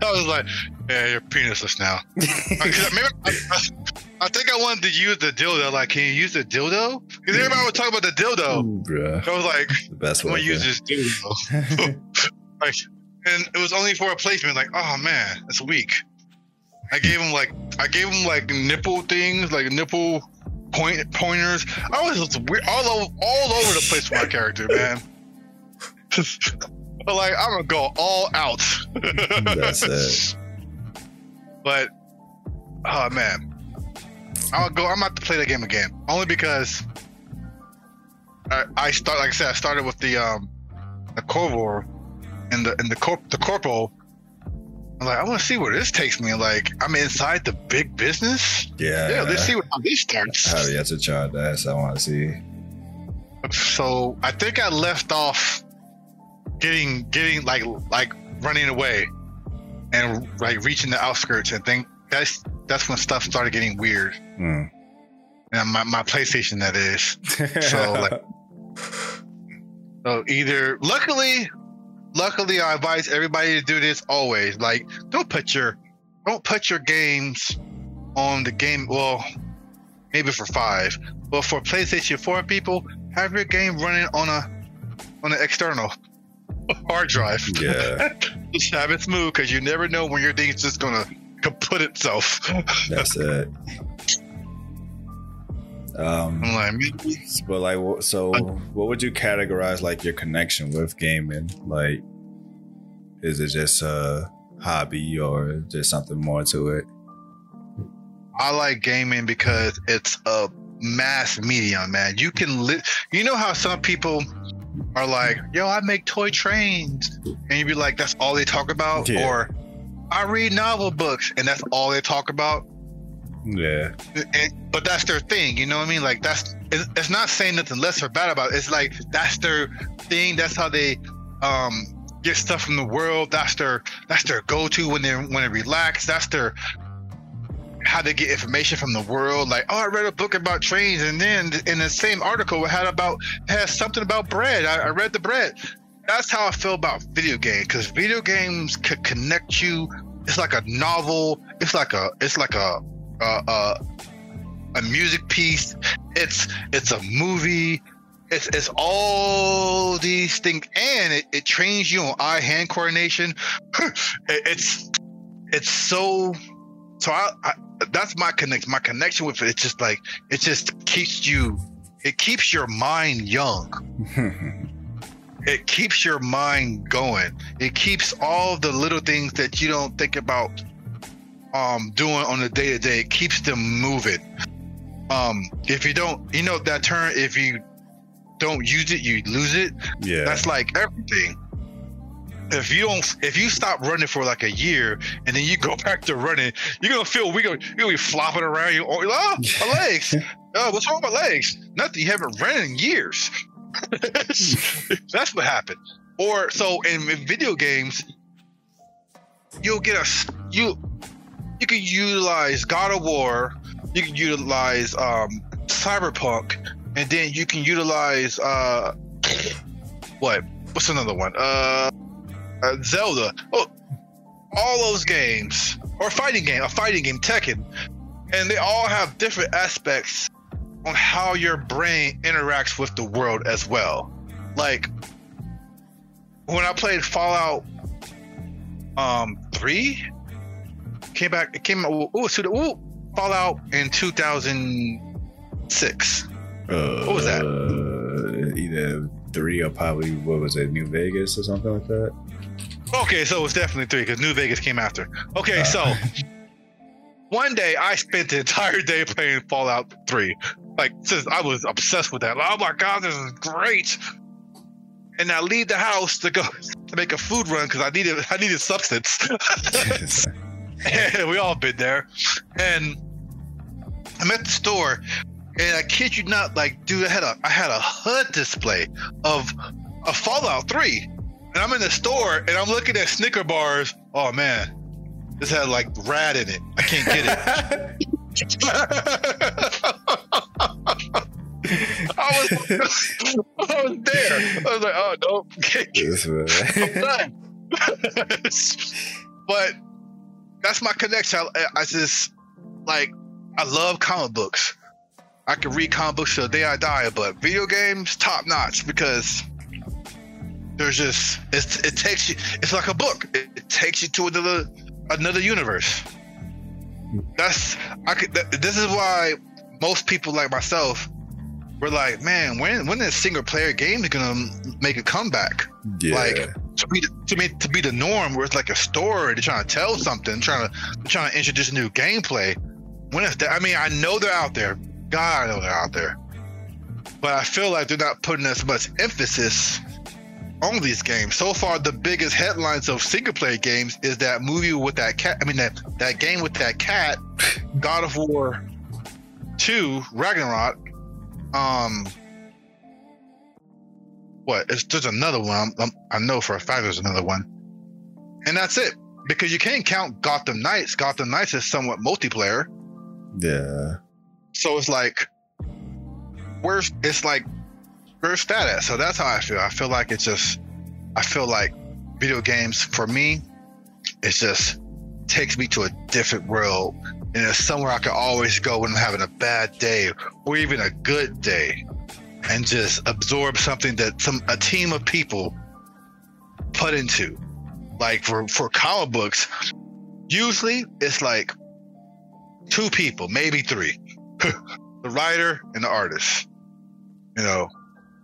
I was like, "Yeah, you're penisless now." (laughs) Uh, Maybe I, I, think I wanted to use the dildo. Like, can you use the dildo? Because everybody mm. was talking about the dildo. Ooh, bruh. I was like, The best I'm gonna use this dildo. (laughs) like, and it was only for a placement. Like, oh man, that's weak. I gave him like, I gave him like nipple things, like nipple point pointers. I was weird, all over, all over the place with my character, man. Like, I'm gonna go all out. That's it. (laughs) But oh man, I'll go. I'm about to play that game again, only because I, I start. Like I said, I started with the um the Corpo and the and the corp the corporal. I'm like, I want to see where this takes me. Like, I'm inside the big business. Yeah. Yeah, let's see what, how this starts. How have to charge that? I want to see. So I think I left off getting getting like like running away and like reaching the outskirts and think that's that's when stuff started getting weird. Hmm. And my, my PlayStation that is. So, (laughs) like- So either luckily luckily I advise everybody to do this always. Like don't put your don't put your games on the game. Well, maybe for five, but for PlayStation Four people, have your game running on a on an external hard drive. (laughs) Yeah. (laughs) just have it smooth because you never know when your thing's just gonna kaput itself. (laughs) That's it. Um, I'm like, maybe. but like, so what would you categorize like your connection with gaming? Like, is it just a hobby or just something more to it? I like gaming because it's a mass medium, man. You can li- you know how some people are like, yo, I make toy trains. And you'd be like, that's all they talk about? Yeah. Or I read novel books and that's all they talk about. Yeah. And, but that's their thing, you know what I mean? Like that's it's, it's not saying nothing less or bad about it. It's like that's their thing. That's how they um get stuff from the world. That's their that's their go to when they're when they relax. That's their how they get information from the world. Like, oh, I read a book about trains, and then in the same article it had about has something about bread. I, I read the bread. That's how I feel about video games because video games could connect you. It's like a novel. It's like a it's like a a, a, a music piece. It's it's a movie. It's it's all these things, and it, it trains you on eye hand coordination. (laughs) It- it's it's so so I, I that's my connection. My connection with it. It's just like it just keeps you. It keeps your mind young. (laughs) It keeps your mind going. It keeps all the little things that you don't think about um doing on the day to day. It keeps them moving. Um, if you don't, you know that term. If you don't use it, you lose it. yeah. That's like everything. If you don't, if you stop running for like a year and then you go (laughs) back to running, you're gonna feel weak. You're gonna be flopping around. You, oh, oh, my (laughs) legs. Oh, what's wrong with my legs? Nothing. You haven't run in years. (laughs) That's what happened. Or so in, in video games, you'll get a you. You can utilize God of War. You can utilize um, Cyberpunk, and then you can utilize uh, (sniffs) what? What's another one? Uh, uh, Zelda. Oh, all those games or fighting game, a fighting game, Tekken, and they all have different aspects on how your brain interacts with the world as well. Like when I played Fallout um 3 came back it came out ooh, ooh, Fallout in 2006. Uh, what was that? Either three or probably what was it, New Vegas or something like that. Okay, so it was definitely 3 cuz New Vegas came after. Okay, so uh. (laughs) one day I spent the entire day playing Fallout 3. Like since I was obsessed with that. Like, oh my god, this is great. And I leave the house to go (laughs) to make a food run because I needed I needed substance. (laughs) we all been there. And I'm at the store, and I kid you not, like, dude, I had a I had a HUD display of a Fallout 3. And I'm in the store and I'm looking at Snicker bars. Oh man, this had like rat in it. I can't get it. (laughs) I was (laughs) I was there. I was like, oh no, (laughs) can't get This man. but that's my connection. I, I just like I love comic books. I can read comic books till the day I die, but video games top notch because there's just it's, it takes you. It's like a book. It, it takes you to another another universe. That's I could. Th- this is why most people like myself were like, man, when when is single player games gonna make a comeback? Yeah. Like to be to me to be the norm, where it's like a story. They're trying to tell something, trying to trying to introduce new gameplay. When is that? I mean, I know they're out there. God, I know they're out there. But I feel like they're not putting as much emphasis on these games. So far, the biggest headlines of single player games is that movie with that cat. I mean, that that game with that cat, (laughs) God of War Two, Ragnarok. Um, what? It's, there's another one. I'm, I'm, I know for a fact there's another one, and that's it. Because you can't count Gotham Knights. Gotham Knights is somewhat multiplayer, yeah. so it's like, where's it's like, that at? So that's how I feel. I feel like it's just, I feel like video games for me, it's just takes me to a different world, and it's somewhere I can always go when I'm having a bad day or even a good day, and just absorb something that some a team of people put into. Like for for comic books, usually it's like two people, maybe three, (laughs) the writer and the artist, you know,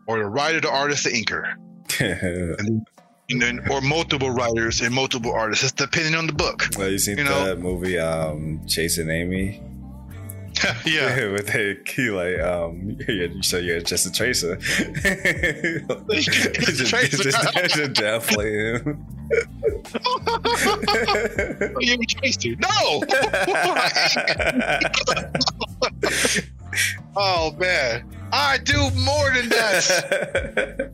or the writer, the artist, the inker, (laughs) and and then or multiple writers and multiple artists. It's depending on the book. well, you seen You know- that movie, um, Chasing Amy? (laughs) yeah. (laughs) with the key, like, um, you said you're just a tracer. A tracer. just, just downplay him. You Tracer. No. (laughs) oh man, I do more than that.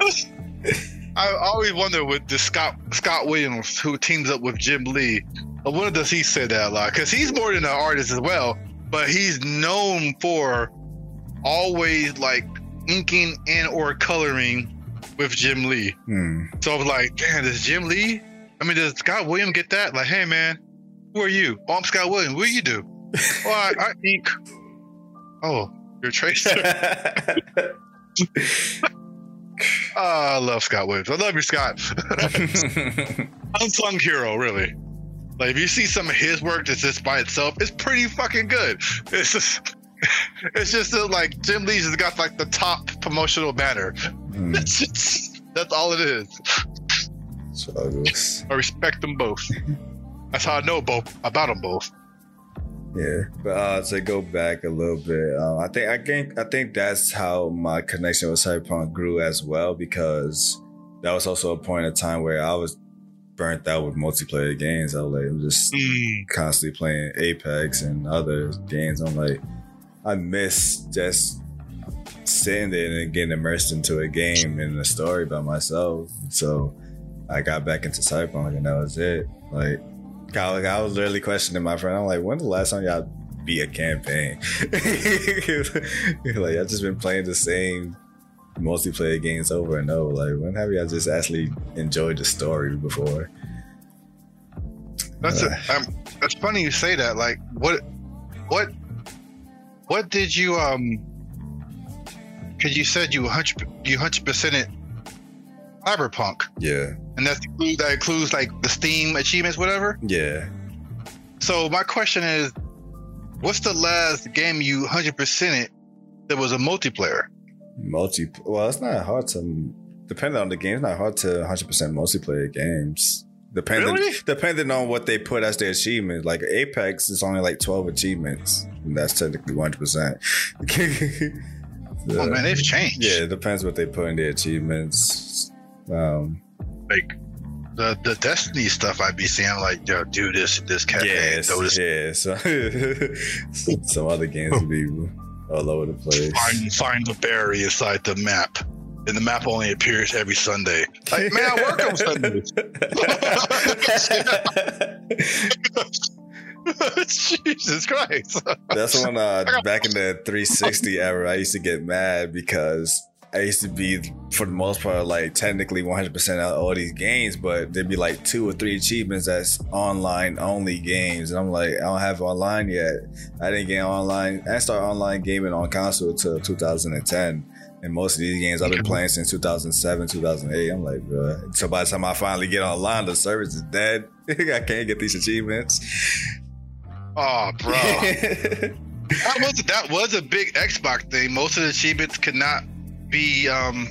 (laughs) I always wonder with the Scott Scott Williams who teams up with Jim Lee. I wonder does he say that a lot? Because he's more than an artist as well, but he's known for always like inking and or coloring with Jim Lee. Hmm. So I was like, damn, does Jim Lee? I mean, does Scott Williams get that? Like, hey man, who are you? Oh, I'm Scott Williams. What do you do? Well, I, I ink. Oh, you're a tracer. oh, (laughs) I love Scott Williams. I love you, Scott. (laughs) Unsung hero, really. Like, if you see some of his work that's just by itself, it's pretty fucking good. It's just, it's just that, like Jim Lee's has got like the top promotional banner. Hmm. It's just, that's all it is. Struggles. I respect them both. That's how I know both about them both. Yeah, but uh, to go back a little bit, um, I think I think I think that's how my connection with Cyberpunk grew as well because that was also a point in time where I was burnt out with multiplayer games. I was like, I'm just Mm, constantly playing Apex and other games. I'm like, I miss just sitting there and getting immersed into a game and a story by myself. So I got back into Cyberpunk and that was it. Like, I was, I was literally questioning my friend. I'm like, when the last time y'all be a campaign? (laughs) like, I've just been playing the same multiplayer games over and over. Like, when have y'all just actually enjoyed the story before? that's Uh. Um, that's funny you say that. Like, what, what, what did you um? Because you said you hunch you hundred percent it Cyberpunk, Yeah, and that's that includes like the Steam achievements, whatever. yeah. So my question is, what's the last game you hundred percent that was a multiplayer? multi well it's not hard to depending on the game it's not hard to 100% multiplayer games depending Really? depending on what they put as their achievement like apex is only like 12 achievements and that's technically 100% (laughs) Oh man, they've changed. yeah it depends what they put in their achievements um like the the Destiny stuff I'd be seeing like, yo, do this, this campaign, yeah do this, yeah (laughs) so some other games would be all over the place find find the berry inside the map. And the map only appears every Sunday. Like, man, I work on Sundays. (laughs) (laughs) Jesus Christ. That's when uh back in the 360 era, I used to get mad because I used to be for the most part like technically 100% out all these games, but there'd be like two or three achievements that's online only games, and I'm like, I don't have online yet. I didn't get online. I didn't online gaming on console until 2010. And most of these games I've been mm-hmm. playing since 2007, 2008. I'm like, bro. So by the time I finally get online, the service is dead. (laughs) I can't get these achievements. Oh, bro. (laughs) that was that was a big Xbox thing. Most of the achievements could not be um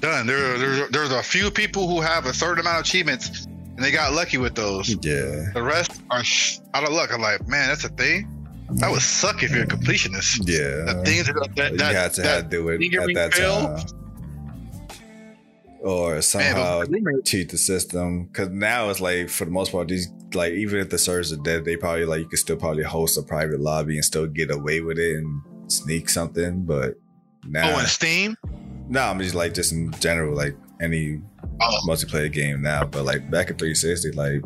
done. There, there there's a few people who have a certain amount of achievements, and they got lucky with those. yeah. The rest are out of luck. I'm like, man, that's a thing. That would suck if you're a completionist. Yeah. The things that, that, you that, had to that have to do it at that fail? time. Or man, somehow but- cheat the system. Cause now it's like for the most part, these like even if the servers are dead, they probably like you could still probably host a private lobby and still get away with it and sneak something. But now Oh, and Steam. no, I'm just like just in general, like any Oh. multiplayer game now. But like back in 360, like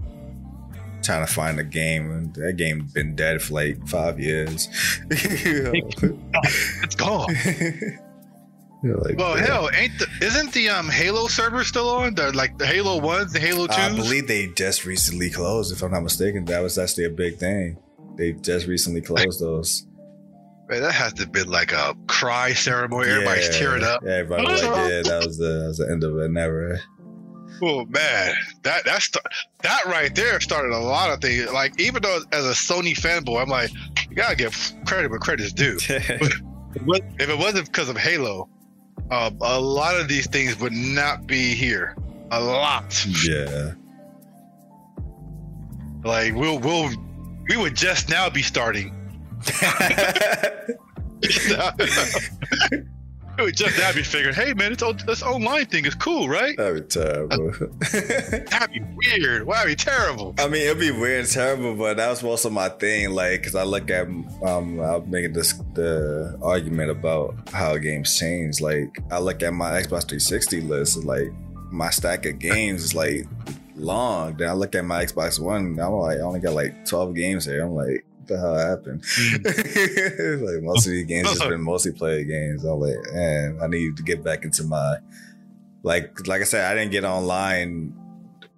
trying to find a game, and that game been dead for like five years. (laughs) You know? It's gone. (laughs) Like, well, yeah. hell, ain't the, isn't the um Halo server still on? The like the Halo ones, the Halo twos. I believe they just recently closed. If I'm not mistaken, that was actually a big thing. They just recently closed those. Man, that has to have been like a cry ceremony. Everybody's Yeah, tearing up. Everybody was like, (laughs) yeah, that was the that was the end of it. Never. Oh man, that that's that right there started a lot of things. Like even though as a Sony fanboy, I'm like, you gotta give credit where credit's due. (laughs) But if it wasn't because of Halo, uh, a lot of these things would not be here. A lot. yeah. Like we'll we'll we would just now be starting. (laughs) we would just be figuring, hey man, it's on, this online thing is cool, right? That'd be terrible. (laughs) That'd be weird. That'd be terrible. I mean, it'd be weird and terrible, but that was also my thing. Like, cause I look at, um, I'm making this the argument about how games change. Like, I look at my Xbox 360 list, like my stack of games is like long. Then I look at my Xbox One, I'm like, I only got like 12 games here. I'm like, the hell happened? Mm. (laughs) like most of these games just been (laughs) multiplayer games. I'm like, man, I need to get back into my like like I said, I didn't get online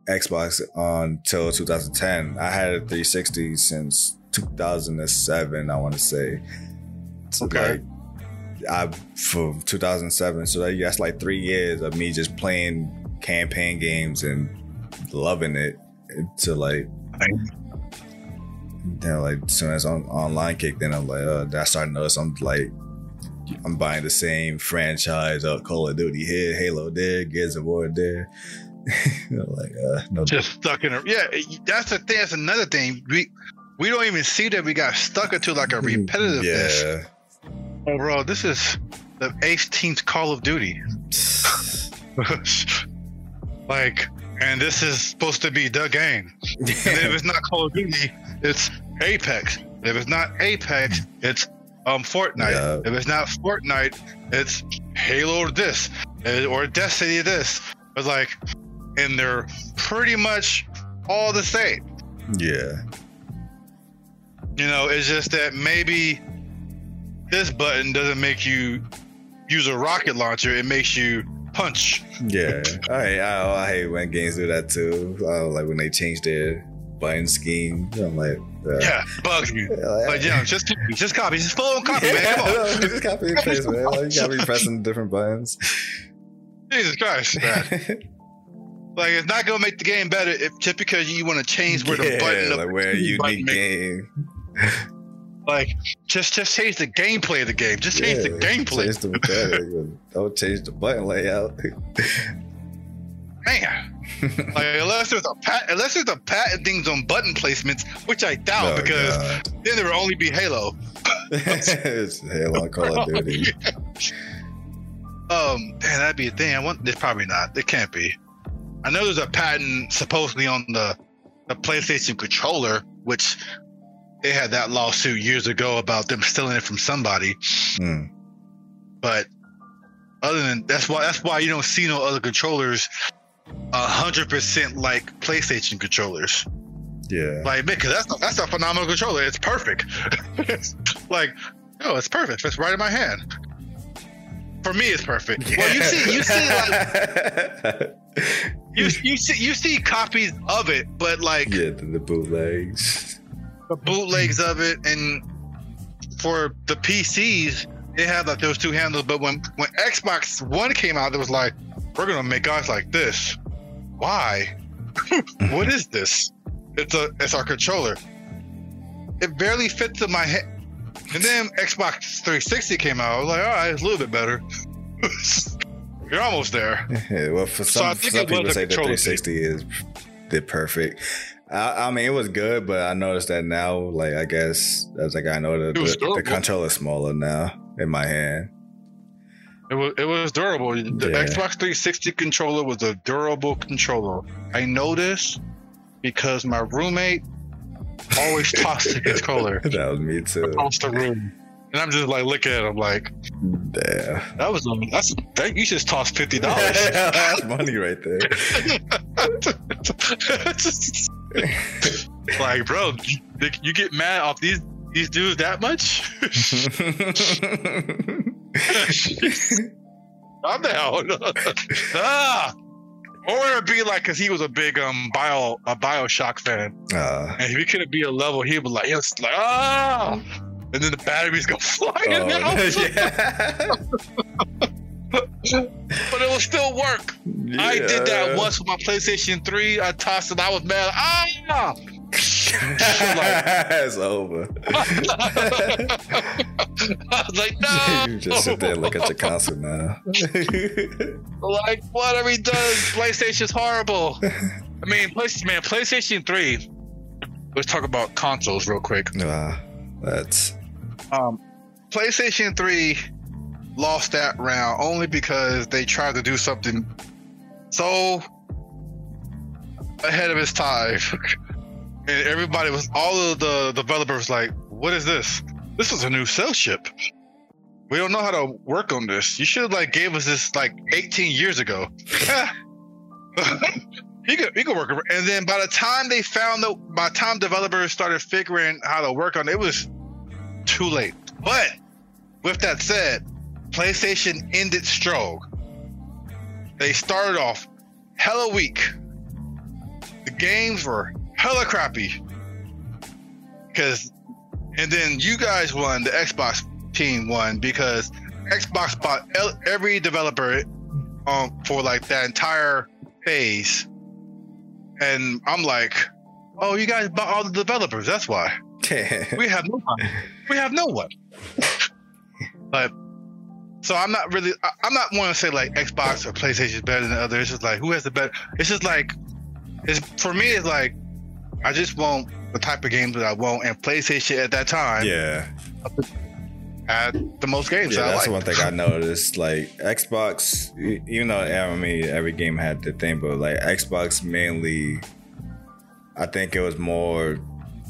Xbox until 2010. I had a 360 since 2007, I want to say. So Okay. like I from 2007, so that, that's like three years of me just playing campaign games and loving it. To like, then like as soon as on, online kicked in, I'm like, uh, I started to notice I'm like, I'm buying the same franchise, uh, Call of Duty here, Halo there, Gears of War there. (laughs) Like, uh, no, just stuck in a yeah that's the thing that's another thing. We we don't even see that we got stuck into like a repetitiveness. Yeah. oh bro this is the 18th call of duty. (laughs) (laughs) Like and this is supposed to be the game. And if it's not call of duty it's apex if it's not apex it's um fortnite Yeah. if it's not fortnite it's halo this or destiny this it's like and they're pretty much all the same yeah, you know, it's just that maybe this button doesn't make you use a rocket launcher. It makes you punch. yeah. I, I I hate when games do that too. Uh, like when they change their button scheme. I'm like, uh, Yeah, bugs (laughs) you. like, But yeah, just just copy, just follow and copy, yeah, man. Come on. (laughs) just copy and paste, man. Like, you gotta be pressing different buttons. Jesus Christ, (laughs) man. Like it's not gonna make the game better if just because you want to change where the yeah, button, like where unique make- game. like just just change the gameplay of the game. Just change the gameplay, Change the Don't change the button layout. Man. Like unless there's a pat, unless there's a patent things on button placements, which I doubt Oh, because God. then there will only be Halo. it's (laughs) Halo Call of Duty. (laughs) Um, man, that'd be a thing. I want. There's probably not. It can't be. I know there's a patent supposedly on the the PlayStation controller, which they had that lawsuit years ago about them stealing it from somebody. Hmm. But other than that's why that's why you don't see no other controllers hundred percent like PlayStation controllers. Yeah. Like because that's a, that's a phenomenal controller. It's perfect. It's (laughs) like oh, it's perfect. It's right in my hand. For me, it's perfect. Well, you see, you see, like (laughs) you you see you see copies of it, but like yeah, the, the bootlegs. the bootlegs of it, and for the PCs, they have like those two handles. But when when Xbox One came out, it was like we're gonna make guys like this. Why? (laughs) what is this? It's a it's our controller. It barely fits in my head. And then Xbox 360 came out. I was like, all right, it's a little bit better. (laughs) You're almost there. (laughs) Yeah, well, for So some, I think some people say the controller thing. 360 is the perfect. I, I mean, it was good, but I noticed that now, like, I guess as like I know was the, the durable. controller's smaller now in my hand. It was it was durable. The Yeah. Xbox 360 controller was a durable controller. I know this because my roommate always tossed the controller (laughs) that was me too. across the room, and I'm just like looking at him like Damn. that was that's that, you just tossed fifty dollars. (laughs) That's money right there. (laughs) like, bro, you, you get mad off these these dudes that much? Calm (laughs) down. ah. Or it'd be like, cause he was a big um bio a Bioshock fan, Uh, and if he couldn't be a level, he'd be like, was like, ah, and then the batteries go (laughs) flying oh, out, (laughs) yeah. but it will still work. I did that once with my PlayStation 3. I tossed it. I was mad. Ah! (laughs) it's over. I was like, (laughs) no. you just sit there and look at your (laughs) console now. Like, what are we doing? PlayStation's horrible. I mean, PlayStation, man, PlayStation 3. Let's talk about consoles real quick. nah, that's Um, PlayStation 3 lost that round only because they tried to do something so ahead of its time. And everybody was, all of the developers, like, what is this? This is a new Cell chip. We don't know how to work on this. You should have like gave us this like 18 years ago. (laughs) you could you could work, and then by the time they found the by the time developers started figuring how to work on it, it was too late. But with that said, PlayStation ended strong. They started off hella weak. The games were hella crappy. Cause and then you guys won, the Xbox team won because Xbox bought el- every developer um, for like that entire phase. And I'm like, oh, you guys bought all the developers. That's why (laughs) we have no one. We have no one. but so I'm not really. I, I'm not want to say like Xbox or PlayStation is better than the other. It's just like who has the better. It's just like it's for me. It's like I just want the type of games that I want, and PlayStation at that time yeah. had the most games. Yeah, that that's one thing I noticed. Like Xbox, even though I mean every game had the thing, but like Xbox mainly, I think it was more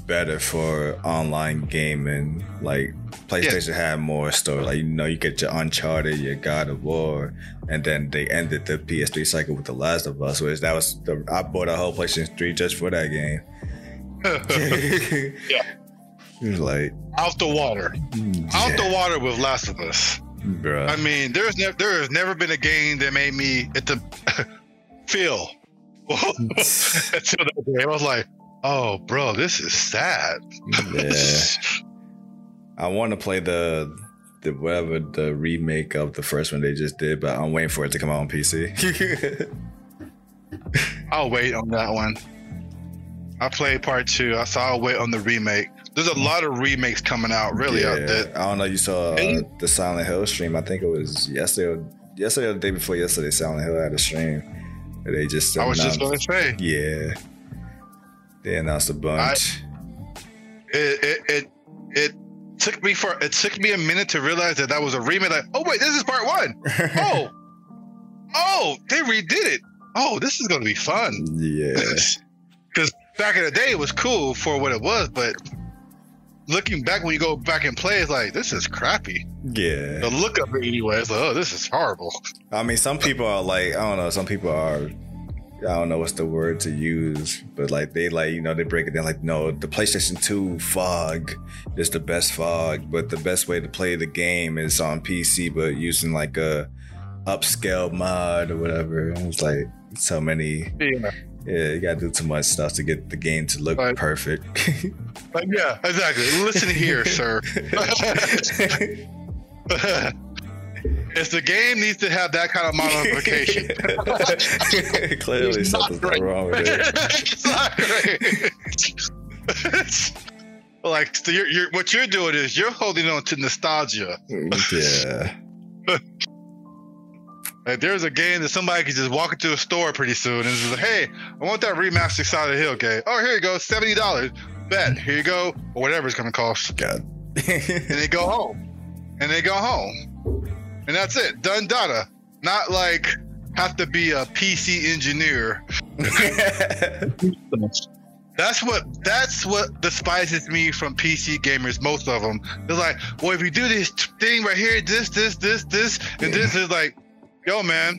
better for online gaming. Like PlayStation had more story. Like you know, you get your Uncharted, your God of War, and then they ended the PS3 cycle with The Last of Us. Which that was the I bought a whole PlayStation 3 just for that game. (laughs) Yeah. Like, out the water, mm, out the water with Last of Us. bruh. I mean, there's never there has never been a game that made me at the (laughs) feel (laughs) until that game. I was like, oh, bro, this is sad. Yeah. I want to play the the whatever the remake of the first one they just did, but I'm waiting for it to come out on PC. I'll wait on that one. I played part two, so I'll wait on the remake. There's a lot of remakes coming out, really. yeah. Out there. I don't know. You saw uh, the Silent Hill stream. I think it was yesterday. Or, yesterday or the day before yesterday. Silent Hill had a stream. They just I was just gonna say, yeah. They announced a bunch. it, it it it took me for it took me a minute to realize that that was a remake. Like, oh wait, this is part one. (laughs) Oh, oh, they redid it. Oh, this is gonna be fun. yeah. (laughs) Back in the day, it was cool for what it was, but looking back when you go back and play, it's like this is crappy. Yeah. The look of it anyway, it's like, oh, this is horrible. I mean, some people are like, I don't know, some people are, I don't know what's the word to use, but like they like, you know, they break it down like, no, the PlayStation 2 fog is the best fog, but the best way to play the game is on PC, but using like a upscale mod or whatever. It's like so many, Yeah, yeah, you gotta do too much stuff to get the game to look perfect. (laughs) like, yeah, exactly. Listen here, (laughs) sir. (laughs) if the game needs to have that kind of modification, Clearly, something's wrong with it. it's not great. like so you're, you're, what you're doing is you're holding on to nostalgia. Yeah. Like there's a game that somebody could just walk into a store pretty soon and just like, hey, I want that remastered Silent Hill game. Oh, here you go, seventy dollars. Bet here you go, or whatever it's gonna cost. God. And they go home, and they go home, and that's it. Done data. Not like have to be a PC engineer. (laughs) That's what that's what despises me from PC gamers. Most of them, they're like, well, if you do this thing right here, this, this, this, this, and this is like, yo, man,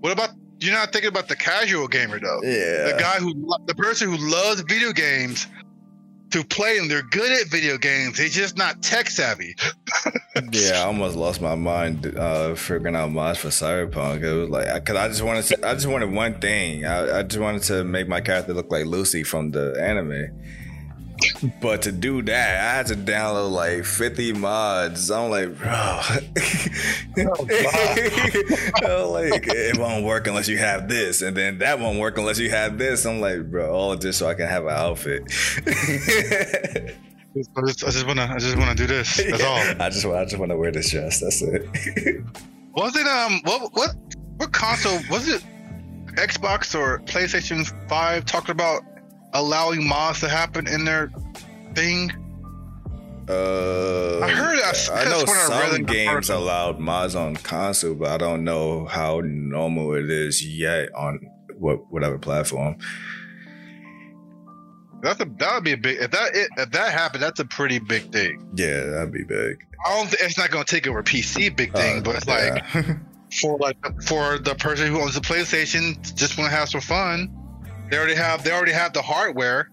what about you're not thinking about the casual gamer though? yeah. The guy who, the person who loves video games, to play them. They're good at video games. They're just not tech savvy. (laughs) yeah, I almost lost my mind uh, figuring out mods for Cyberpunk. It was like, cause I just wanted, to, I just wanted one thing. I, I just wanted to make my character look like Lucy from the anime. But to do that, I had to download like 50 mods. I'm like, bro, (laughs) oh, like it won't work unless you have this, and then that won't work unless you have this. I'm like, bro, all of this so I can have an outfit. I just, I just wanna, I just wanna do this. That's yeah, all. I just, I just wanna wear this dress. That's it. (laughs) was it um, what, what, what console was it? Xbox or PlayStation Five talking about allowing mods to happen in their thing? Uh, I heard. I, I know some games allowed mods on console, but I don't know how normal it is yet on what whatever platform. That's a that would be a big if that if that happened. That's a pretty big thing. Yeah, that'd be big. I don't. Think, it's not going to take over PC big thing, uh, but it's yeah. like (laughs) for like for the person who owns the PlayStation, just want to have some fun. They already have they already have the hardware.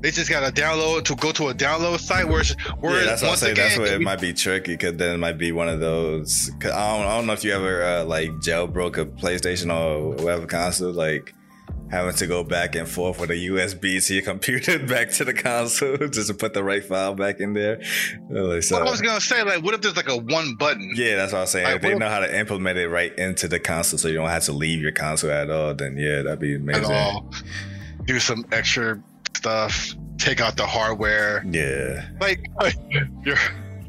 They just got to download to go to a download site where, where yeah, that's what I say. Again, that's where it might be tricky because then it might be one of those. Cause I don't, I don't know if you ever uh, like jailbroke a PlayStation or whatever console, like having to go back and forth with a USB to your computer (laughs) back to the console (laughs) just to put the right file back in there. Like, so, well, I was gonna say, like, what if there's like a one button? Yeah, that's what I'm saying. Like, if they know how to implement it right into the console, so you don't have to leave your console at all, then yeah, that'd be amazing. Do some extra stuff. Take out the hardware. Yeah. Like, (laughs) your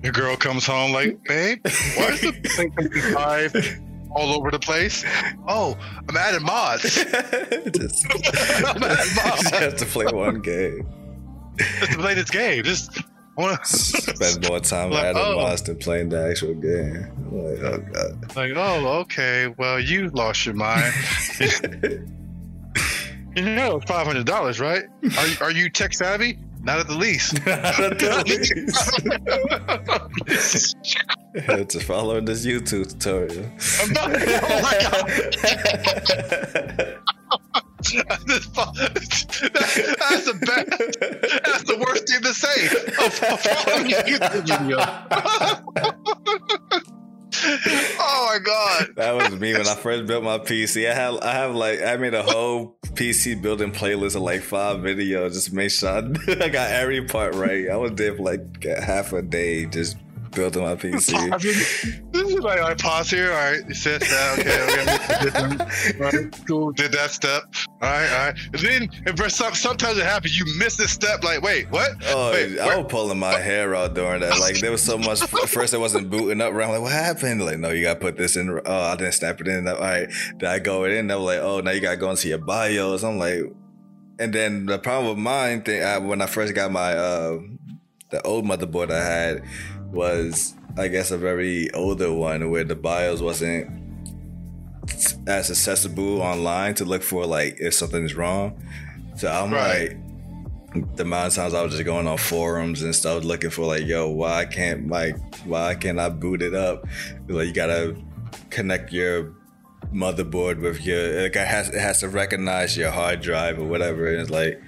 your girl comes home like, babe, why is the PlayStation Five? All over the place. Oh, I'm adding mods. (laughs) just, (laughs) I'm adding (laughs) mods. Just have to play one game. Just to play this game. Just wanna spend more time like, adding oh. mods than playing the actual game. Like, oh god. Like, oh, okay. Well, you lost your mind. you know, five hundred dollars, right? Are are you tech savvy? Not at the least. (laughs) (laughs) Not at the least. (laughs) Had to follow this YouTube tutorial. oh, oh my god. that's the bad. That's the worst thing to say. (laughs) oh my god. That was me when I first built my PC. I have I have like I made a whole PC building playlist of like five videos just make sure I, (laughs) I got every part right. I was there for like half a day just building my PC. I mean, this is like I pause here. All right, you said that. Okay, okay. right, cool. Did that step. All right, all right. And then and some, sometimes it happens. You miss a step. Like, wait, what? Oh, wait, I was pulling my hair out during that. Like, there was so much. first, it wasn't booting up. Around like, what happened? Like, no, you got to put this in. Oh, I didn't snap it in. All right, did I go it in? They were like, oh, now you got to go into your BIOS. I'm like, and then the problem with mine thing I, when I first got my uh the old motherboard I had was I guess a very older one where the BIOS wasn't as accessible online to look for like if something's wrong. So I'm right. like the amount of times I was just going on forums and stuff looking for like, yo, why can't like why can't I boot it up? Like you gotta connect your motherboard with your like it has it has to recognize your hard drive or whatever. And it's like,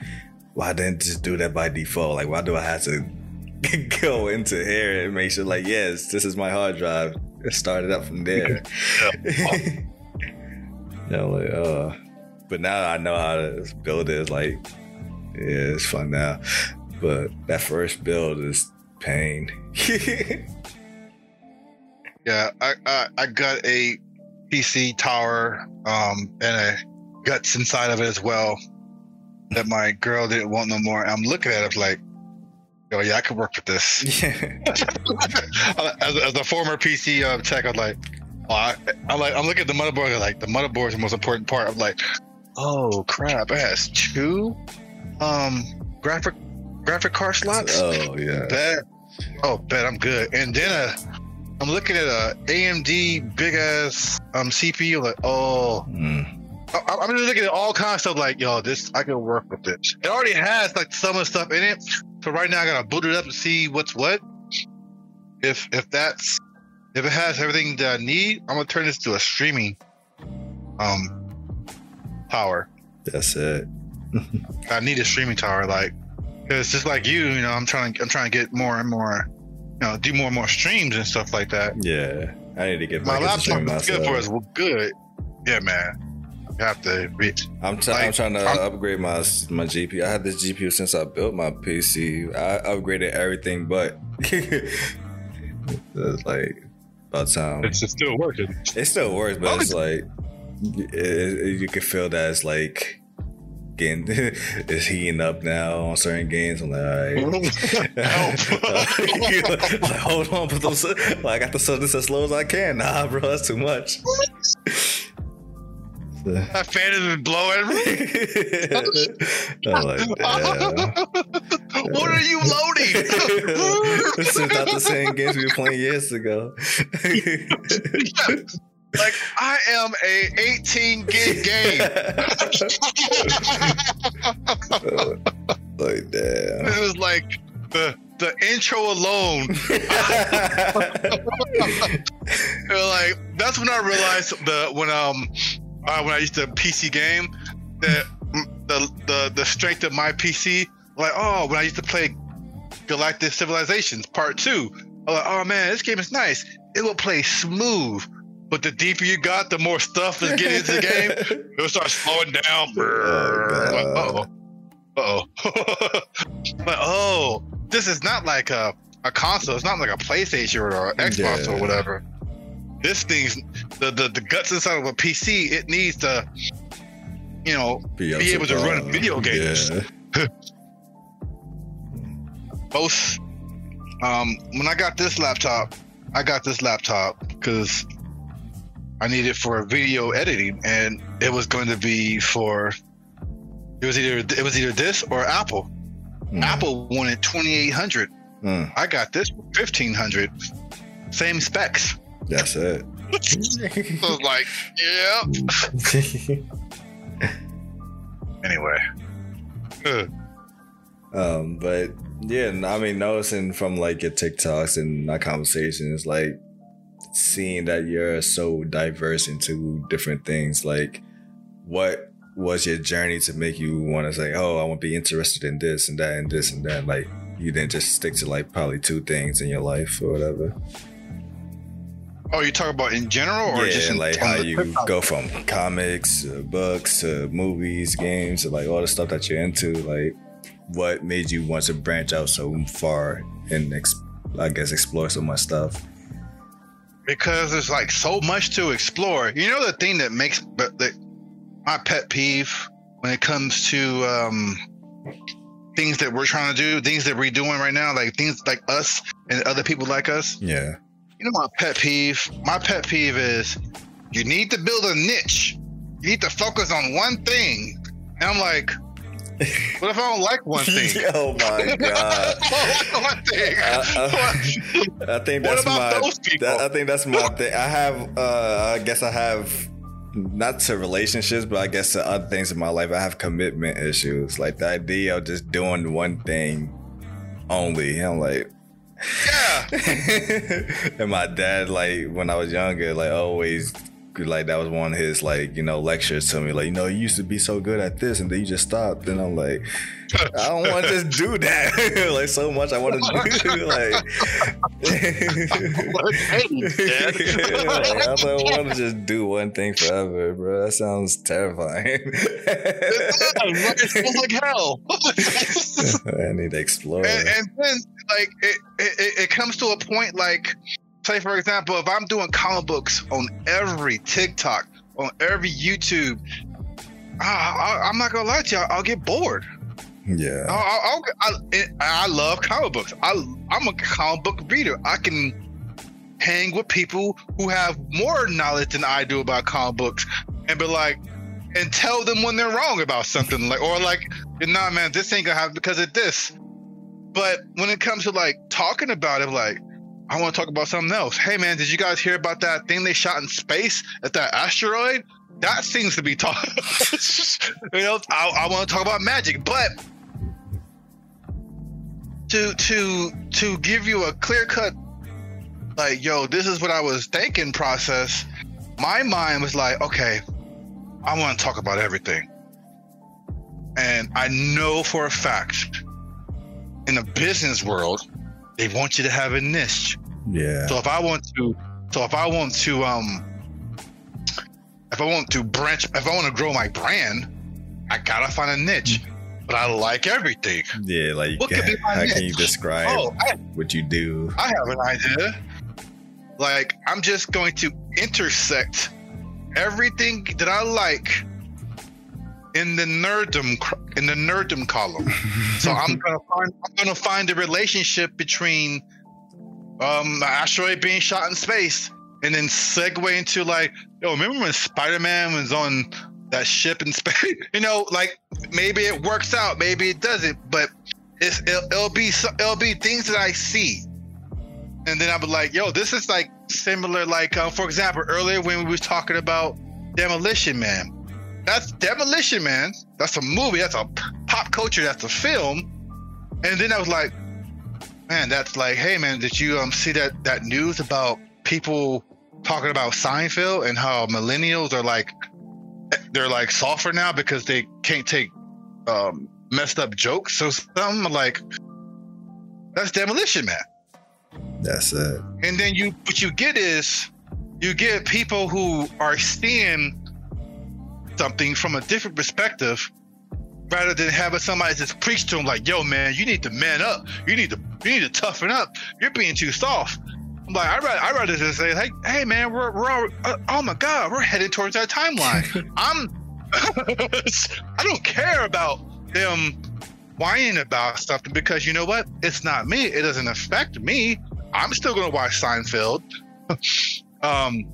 why didn't just do that by default? Like why do I have to go into here and make sure like yes this is my hard drive. It started up from there. (laughs) Yeah, like uh but now i know how to build it it's like yeah it's fun now. But that first build is pain. (laughs) Yeah I, I i got a pc tower um and a guts inside of it as well that my girl didn't want no more. I'm looking at it like oh yeah, I could work with this. (laughs) as, as a former PC uh, tech, I'm like, oh, I, am like, I'm looking at the motherboard. I'm like, the motherboard is the most important part. I'm like, oh crap, it has two um graphic graphic card slots. Oh yeah. Bet. Oh, bet I'm good. And then uh, I'm looking at a AMD big ass um CPU. Like, oh. Mm. I, I'm just looking at all kinds of stuff like, yo, this I can work with this. It already has like some of the stuff in it, so right now I gotta boot it up and see what's what. If if that's if it has everything that I need, I'm gonna turn this to a streaming um tower. That's it. (laughs) I need a streaming tower. Like It's just like you, you know. I'm trying to I'm trying to get more and more, you know, do more and more streams and stuff like that. Yeah, I need to get My laptop is good for us. Well, good. Yeah, man. You have to. Be, I'm, t- I'm trying to I'm- upgrade my my GPU. I had this GPU since I built my PC. I upgraded everything, but (laughs) it's like about time. it's still working. It still works, but it's like it, it- you can feel that it's like getting (laughs) it's heating up now on certain games. I'm like, all right. (laughs) like, hold on, but those, like, I got the something as slow as I can. Nah, bro, that's too much. (laughs) That fan has been blowing. I'm like, (laughs) damn. what are you loading? (laughs) this is not the same games we were playing years ago. like I am a 18 gig game. like, damn. it was like the the intro alone. like that's when I realized the when um uh, when I used to PC game that the the the strength of my PC. Like oh when I used to play Galactic Civilizations Part Two. I'm like oh man this game is nice. It will play smooth. But the deeper you got, the more stuff is getting into the game. (laughs) It'll start slowing down. Oh, uh-oh. Uh-oh. (laughs) oh, this is not like a, a console. It's not like a PlayStation or an Xbox Yeah. or whatever. This thing's the, the the guts inside of a PC. It needs to, you know, Be able to run video games. Yeah. (laughs) most. Um, when I got this laptop, I got this laptop because I needed it for video editing, and it was going to be for. It was either it was either this or Apple. Mm. Apple wanted twenty eight hundred. Mm, I got this fifteen hundred. Same specs. That's it. So I was like, yeah. (laughs) Anyway. (laughs) Um, but yeah, I mean, noticing from like your TikToks and our conversations, like seeing that you're so diverse into different things, like what was your journey to make you want to say, oh, I want to be interested in this and that and this and that? Like you didn't just stick to like probably two things in your life or whatever. Oh, you talk about in general, or yeah, just like how you go from comics, to books, to movies, games, like all the stuff that you're into. Like, what made you want to branch out so far and ex- I guess explore so much stuff? because there's like so much to explore. You know the thing that makes but the, my pet peeve when it comes to um, things that we're trying to do, things that we're doing right now, like things like us and other people like us. Yeah, You know my pet peeve. My pet peeve is you need to build a niche. You need to focus on one thing. And I'm like, (laughs) what if I don't like one thing? (laughs) oh my (laughs) god. one thing. I, I, I think that's my. that- I think that's my thing. I have. uh I guess I have. Not to relationships, but I guess to other things in my life. I have commitment issues. Like the idea of just doing one thing only. I'm like, yeah. (laughs) and my dad, like when I was younger, like always, like that was one of his like you know lectures to me. Like you know, you used to be so good at this, and then you just stopped. And I'm like, I don't want to (laughs) just do that. (laughs) like so much, I want to do. (laughs) like, like, I don't want to just do one thing forever, bro. That sounds terrifying. it feels like hell. I need to explore. and, and then like it, it it comes to a point like say for example if i'm doing comic books on every tiktok on every youtube I, I, i'm not gonna lie to you i'll, get bored. Yeah. I'll, I'll, I, I love comic books. I, i'm a comic book reader. I can hang with people who have more knowledge than i do about comic books and be like and tell them when they're wrong about something like or like nah man this ain't gonna happen because of this. But when it comes to like talking about it like i want to talk about something else. Hey man did you guys hear about that thing they shot in space at that asteroid? That seems to be talk (laughs) you know i, I want to talk about magic but to to to give you a clear cut like yo this is what i was thinking process my mind was like okay i want to talk about everything. And i know for a fact in the business world, they want you to have a niche. Yeah. So if I want to, so if I want to, um, if I want to branch, if I want to grow my brand, I gotta find a niche. But I like everything. Yeah, like What could be my how can you describe Oh, I, what you do? I have an idea. Like I'm just going to intersect everything that I like in the nerddom cr- in the nerddom column. (laughs) So I'm gonna find I'm gonna find a relationship between um asteroid being shot in space and then segue into like, yo, remember when Spider-Man was on that ship in (laughs) space? you know, like maybe it works out, maybe it doesn't, but it's it'll, it'll be it'll be things that I see, and then I'll be like, yo, this is like similar. Like, um, for example, earlier when we was talking about Demolition Man, that's Demolition Man. That's a movie. That's a pop culture. That's a film. And then I was like, man, that's like, hey man, did you um see that that news about people talking about Seinfeld and how millennials are like they're like softer now because they can't take um messed up jokes So some like that's demolition man That's it. and then you what you get is you get people who are seeing something from a different perspective rather than having somebody just preach to them like yo man you need to man up. You need to you need to toughen up. You're being too soft. I'm like I'd rather, I'd rather just say hey hey man we're, we're all, uh, oh my god we're headed towards that timeline. (laughs) I'm (laughs) I don't care about them whining about something because you know what? It's not me. It doesn't affect me. I'm still going to watch Seinfeld. (laughs) um,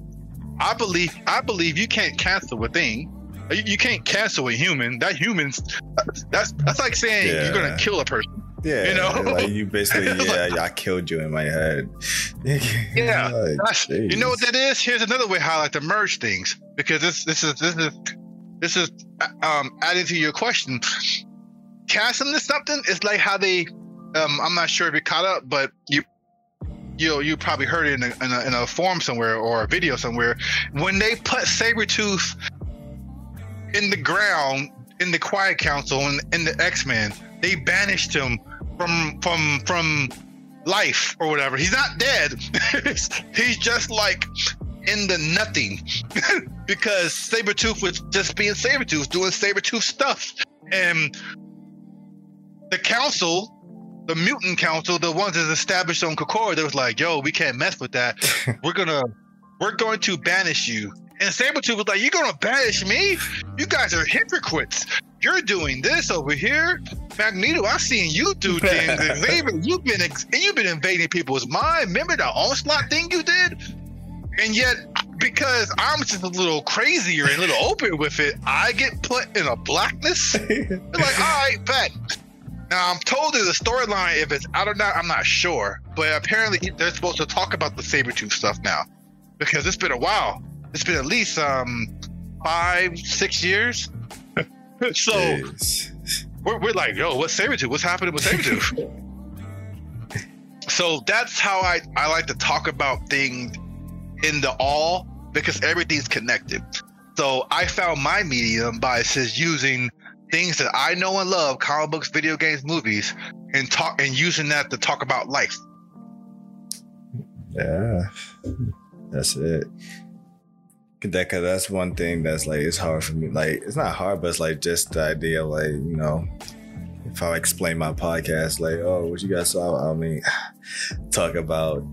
I believe I believe you can't cancel a thing. You, you can't cancel a human. That human's that's that's like saying you're gonna kill a person. Yeah, You know? like you (laughs) basically, yeah, I killed you in my head. (laughs) Yeah, Like, you know what that is? Here's another way how I like to merge things because this this is this is this is um adding to your question. Canceling is something. It's like how they um I'm not sure if you caught up, but you you you probably heard it in a, in a, in a forum somewhere or a video somewhere when they put Sabretooth in the ground in the Quiet Council and in the X Men, they banished him from from from life or whatever. He's not dead. (laughs) He's just like in the nothing (laughs) because Sabretooth was just being Sabretooth, doing Sabretooth stuff. And the council, the mutant council, the ones that's established on Krakoa, they was like, yo, we can't mess with that. (laughs) We're gonna we're going to banish you. And Sabretooth was like, You're gonna banish me? You guys are hypocrites. You're doing this over here. Magneto, I've seen you do (laughs) things. Xavier, you've been ex- you've been invading people's mind. Remember the onslaught thing you did? And yet, because I'm just a little crazier and a little open with it, I get put in a blackness. (laughs) Like, all right, bet. Now I'm told there's a storyline. If it's out or not, I'm not sure. But apparently they're supposed to talk about the Sabretooth stuff now. Because it's been a while. It's been at least um five, six years. (laughs) so we're, we're like, yo, what's Sabretooth? What's happening with Sabretooth? (laughs) so that's how I, I like to talk about things in the all because everything's connected. So I found my medium by just using things that I know and love, comic books, video games, movies, and talk and using that to talk about life. Yeah, that's it. That, cause that's one thing that's like it's hard for me. Like it's not hard, but it's like just the idea of like you know, if I explain my podcast, like oh, what you guys saw, I mean, (sighs) talk about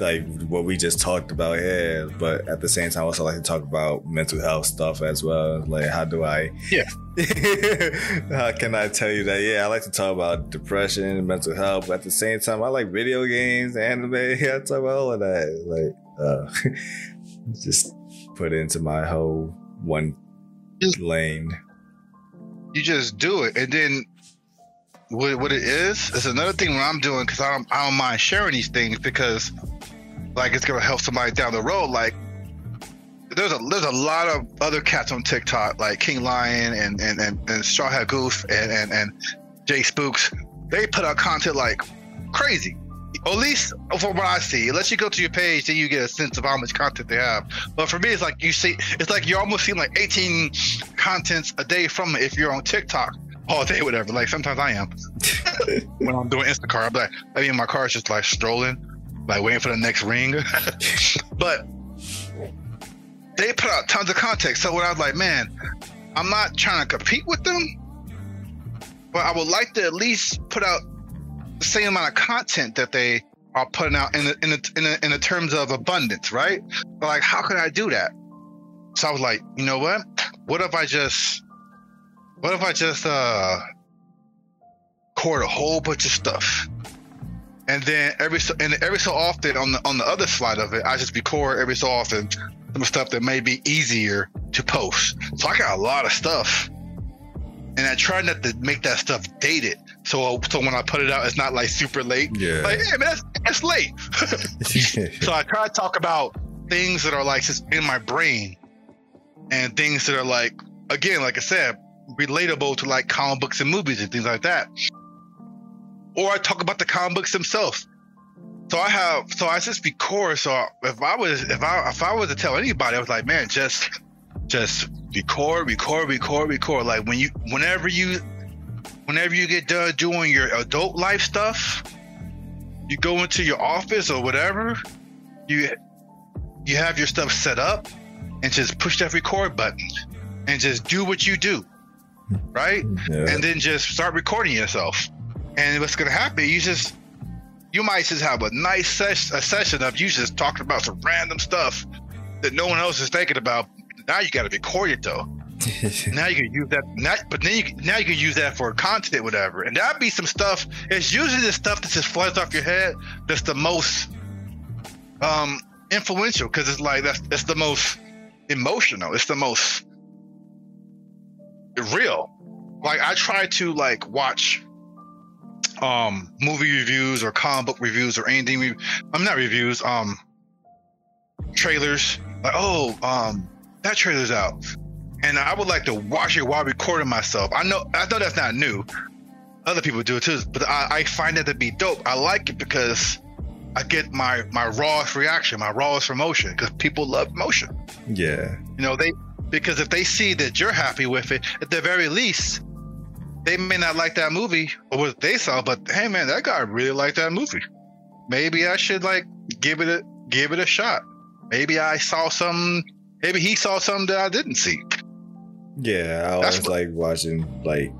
like what we just talked about here, but at the same time, I also like to talk about mental health stuff as well. Like how do I? Yeah. (laughs) how can I tell you that? Yeah, I like to talk about depression, and mental health, but at the same time, I like video games, anime. (laughs) I talk about all of that. Like, uh, (laughs) just put into my whole one Just- lane. You just do it, and then what, what it is is another thing what I'm doing because I don't I don't mind sharing these things because like it's gonna help somebody down the road. Like there's a there's a lot of other cats on TikTok like King Lion and and and, and Straw Hat Goose and and and Jay Spooks. They put out content like crazy. At least from what I see, unless you go to your page, then you get a sense of how much content they have. But for me, it's like you see, it's like you're almost seeing like 18 contents a day from it if you're on TikTok all day, whatever. Like sometimes I am. (laughs) when I'm doing Instacart, I'm like, I mean, my car is just like strolling, like waiting for the next ring. (laughs) but they put out tons of content. So when I was like, man, I'm not trying to compete with them, but I would like to at least put out same amount of content that they are putting out in the, in in in the terms of abundance, right? But like, how can I do that? So I was like, you know what? What if I just, what if I just uh, record a whole bunch of stuff, and then every so and every so often on the on the other side of it, I just record every so often some stuff that may be easier to post. So I got a lot of stuff, and I try not to make that stuff dated. So uh, so when I put it out, it's not like super late. Yeah. Like, hey man, that's, that's late. (laughs) so I try to talk about things that are like just in my brain and things that are like again like i said relatable to like comic books and movies and things like that or i talk about the comic books themselves so i have so i just record so if i was if i if i was to tell anybody i was like man just just record record record record like when you whenever you whenever you get done doing your adult life stuff you go into your office or whatever you you have your stuff set up and just push that record button and just do what you do right? Yeah. and then just start recording yourself. And what's going to happen you just you might just have a nice ses- a session of you just talking about some random stuff that no one else is thinking about. Now you got to record it though (laughs) now you can use that now, but then you now you can use that for content whatever. And that'd be some stuff it's usually the stuff that just flies off your head that's the most um influential because it's like that's it's the most emotional it's the most real. Like i try to like watch um movie reviews or comic book reviews or anything re- i'm not reviews um trailers. Like oh um that trailer's out and i would like to watch it while recording myself. I know i know that's not new. Other people do it too but i, I find that to be dope. I like it because i get my my rawest reaction my rawest emotion because people love emotion. Yeah. you know they because if they see that you're happy with it at the very least they may not like that movie or what they saw but hey man that guy really liked that movie. Maybe i should like give it a give it a shot. Maybe i saw some maybe he saw something that i didn't see Yeah. I always like watching like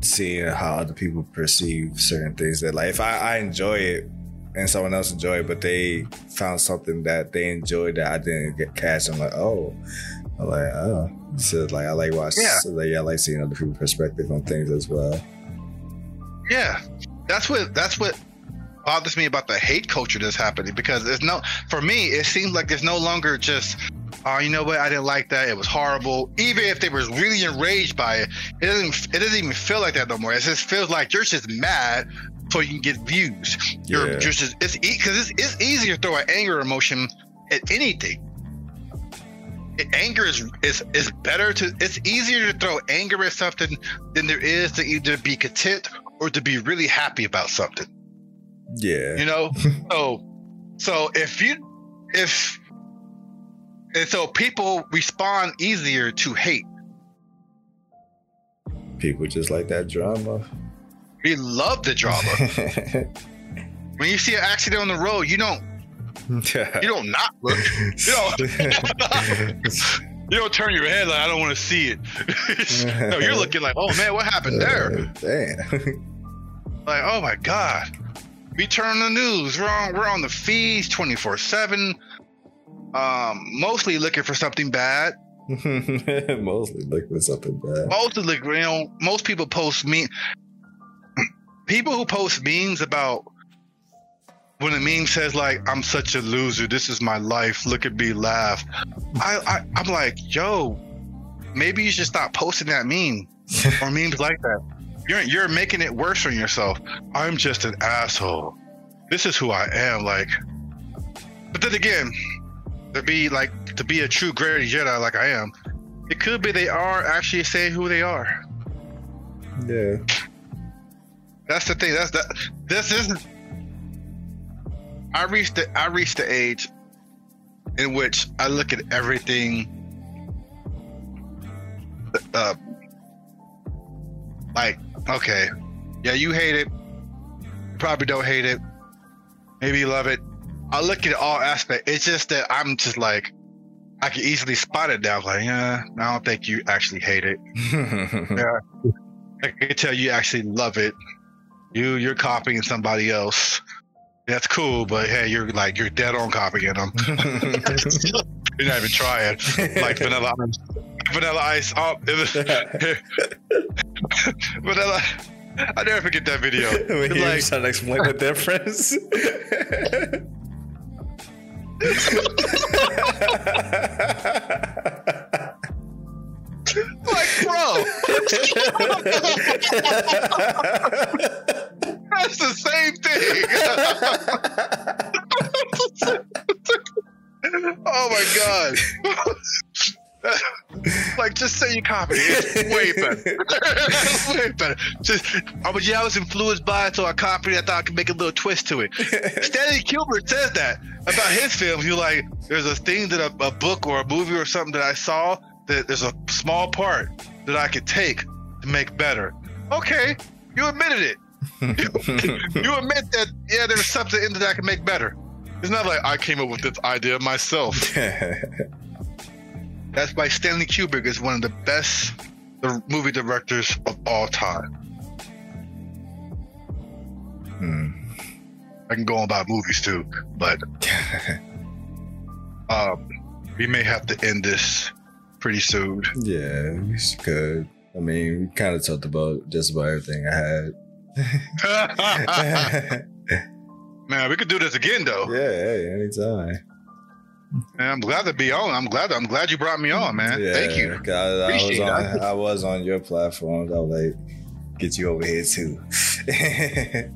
seeing how other people perceive certain things that like if I, I enjoy it and someone else enjoy it, but they found something that they enjoyed that I didn't get catch. I'm like, oh, I'm like, oh. So like I like watching Yeah. so like I like seeing other people's perspective on things as well. yeah that's what that's what bothers me about the hate culture that's happening because there's no for me it seems like there's no longer just oh you know what? I didn't like that. It was horrible. Even if they were really enraged by it it doesn't it doesn't even feel like that no more. It just feels like you're just mad so you can get views. You're, Yeah. you're just it's because it's, it's easier to throw an anger emotion at anything. Anger is, is is better to it's easier to throw anger at something than there is to either be content or to be really happy about something Yeah. you know? (laughs) So so if you if and so people respond easier to hate. People just like that drama. we love the drama. (laughs) When you see an accident on the road you don't (laughs) you don't not look. You don't you don't turn your head like i don't want to see it. No you're looking like oh man what happened there? Damn. like oh my god we turn the news. We're on we're on the feeds 24 7 um mostly looking for something bad. (laughs) Mostly looking for something bad. mostly look you know most people post me (clears throat) people who post memes about when a meme says like i'm such a loser. This is my life. Look at me laugh. I, I i'm like yo maybe you should stop posting that meme (laughs) or memes like that you're you're making it worse on yourself i'm just an asshole this is who i am like but then again to be like to be a true gray jedi like i am it could be they are actually saying who they are Yeah. that's the thing that's that. this isn't i reached the i reached the age in which i look at everything uh like okay Yeah, you hate it. Probably don't hate it. Maybe you love it. I look at all aspects. It's just that I'm just like, I can easily spot it now. Like, yeah, I don't think you actually hate it. (laughs) yeah, I can tell you actually love it. You, you're copying somebody else. That's cool, but hey, you're like you're dead on copying them. (laughs) (laughs) you're not even trying. Like Vanilla Ice. Vanilla Ice. Oh, (laughs) Vanilla. I never forget that video. (laughs) he like, was trying to explain the difference. (laughs) like, bro. That's the same thing. Oh my god. (laughs) like just say you copied it. It's way better. (laughs) way better. Just I was yeah, I was influenced by it, so I copied it. I thought I could make a little twist to it. (laughs) Stanley Kubrick says that about his films. You like there's a thing that a, a book or a movie or something that I saw that there's a small part that I could take to make better. Okay, you admitted it. you admit that yeah, there's something in that I can make better. It's not like I came up with this idea myself. (laughs) That's why Stanley Kubrick is one of the best movie directors of all time. Hmm. I can go on about movies too, but (laughs) um, we may have to end this pretty soon. Yeah, we could. I mean, we kind of talked about just about everything I had. (laughs) Man, we could do this again though. Yeah, hey, anytime. Man, I'm glad to be on. I'm glad. I'm glad you brought me on, man. Yeah, Thank you. God, I, was on, I was on your platform. I was like, get you over here too. (laughs)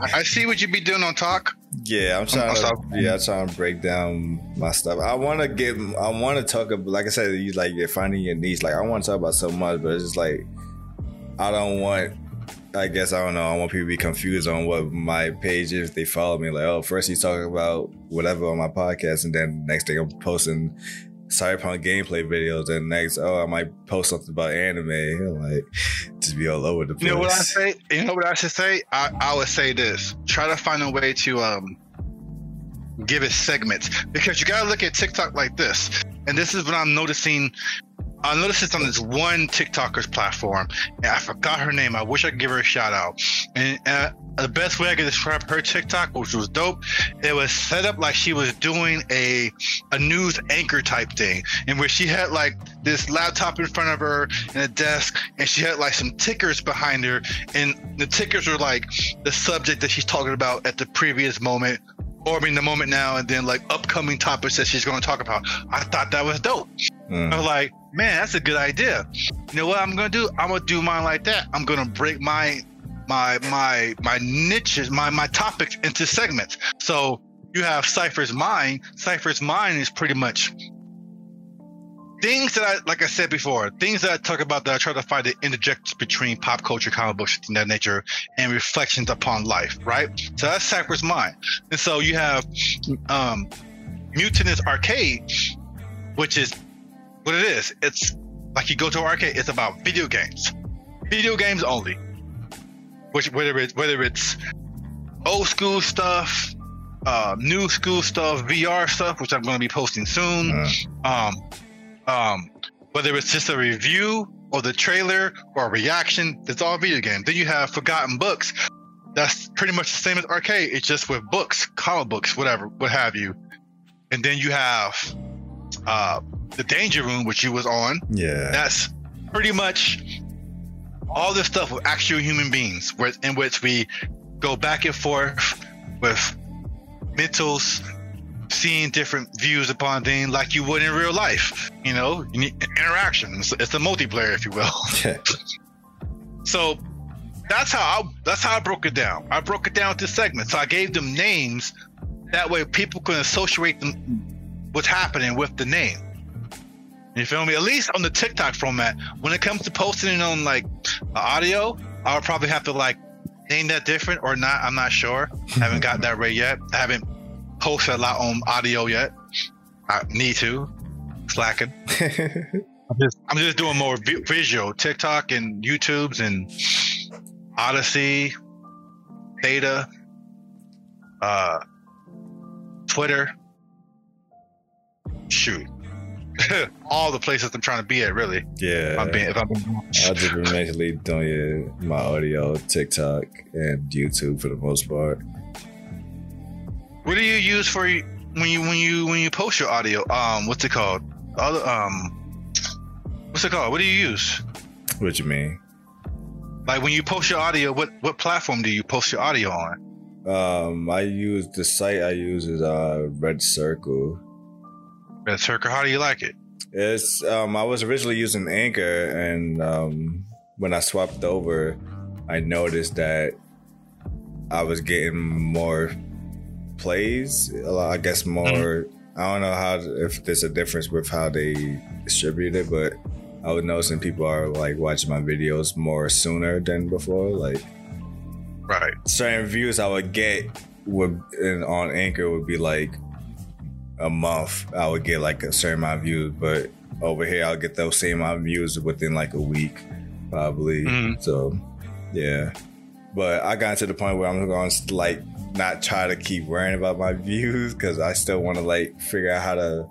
I see what you be doing on talk. Yeah, I'm trying to. Yeah, I'm trying to break down my stuff. I want to get. I want to talk about. Like I said, you like you're finding your niche. Like I want to talk about so much, but it's just like I don't want I guess I don't know. I want people to be confused on what my page is. They follow me, like, oh, first he's talking about whatever on my podcast, and then next thing I'm posting cyberpunk gameplay videos, and next, oh, I might post something about anime. like, just be all over the place. You know what I say? You know what I should say? I, I would say this: try to find a way to um give it segments because you got to look at TikTok like this. And this is what I'm noticing I noticed it's on this one TikToker's platform, and I forgot her name. I wish I could give her a shout out. And uh, the best way I could describe her TikTok, which was dope, it was set up like she was doing a a news anchor type thing, and where she had like this laptop in front of her and a desk, and she had like some tickers behind her, and the tickers were like the subject that she's talking about at the previous moment or I the moment now and then like upcoming topics that she's going to talk about. I thought that was dope. Mm. I was like, man, that's a good idea. You know what I'm gonna do? I'm gonna do mine like that. I'm gonna break my my my my niches, my my topics into segments. So you have Cypher's mind. Cypher's mind is pretty much things that I like I said before, things that I talk about that I try to find the interjects between pop culture, comic books, and that nature, and reflections upon life, right? So that's Cypher's mind. And so you have um Mutinous Arcade, which is what it is. It's like you go to arcade. It's about video games, video games only. Which whether it's whether it's old school stuff, uh, new school stuff, VR stuff, which I'm going to be posting soon. Uh. Um, um, whether it's just a review or the trailer or a reaction, it's all video game. Then you have Forgotten Books. That's pretty much the same as arcade. It's just with books, comic books, whatever, what have you. And then you have uh, the Danger Room, which you was on. Yeah, that's pretty much all this stuff with actual human beings, where in which we go back and forth with mentals, seeing different views upon things like you would in real life. You know, you interaction. It's, it's a multiplayer, if you will. (laughs) so that's how I, that's how I broke it down. I broke it down to segments. So I gave them names. That way, people can associate them what's happening with the name. You feel me? At least on the TikTok format. When it comes to posting it on like audio, I would probably have to like name that different or not. I'm not sure. I haven't (laughs) got that right yet. I haven't posted a lot on audio yet. I need to. Slacking. (laughs) I'm just I'm just doing more visual TikTok and YouTubes and Odysee, Theta, uh, Twitter. Shoot, (laughs) all the places I'm trying to be at. Really, Yeah. if I'm being, if I'm being I've just been mainly doing my audio, TikTok, and YouTube for the most part. What do you use for when you when you when you post your audio? Um, what's it called? Other um, what's it called? What do you use? What you mean? Like when you post your audio, what what platform do you post your audio on? Um, I use the site I use is uh Red Circle. Red Circle. How do you like it? It's um I was originally using Anchor and um when I swapped over I noticed that I was getting more plays. a lot- I guess more I don't know how if there's a difference with how they distribute it, but I was noticing people are like watching my videos more sooner than before. Like Right. certain views I would get would in, on Anchor would be like a month. I would get like a certain amount of views, but over here I'll get those same amount of views within like a week, probably. Mhm. So, yeah. But I got to the point where I'm going to like not try to keep worrying about my views because I still want to like figure out how to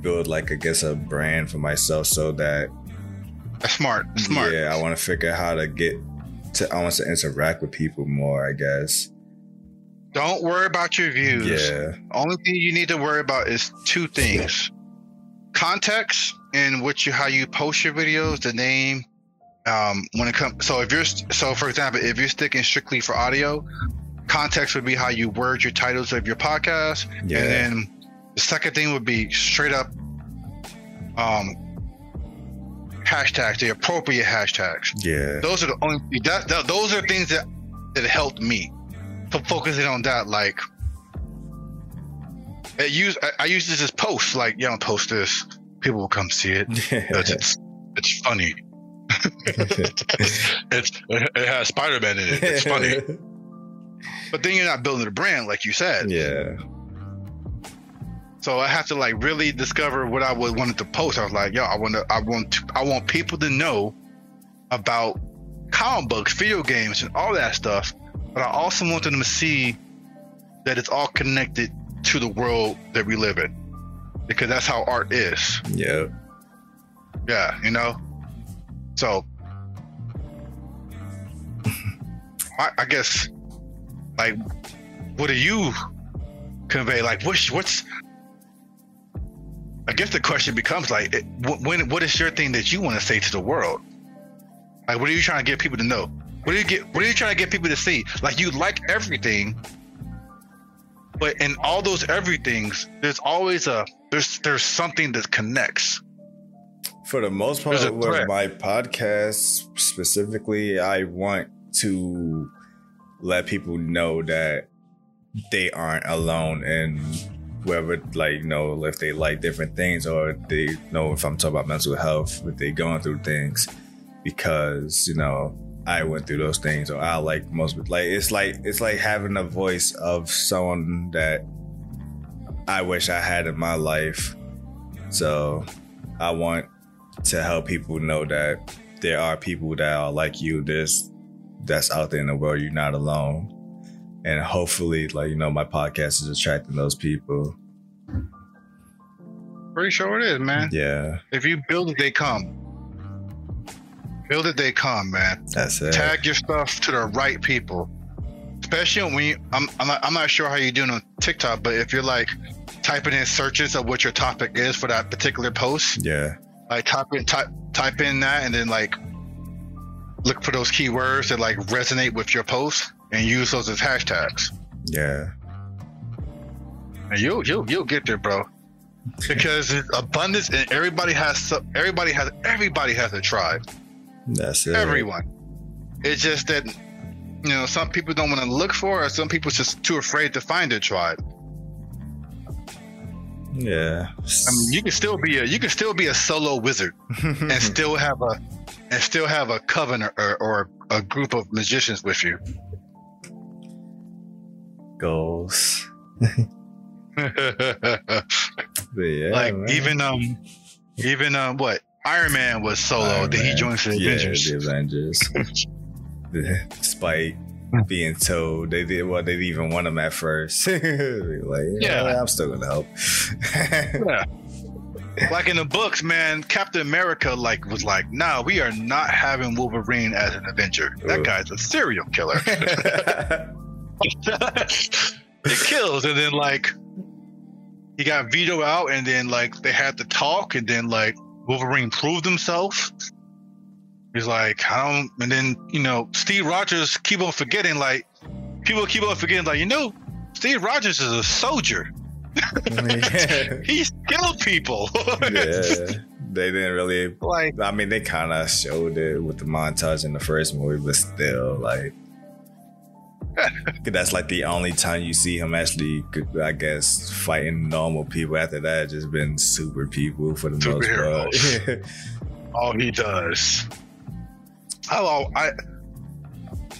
build like I guess a brand for myself so that That's smart. Smart. yeah, I want to figure out how to get to. I want to interact with people more. I guess. Don't worry about your views. Yeah. Only thing you need to worry about is two things: context and what you how you post your videos, the name. Um, when it comes, so if you're so for example, if you're sticking strictly for audio, context would be how you word your titles of your podcast, Yeah. and then the second thing would be straight up um hashtags, the appropriate hashtags. Yeah. Those are the only that, that those are things that that helped me. So focusing on that, like I use I, I use this as posts, like you don't post this, people will come see it. (laughs) It's it's, it's funny. (laughs) (laughs) it's it has Spider Man in it. It's funny, but then you're not building a brand like you said. yeah. So I have to like really discover what I would wanted to post. I was like, yo, I want to, I want to, I want people to know about comic books, video games, and all that stuff. But I also want them to see that it's all connected to the world that we live in, because that's how art is. Yeah. Yeah, you know. So, (laughs) I, I guess, like, what do you convey? Like, what's what's? I guess the question becomes like, it, wh- when what is your thing that you want to say to the world? Like, what are you trying to get people to know? What do you get? What are you trying to get people to see? Like, you like everything, but in all those everythings, there's always a there's there's something that connects. For the most part, with my podcast specifically, I want to let people know that they aren't alone and whether like know if they like different things or they know if I'm talking about mental health, if they going through things because you know I went through those things or I like most like it's like it's like having a voice of someone that I wish I had in my life. So I want to help people know that there are people that are like you. There's that's out there in the world. You're not alone. And hopefully, like you know, my podcast is attracting those people. Pretty sure it is, man. Yeah, If you build it, they come. Build it, they come, man. that's it. Tag your stuff to the right people. Especially when you, I'm, I'm, not, I'm not sure how you're doing on TikTok, but if you're like typing in searches of what your topic is for that particular post, Yeah, like type in type type in that and then like look for those keywords that like resonate with your post and use those as hashtags. yeah, And you'll you'll you'll get there, bro. Because it's abundance and everybody has so- everybody has everybody has a tribe. that's it. Everyone. It's just that you know some people don't want to look for it, or some people just too afraid to find their tribe. Yeah. I mean, you can still be a you can still be a solo wizard (laughs) and still have a and still have a coven or, or a group of magicians with you. goals. (laughs) like man. even um even um what Iron Man was solo. Iron then he Man. joins the yeah, Avengers. the Avengers. (laughs) despite being told they did well they didn't even want him at first (laughs) like yeah, yeah i'm still gonna help yeah like in the books man captain america like was like nah we are not having wolverine as an avenger that Ooh. guy's a serial killer (laughs) it kills and then like he got vetoed out and then like they had to talk and then like wolverine proved himself He's like, I don't, and then you know, Steve Rogers keep on forgetting. Like, people keep on forgetting. Like, you know, Steve Rogers is a soldier. (laughs) He's killed people. (laughs) yeah, they didn't really like. I mean, they kind of showed it with the montage in the first movie, but still, like, that's like the only time you see him actually, I guess, fighting normal people. After that, just been super people for the most part. (laughs) All he does hello. I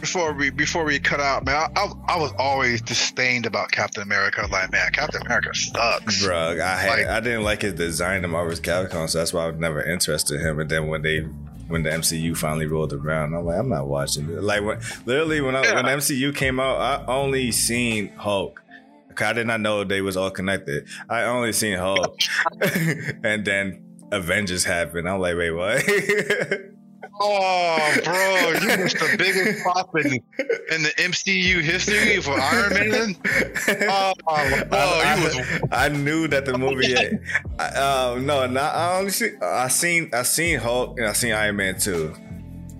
before we before we cut out, man, I, I, I, was always disdained about Captain America. Like, man, Captain America sucks, bro. I had, like, I didn't like his design of Marvel's Capcom, so that's why I was never interested in him. And then when they when the MCU finally rolled around, I'm like, I'm not watching it. Like when literally when I, yeah. when MCU came out, I only seen Hulk. I did not know they was all connected. I only seen Hulk, (laughs) and then Avengers happened. I'm like, wait, what? (laughs) Oh, bro, you missed the biggest (laughs) pop in, in the MCU history for Iron Man. (laughs) Oh, oh I, was... I, knew that the movie. I, uh, no, not I only see, I seen I seen Hulk and I seen Iron Man two.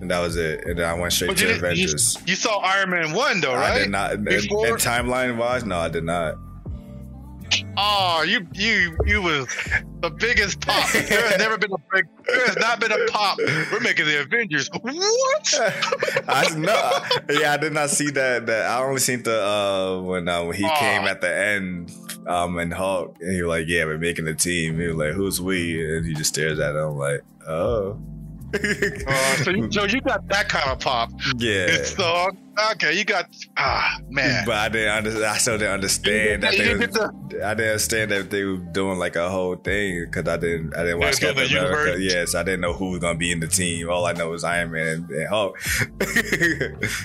And that was it. And then I went straight but to Avengers. You, you, saw Iron Man 1, though, right? I did not. Before? And, and timeline wise, no, I did not. Oh, you you you was the biggest pop. There has never been a big. There has not been a pop. We're making the Avengers. What? (laughs) I know. Yeah, I did not see that. That I only seen the uh when uh, when he oh. came at the end. Um, and Hulk, and he was like, "Yeah, we're making a team." He was like, "Who's we?" And he just stares at him like, "Oh." (laughs) uh, so, you, so you got that kind of pop. Yeah. So okay, you got ah man. But I didn't. Under, I still didn't understand that they. Was, the, I didn't understand that they were doing like a whole thing because I didn't. I didn't watch Captain America. Yes, I didn't know who was gonna be in the team. All I know was Iron Man and Hulk. (laughs)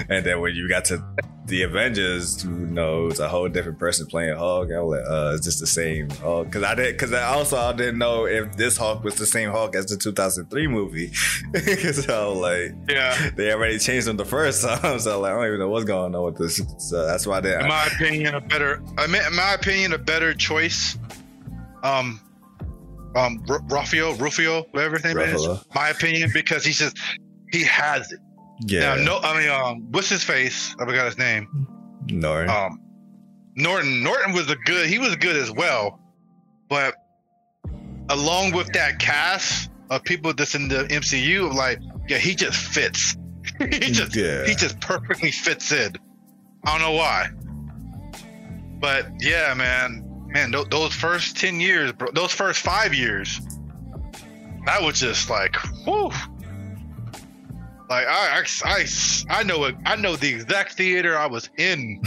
and then when you got to the Avengers, you know, it was a whole different person playing Hulk. I was like, uh, it's just the same Hulk. Cause I did, cause I also I didn't know if this Hulk was the same Hulk as the 2003 movie. (laughs) so like, yeah, they already changed him the first time. (laughs) So like, I don't even know what's going on with this. So that's why they. In my opinion, a better, I mean, in my opinion, a better choice. Um, um, R- Rufio, Rufio, whatever his name Ruffalo. is. My opinion, because he just he has it. Yeah. Now, no, I mean, um, what's his face? I forgot his name. Norton. Um, Norton. Norton was a good. He was good as well, but along with that cast of people that's in the MCU, like, yeah, he just fits. (laughs) he just, yeah. he just perfectly fits in. I don't know why, but yeah, man, man, th- those first ten years, bro, those first five years, that was just like, whoo like I, I, I, know it. I know the exact theater I was in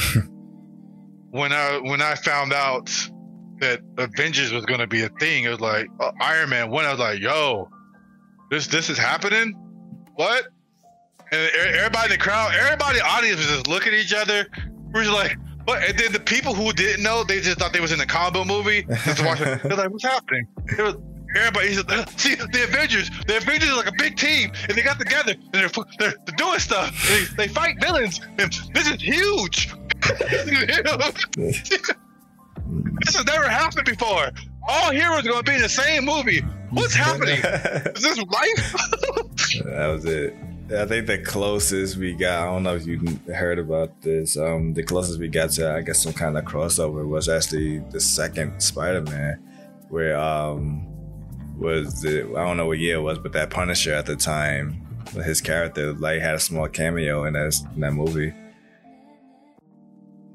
(laughs) when I when I found out that Avengers was going to be a thing. It was like uh, Iron Man one. I was like, yo, this this is happening. What? And everybody in the crowd, everybody in the audience was just looking at each other. We're just like, what? And then the people who didn't know, they just thought they was in a combo movie. Just watching. They're like, what's happening? It was, everybody (laughs) see the Avengers. The Avengers are like a big team, and they got together and they're they're, they're doing stuff. They, they fight villains, and this is huge. (laughs) this has never happened before. All heroes are going to be in the same movie. What's (laughs) happening? is this life? that was it. I think the closest we got, I don't know if you heard about this, um, the closest we got to, I guess, some kind of crossover was actually the second Spider Man, where um, was it, I don't know what year it was, but that Punisher at the time, his character like had a small cameo in that in that movie.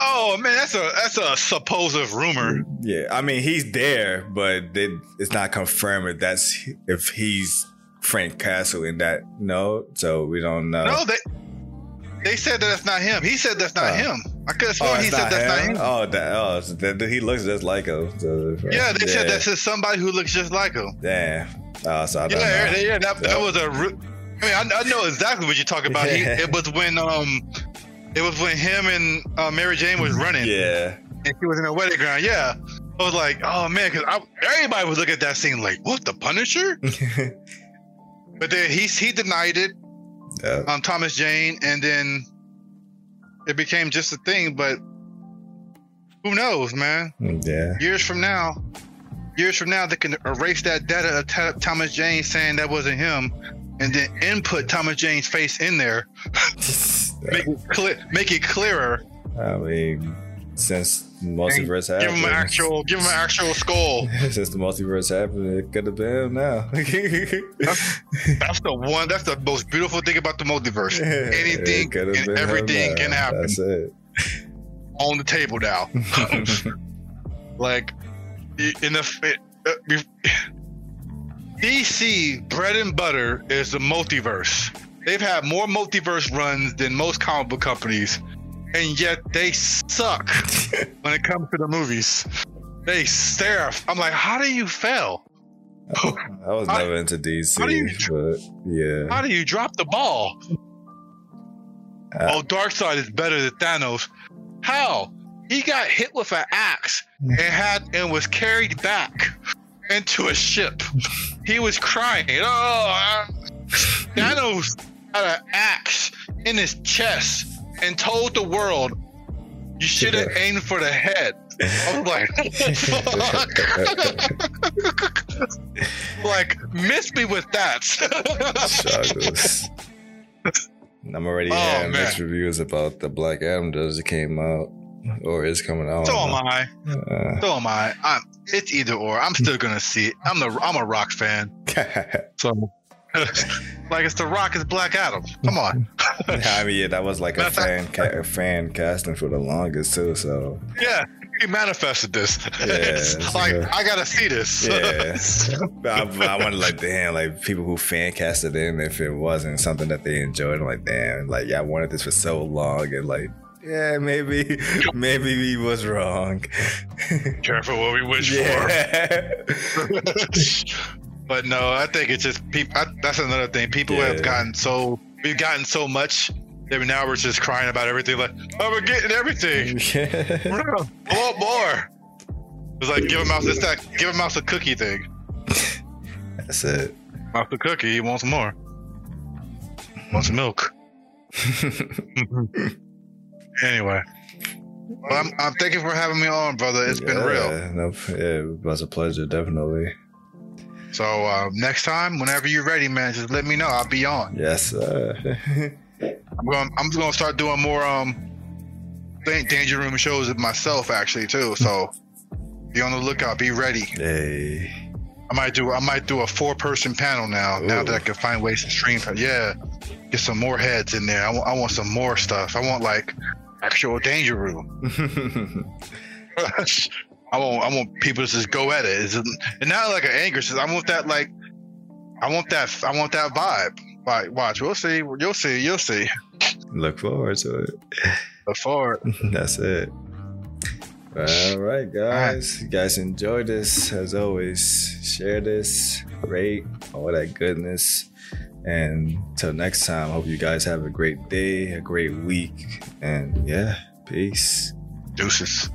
Oh man, that's a that's a supposed rumor. Yeah, I mean he's there, but it, it's not confirmed if that's if he's Frank Castle in that. No, so we don't know. No, they they said that that's not him. He said that's not uh, him. I could have sworn oh, he said that's him? not him. Oh, that, oh, so that, he looks just like him. So, yeah, they yeah. said that's just somebody who looks just like him. Yeah. Oh, so I yeah, yeah, that, that was a I mean, I, I know exactly what you're talking about. He, (laughs) it was when um, it was when him and uh, Mary Jane was running, Yeah. and he was in a wedding ground. Yeah, I was like, oh man, because everybody was looking at that scene like, what the Punisher? (laughs) But then he he denied it, yeah. um, Thomas Jane, and then it became just a thing. But who knows, man? Yeah. Years from now, years from now, they can erase that data of Th- Thomas Jane saying that wasn't him, and then input Thomas Jane's face in there, (laughs) (laughs) make it clear, make it clearer. I mean, since multiverse Give happened, him an actual, give him an actual skull. (laughs) since the multiverse happened, it could have been him now. (laughs) That's the one. That's the most beautiful thing about the multiverse. (laughs) Anything and everything can happen That's it. on the table now. like in the it, uh, DC bread and butter is the multiverse. They've had more multiverse runs than most comic book companies, and yet they suck (laughs) when it comes to the movies. They stare. I'm like, how do you fail? I was How- never into DC, how do you- but yeah. How do you drop the ball? Uh, oh, Darkseid is better than Thanos. How? He got hit with an axe and had and was carried back into a ship. He was crying. Oh, uh, (laughs) Thanos had an axe in his chest and told the world, "You should have aimed for the head." (laughs) I was like, "Fuck!" (laughs) like, miss me with that. I'm already (laughs) Oh, hearing mixed reviews about the Black Adam that just came out or is coming out. so am I. Uh, So am I. I'm, it's either or. I'm still gonna see it. I'm the I'm a rock fan. So (laughs) like it's the rock is Black Adam. Come on. (laughs) I mean, yeah, that was like a fan ca- fan casting for the longest too. So Yeah. He manifested this. it's (laughs) like a- I gotta see this. yeah, I, I wanted like damn, like people who fan casted in if it wasn't something that they enjoyed. I'm like damn, like yeah, I wanted this for so long and like yeah, maybe maybe we was wrong. Careful what we wish yeah. for. But no, I think it's just people. I, that's another thing. People Yeah. have gotten so we've gotten so much that now we're just crying about everything. Like, oh, we're getting everything. (laughs) We're gonna want more. It's like give a mouse this that give a mouse a cookie thing. That's it. Mouse a cookie, he wants more. Wants milk. (laughs) anyway. Well, I'm, I'm thank you for having me on, brother. It's been real. No, yeah, it was a pleasure, definitely. So uh, next time, whenever you're ready, man, just let me know. I'll be on. Yes, sir. (laughs) I'm going. I'm going to start doing more um, Dan- danger room shows myself actually too. So be on the lookout. Be ready. hey. I might do. I might do a four person panel now. Now that I can find ways to stream. Yeah, get some more heads in there. I want. I want some more stuff. I want like actual danger room. (laughs) (laughs) I want. I want people to just go at it. It's, and not like an anger. I want that like. I want that. I want that vibe. Like, watch. We'll see. You'll see. You'll see. Look forward to it. Look forward. (laughs) That's it. All right, guys. You guys enjoy this as always. Share this, rate, all that goodness. And till next time, hope you guys have a great day, a great week. And yeah, peace. Deuces.